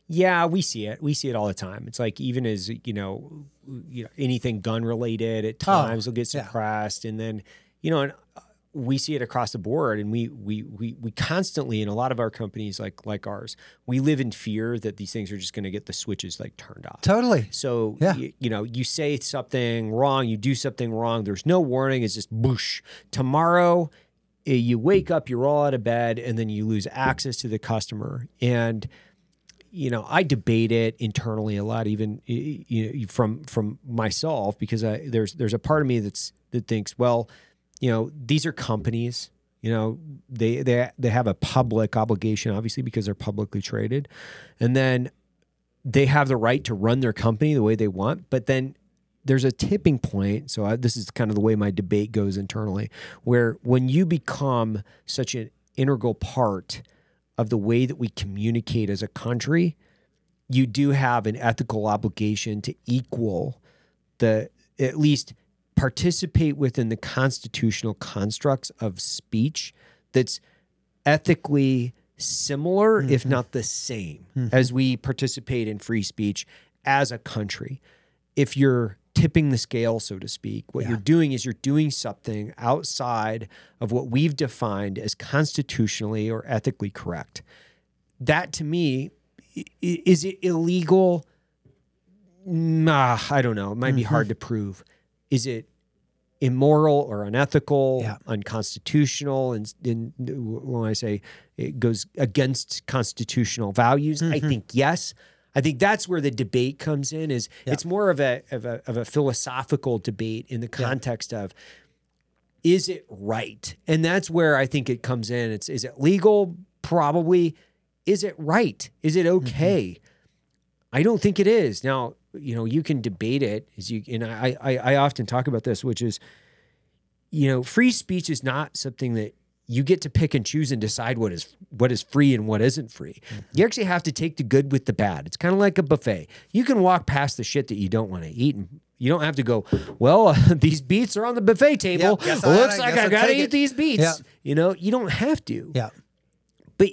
yeah, we see it. We see it all the time. It's like even as, you know, you know anything gun related at times will get yeah. suppressed and then, you know, and uh, we see it across the board and we we we we constantly in a lot of our companies like like ours, we live in fear that these things are just going to get the switches like turned off. totally. So Yeah. you, you know, you say something wrong, you do something wrong. There's no warning. It's just boosh. Tomorrow, eh, you wake up, you're all out of bed, and then you lose access to the customer. And you know, I debate it internally a lot, even you know, from from myself, because I, there's there's a part of me that's that thinks, well, you know, these are companies. You know, they they they have a public obligation, obviously, because they're publicly traded, and then they have the right to run their company the way they want. But then there's a tipping point. So I, this is kind of the way my debate goes internally, where when you become such an integral part of the way that we communicate as a country, you do have an ethical obligation to equal the at least participate within the constitutional constructs of speech that's ethically similar, if mm-hmm. not the same, mm-hmm. as we participate in free speech as a country. If you're tipping the scale, so to speak, what you're doing is you're doing something outside of what we've defined as constitutionally or ethically correct. That to me, is it illegal? Nah, I don't know. It might be hard mm-hmm. to prove. Is it immoral or unethical, Yeah. unconstitutional? And, and when I say it goes against constitutional values, I mm-hmm. think yes. I think that's where the debate comes in. Is it's more of a, of a of a philosophical debate in the context of is it right? And that's where I think it comes in. It's is it legal? Probably. Is it right? Is it mm-hmm. okay? I don't think it is. Now, you know, you can debate it as you and I, I I often talk about this, which is, you know, free speech is not something that you get to pick and choose and decide what is what is free and what isn't free. You actually have to take the good with the bad. It's kind of like a buffet. You can walk past the shit that you don't want to eat and you don't have to go, well, uh, [laughs] these beets are on the buffet table. I- Looks I like I I'll got to eat it." these beets. Yeah. You know, you don't have to Yeah. but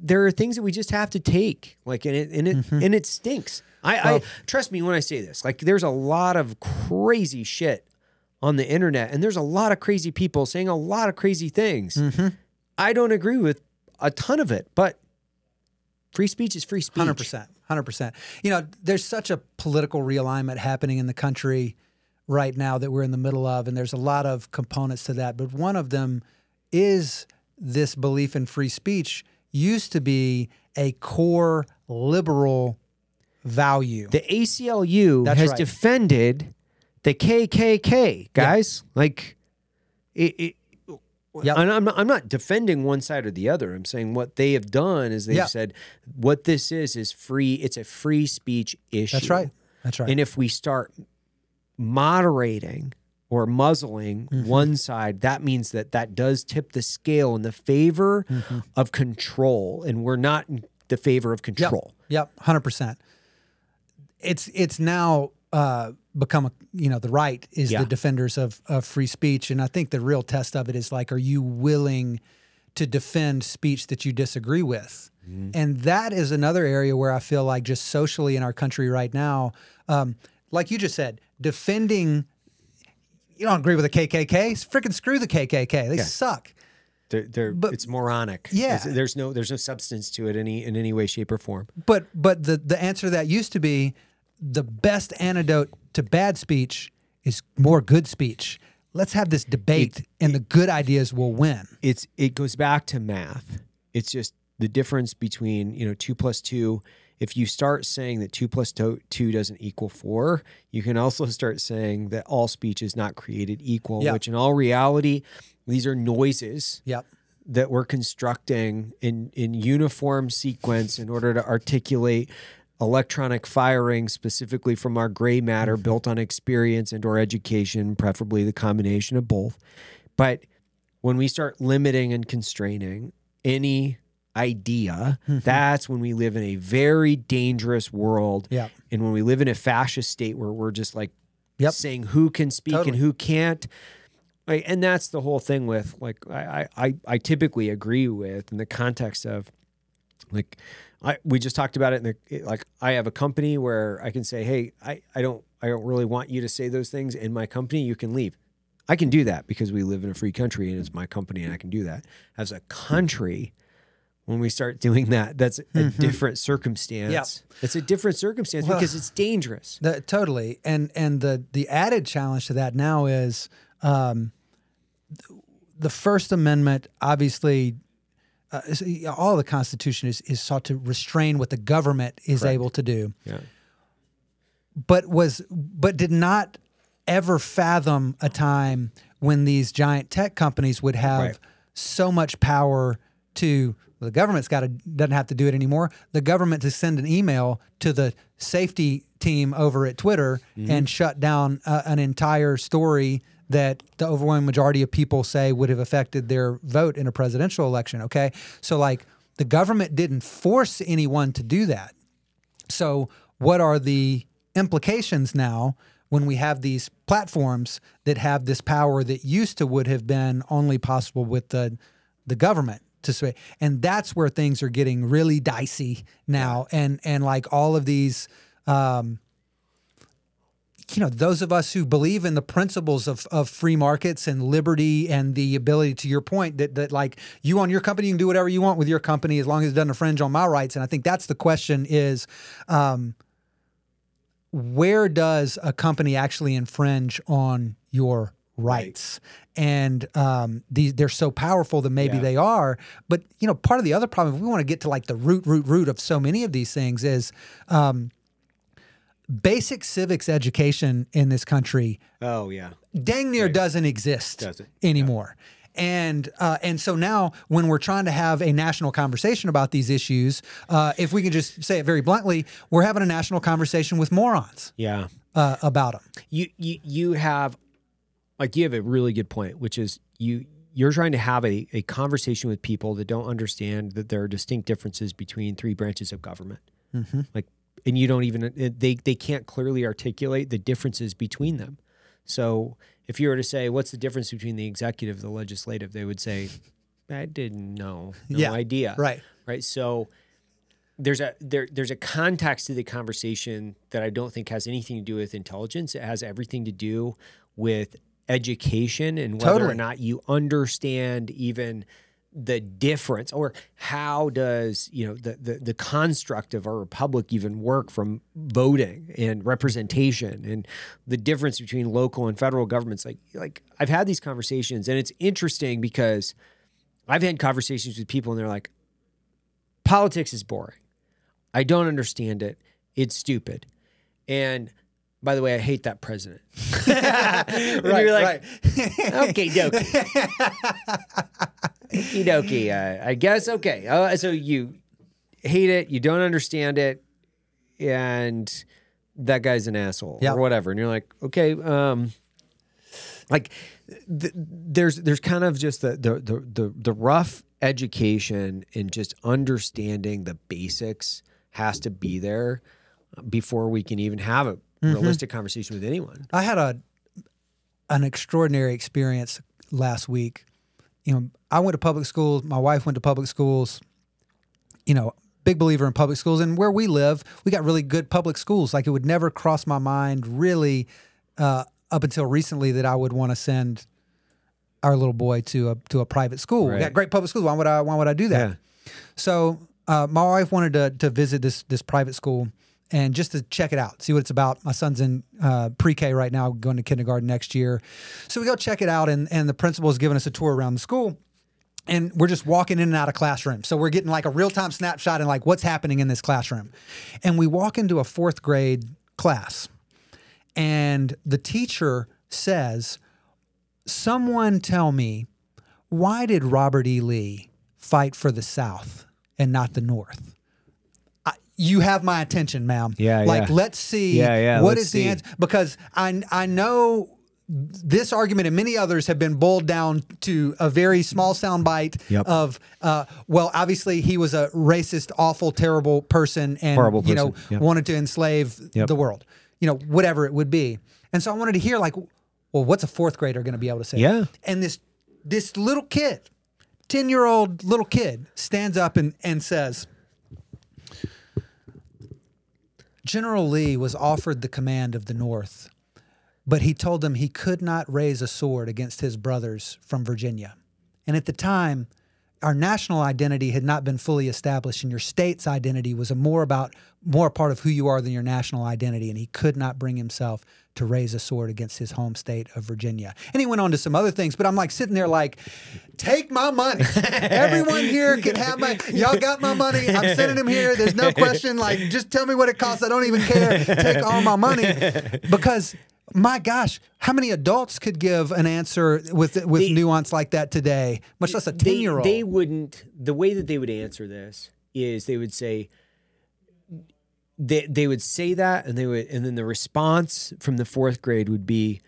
there are things that we just have to take like and it and it Mm-hmm. and it stinks I, I trust me when i say this like there's a lot of crazy shit on the internet and there's a lot of crazy people saying a lot of crazy things Mm-hmm. i don't agree with a ton of it but free speech is free speech Hundred percent, hundred percent. You know, there's such a political realignment happening in the country right now that we're in the middle of, and there's a lot of components to that. But one of them is this belief in free speech. Used to be a core liberal value. the aclu That's has right. defended the kkk guys like it, it Yep. And I'm not, I'm not defending one side or the other. I'm saying what they have done is they've Yeah. said what this is is free. It's a free speech issue. That's right. That's right. And if we start moderating or muzzling Mm-hmm. one side, that means that that does tip the scale in the favor Mm-hmm. of control, and we're not in the favor of control. Yep, hundred percent. It's it's now uh, become a you know the right is Yeah. the defenders of of free speech, and I think the real test of it is like, are you willing to defend speech that you disagree with? And that is another area where I feel like just socially in our country right now, um, like you just said, defending. You don't agree with the KKK? Freaking screw the KKK. They suck. They're, they're, But- it's moronic. Yeah. It's- there's no there's no substance to it any in any way, shape, or form. But but the the answer to that used to be the best antidote to bad speech is more good speech. Let's have this debate, and the good ideas will win. it's it goes back to math. It's just the difference between you know two plus two. If you start saying that two plus two, two doesn't equal four, you can also [laughs] start saying that all speech is not created equal. Yeah. Which in all reality, these are noises Yep. that we're constructing in in uniform sequence in order to articulate electronic firing specifically from our gray matter mm-hmm. built on experience and or education preferably the combination of both but when we start limiting and constraining any idea mm-hmm. that's when we live in a very dangerous world Yep. and when we live in a fascist state where we're just like Yep. saying who can speak Totally. and who can't Right, and that's the whole thing with like I, I I typically agree with in the context of like I we just talked about it in the like I have a company where I can say hey I I don't I don't really want you to say those things in my company you can leave. I can do that because we live in a free country and it's my company and I can do that. As a country when we start doing that that's a different circumstance. It's a different circumstance Well- because it's dangerous. The, totally. And and the the added challenge to that now is um, the First Amendment. Obviously, uh, all the Constitution is is sought to restrain what the government is able to do. yeah but was but did not ever fathom a time when these giant tech companies would have Right. so much power to the government's got to doesn't have to do it anymore. The government to send an email to the safety team over at Twitter and shut down uh, an entire story that the overwhelming majority of people say would have affected their vote in a presidential election. Okay, so like the government didn't force anyone to do that. So, what are the implications now when we have these platforms that have this power that used to would have been only possible with the the government to sway? And that's where things are getting really dicey now. And and like all of these. Um, you know, those of us who believe in the principles of, of free markets and liberty and the ability, to your point, that, that like you on your company, you can do whatever you want with your company as long as it doesn't infringe on my rights. And I think that's the question is um, where does a company actually infringe on your rights? And um, these, they're so powerful that maybe Yeah. they are. But, you know, part of the other problem, if we want to get to like the root, root, root of so many of these things is um, basic civics education in this country Oh yeah. dang near doesn't exist Doesn't, anymore. And uh, and so now, when we're trying to have a national conversation about these issues, uh, if we can just say it very bluntly, we're having a national conversation with morons Yeah. uh, about them. you you you have like you have a really good point which is you you're trying to have a, a conversation with people that don't understand that there are distinct differences between three branches of government like and you don't even uh, they they can't clearly articulate the differences between them. So if you were to say what's the difference between the executive and the legislative? they would say i didn't know. No Yeah, idea. right. right? So there's a there there's a context to the conversation that I don't think has anything to do with intelligence. It has everything to do with education and whether or not you understand even the difference or how does you know the, the the construct of our republic even work from voting and representation and the difference between local and federal governments like like I've had these conversations and it's interesting because I've had conversations with people and they're like politics is boring. I don't understand it. It's stupid. And by the way, I hate that president. [laughs] And you're like, okay, dokie. [laughs] Okie dokie. Uh, I guess, okay. Uh, so you hate it, you don't understand it, and that guy's an asshole Yeah. or whatever. And you're like, okay, um, like th- there's there's kind of just the the the the, the rough education and just understanding the basics has to be there before we can even have a realistic conversation with anyone. I had a an extraordinary experience last week. You know, I went to public schools. My wife went to public schools. You know, big believer in public schools, and where we live, we got really good public schools. Like it would never cross my mind, really, uh, up until recently, that I would want to send our little boy to a to a private school. We got great public schools. Why would I? Why would I do that? Yeah. So uh, my wife wanted to to visit this this private school and just to check it out, see what it's about. My son's in uh, pre-K right now, going to kindergarten next year. So we go check it out, and and the principal is giving us a tour around the school. And we're just walking in and out of classrooms. So we're getting like a real time snapshot and like what's happening in this classroom. And we walk into a fourth grade class, and the teacher says, Someone tell me, why did Robert E. Lee fight for the South and not the North? You have my attention, ma'am. Yeah, Like, yeah. let's see Yeah, yeah, what let's is the see. answer. Because I, I know this argument and many others have been boiled down to a very small soundbite Yep. of, uh, well, obviously he was a racist, awful, terrible person, and Horrible you know person. Yep. wanted to enslave Yep. the world. You know, whatever it would be. And so I wanted to hear like, well, what's a fourth grader going to be able to say? Yeah. And this this little kid, ten year old little kid, stands up and and says. General Lee was offered the command of the North, but he told them he could not raise a sword against his brothers from Virginia. And at the time, our national identity had not been fully established, and your state's identity was more about more a part of who you are than your national identity. And he could not bring himself to raise a sword against his home state of Virginia. And he went on to some other things, but I'm like sitting there like, take my money. [laughs] Everyone here can have my y'all got my money. I'm sending him here. There's no question. Like, just tell me what it costs. I don't even care. Take all my money. Because My gosh, how many adults could give an answer with with They- nuance like that today? Much less a ten year old. they wouldn't the way that they would answer this is they would say they they would say that and they would and then the response from the fourth grade would be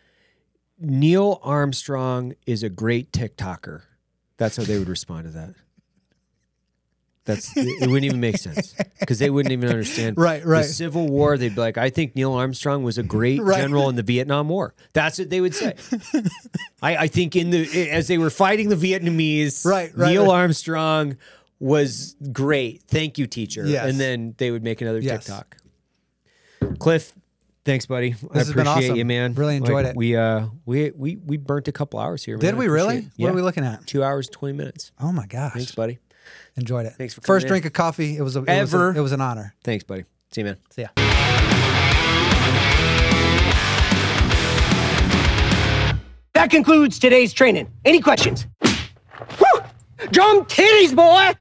Neil Armstrong is a great TikToker. That's how they would respond to that. That's it wouldn't even make sense because they wouldn't even understand. [laughs] Right, right. The Civil War, they'd be like, "I think Neil Armstrong was a great Right. general in the Vietnam War." That's what they would say. [laughs] I, I think in the as they were fighting the Vietnamese, Right, right, Neil right. Armstrong was great. Thank you, teacher. Yes. And then they would make another Yes. TikTok. Cliff, thanks, buddy. I has been appreciate awesome. you, man. Really enjoyed it. We uh we we we burnt a couple hours here. Did man. We really? appreciate it. What are we looking at? Two hours, twenty minutes. Oh my gosh. Thanks, buddy. Enjoyed it. Thanks for First in. drink of coffee. It was a, it was a- Ever. it was an honor. Thanks, buddy. See you, man. See ya. That concludes today's training. Any questions? Woo! Drum titties, boy!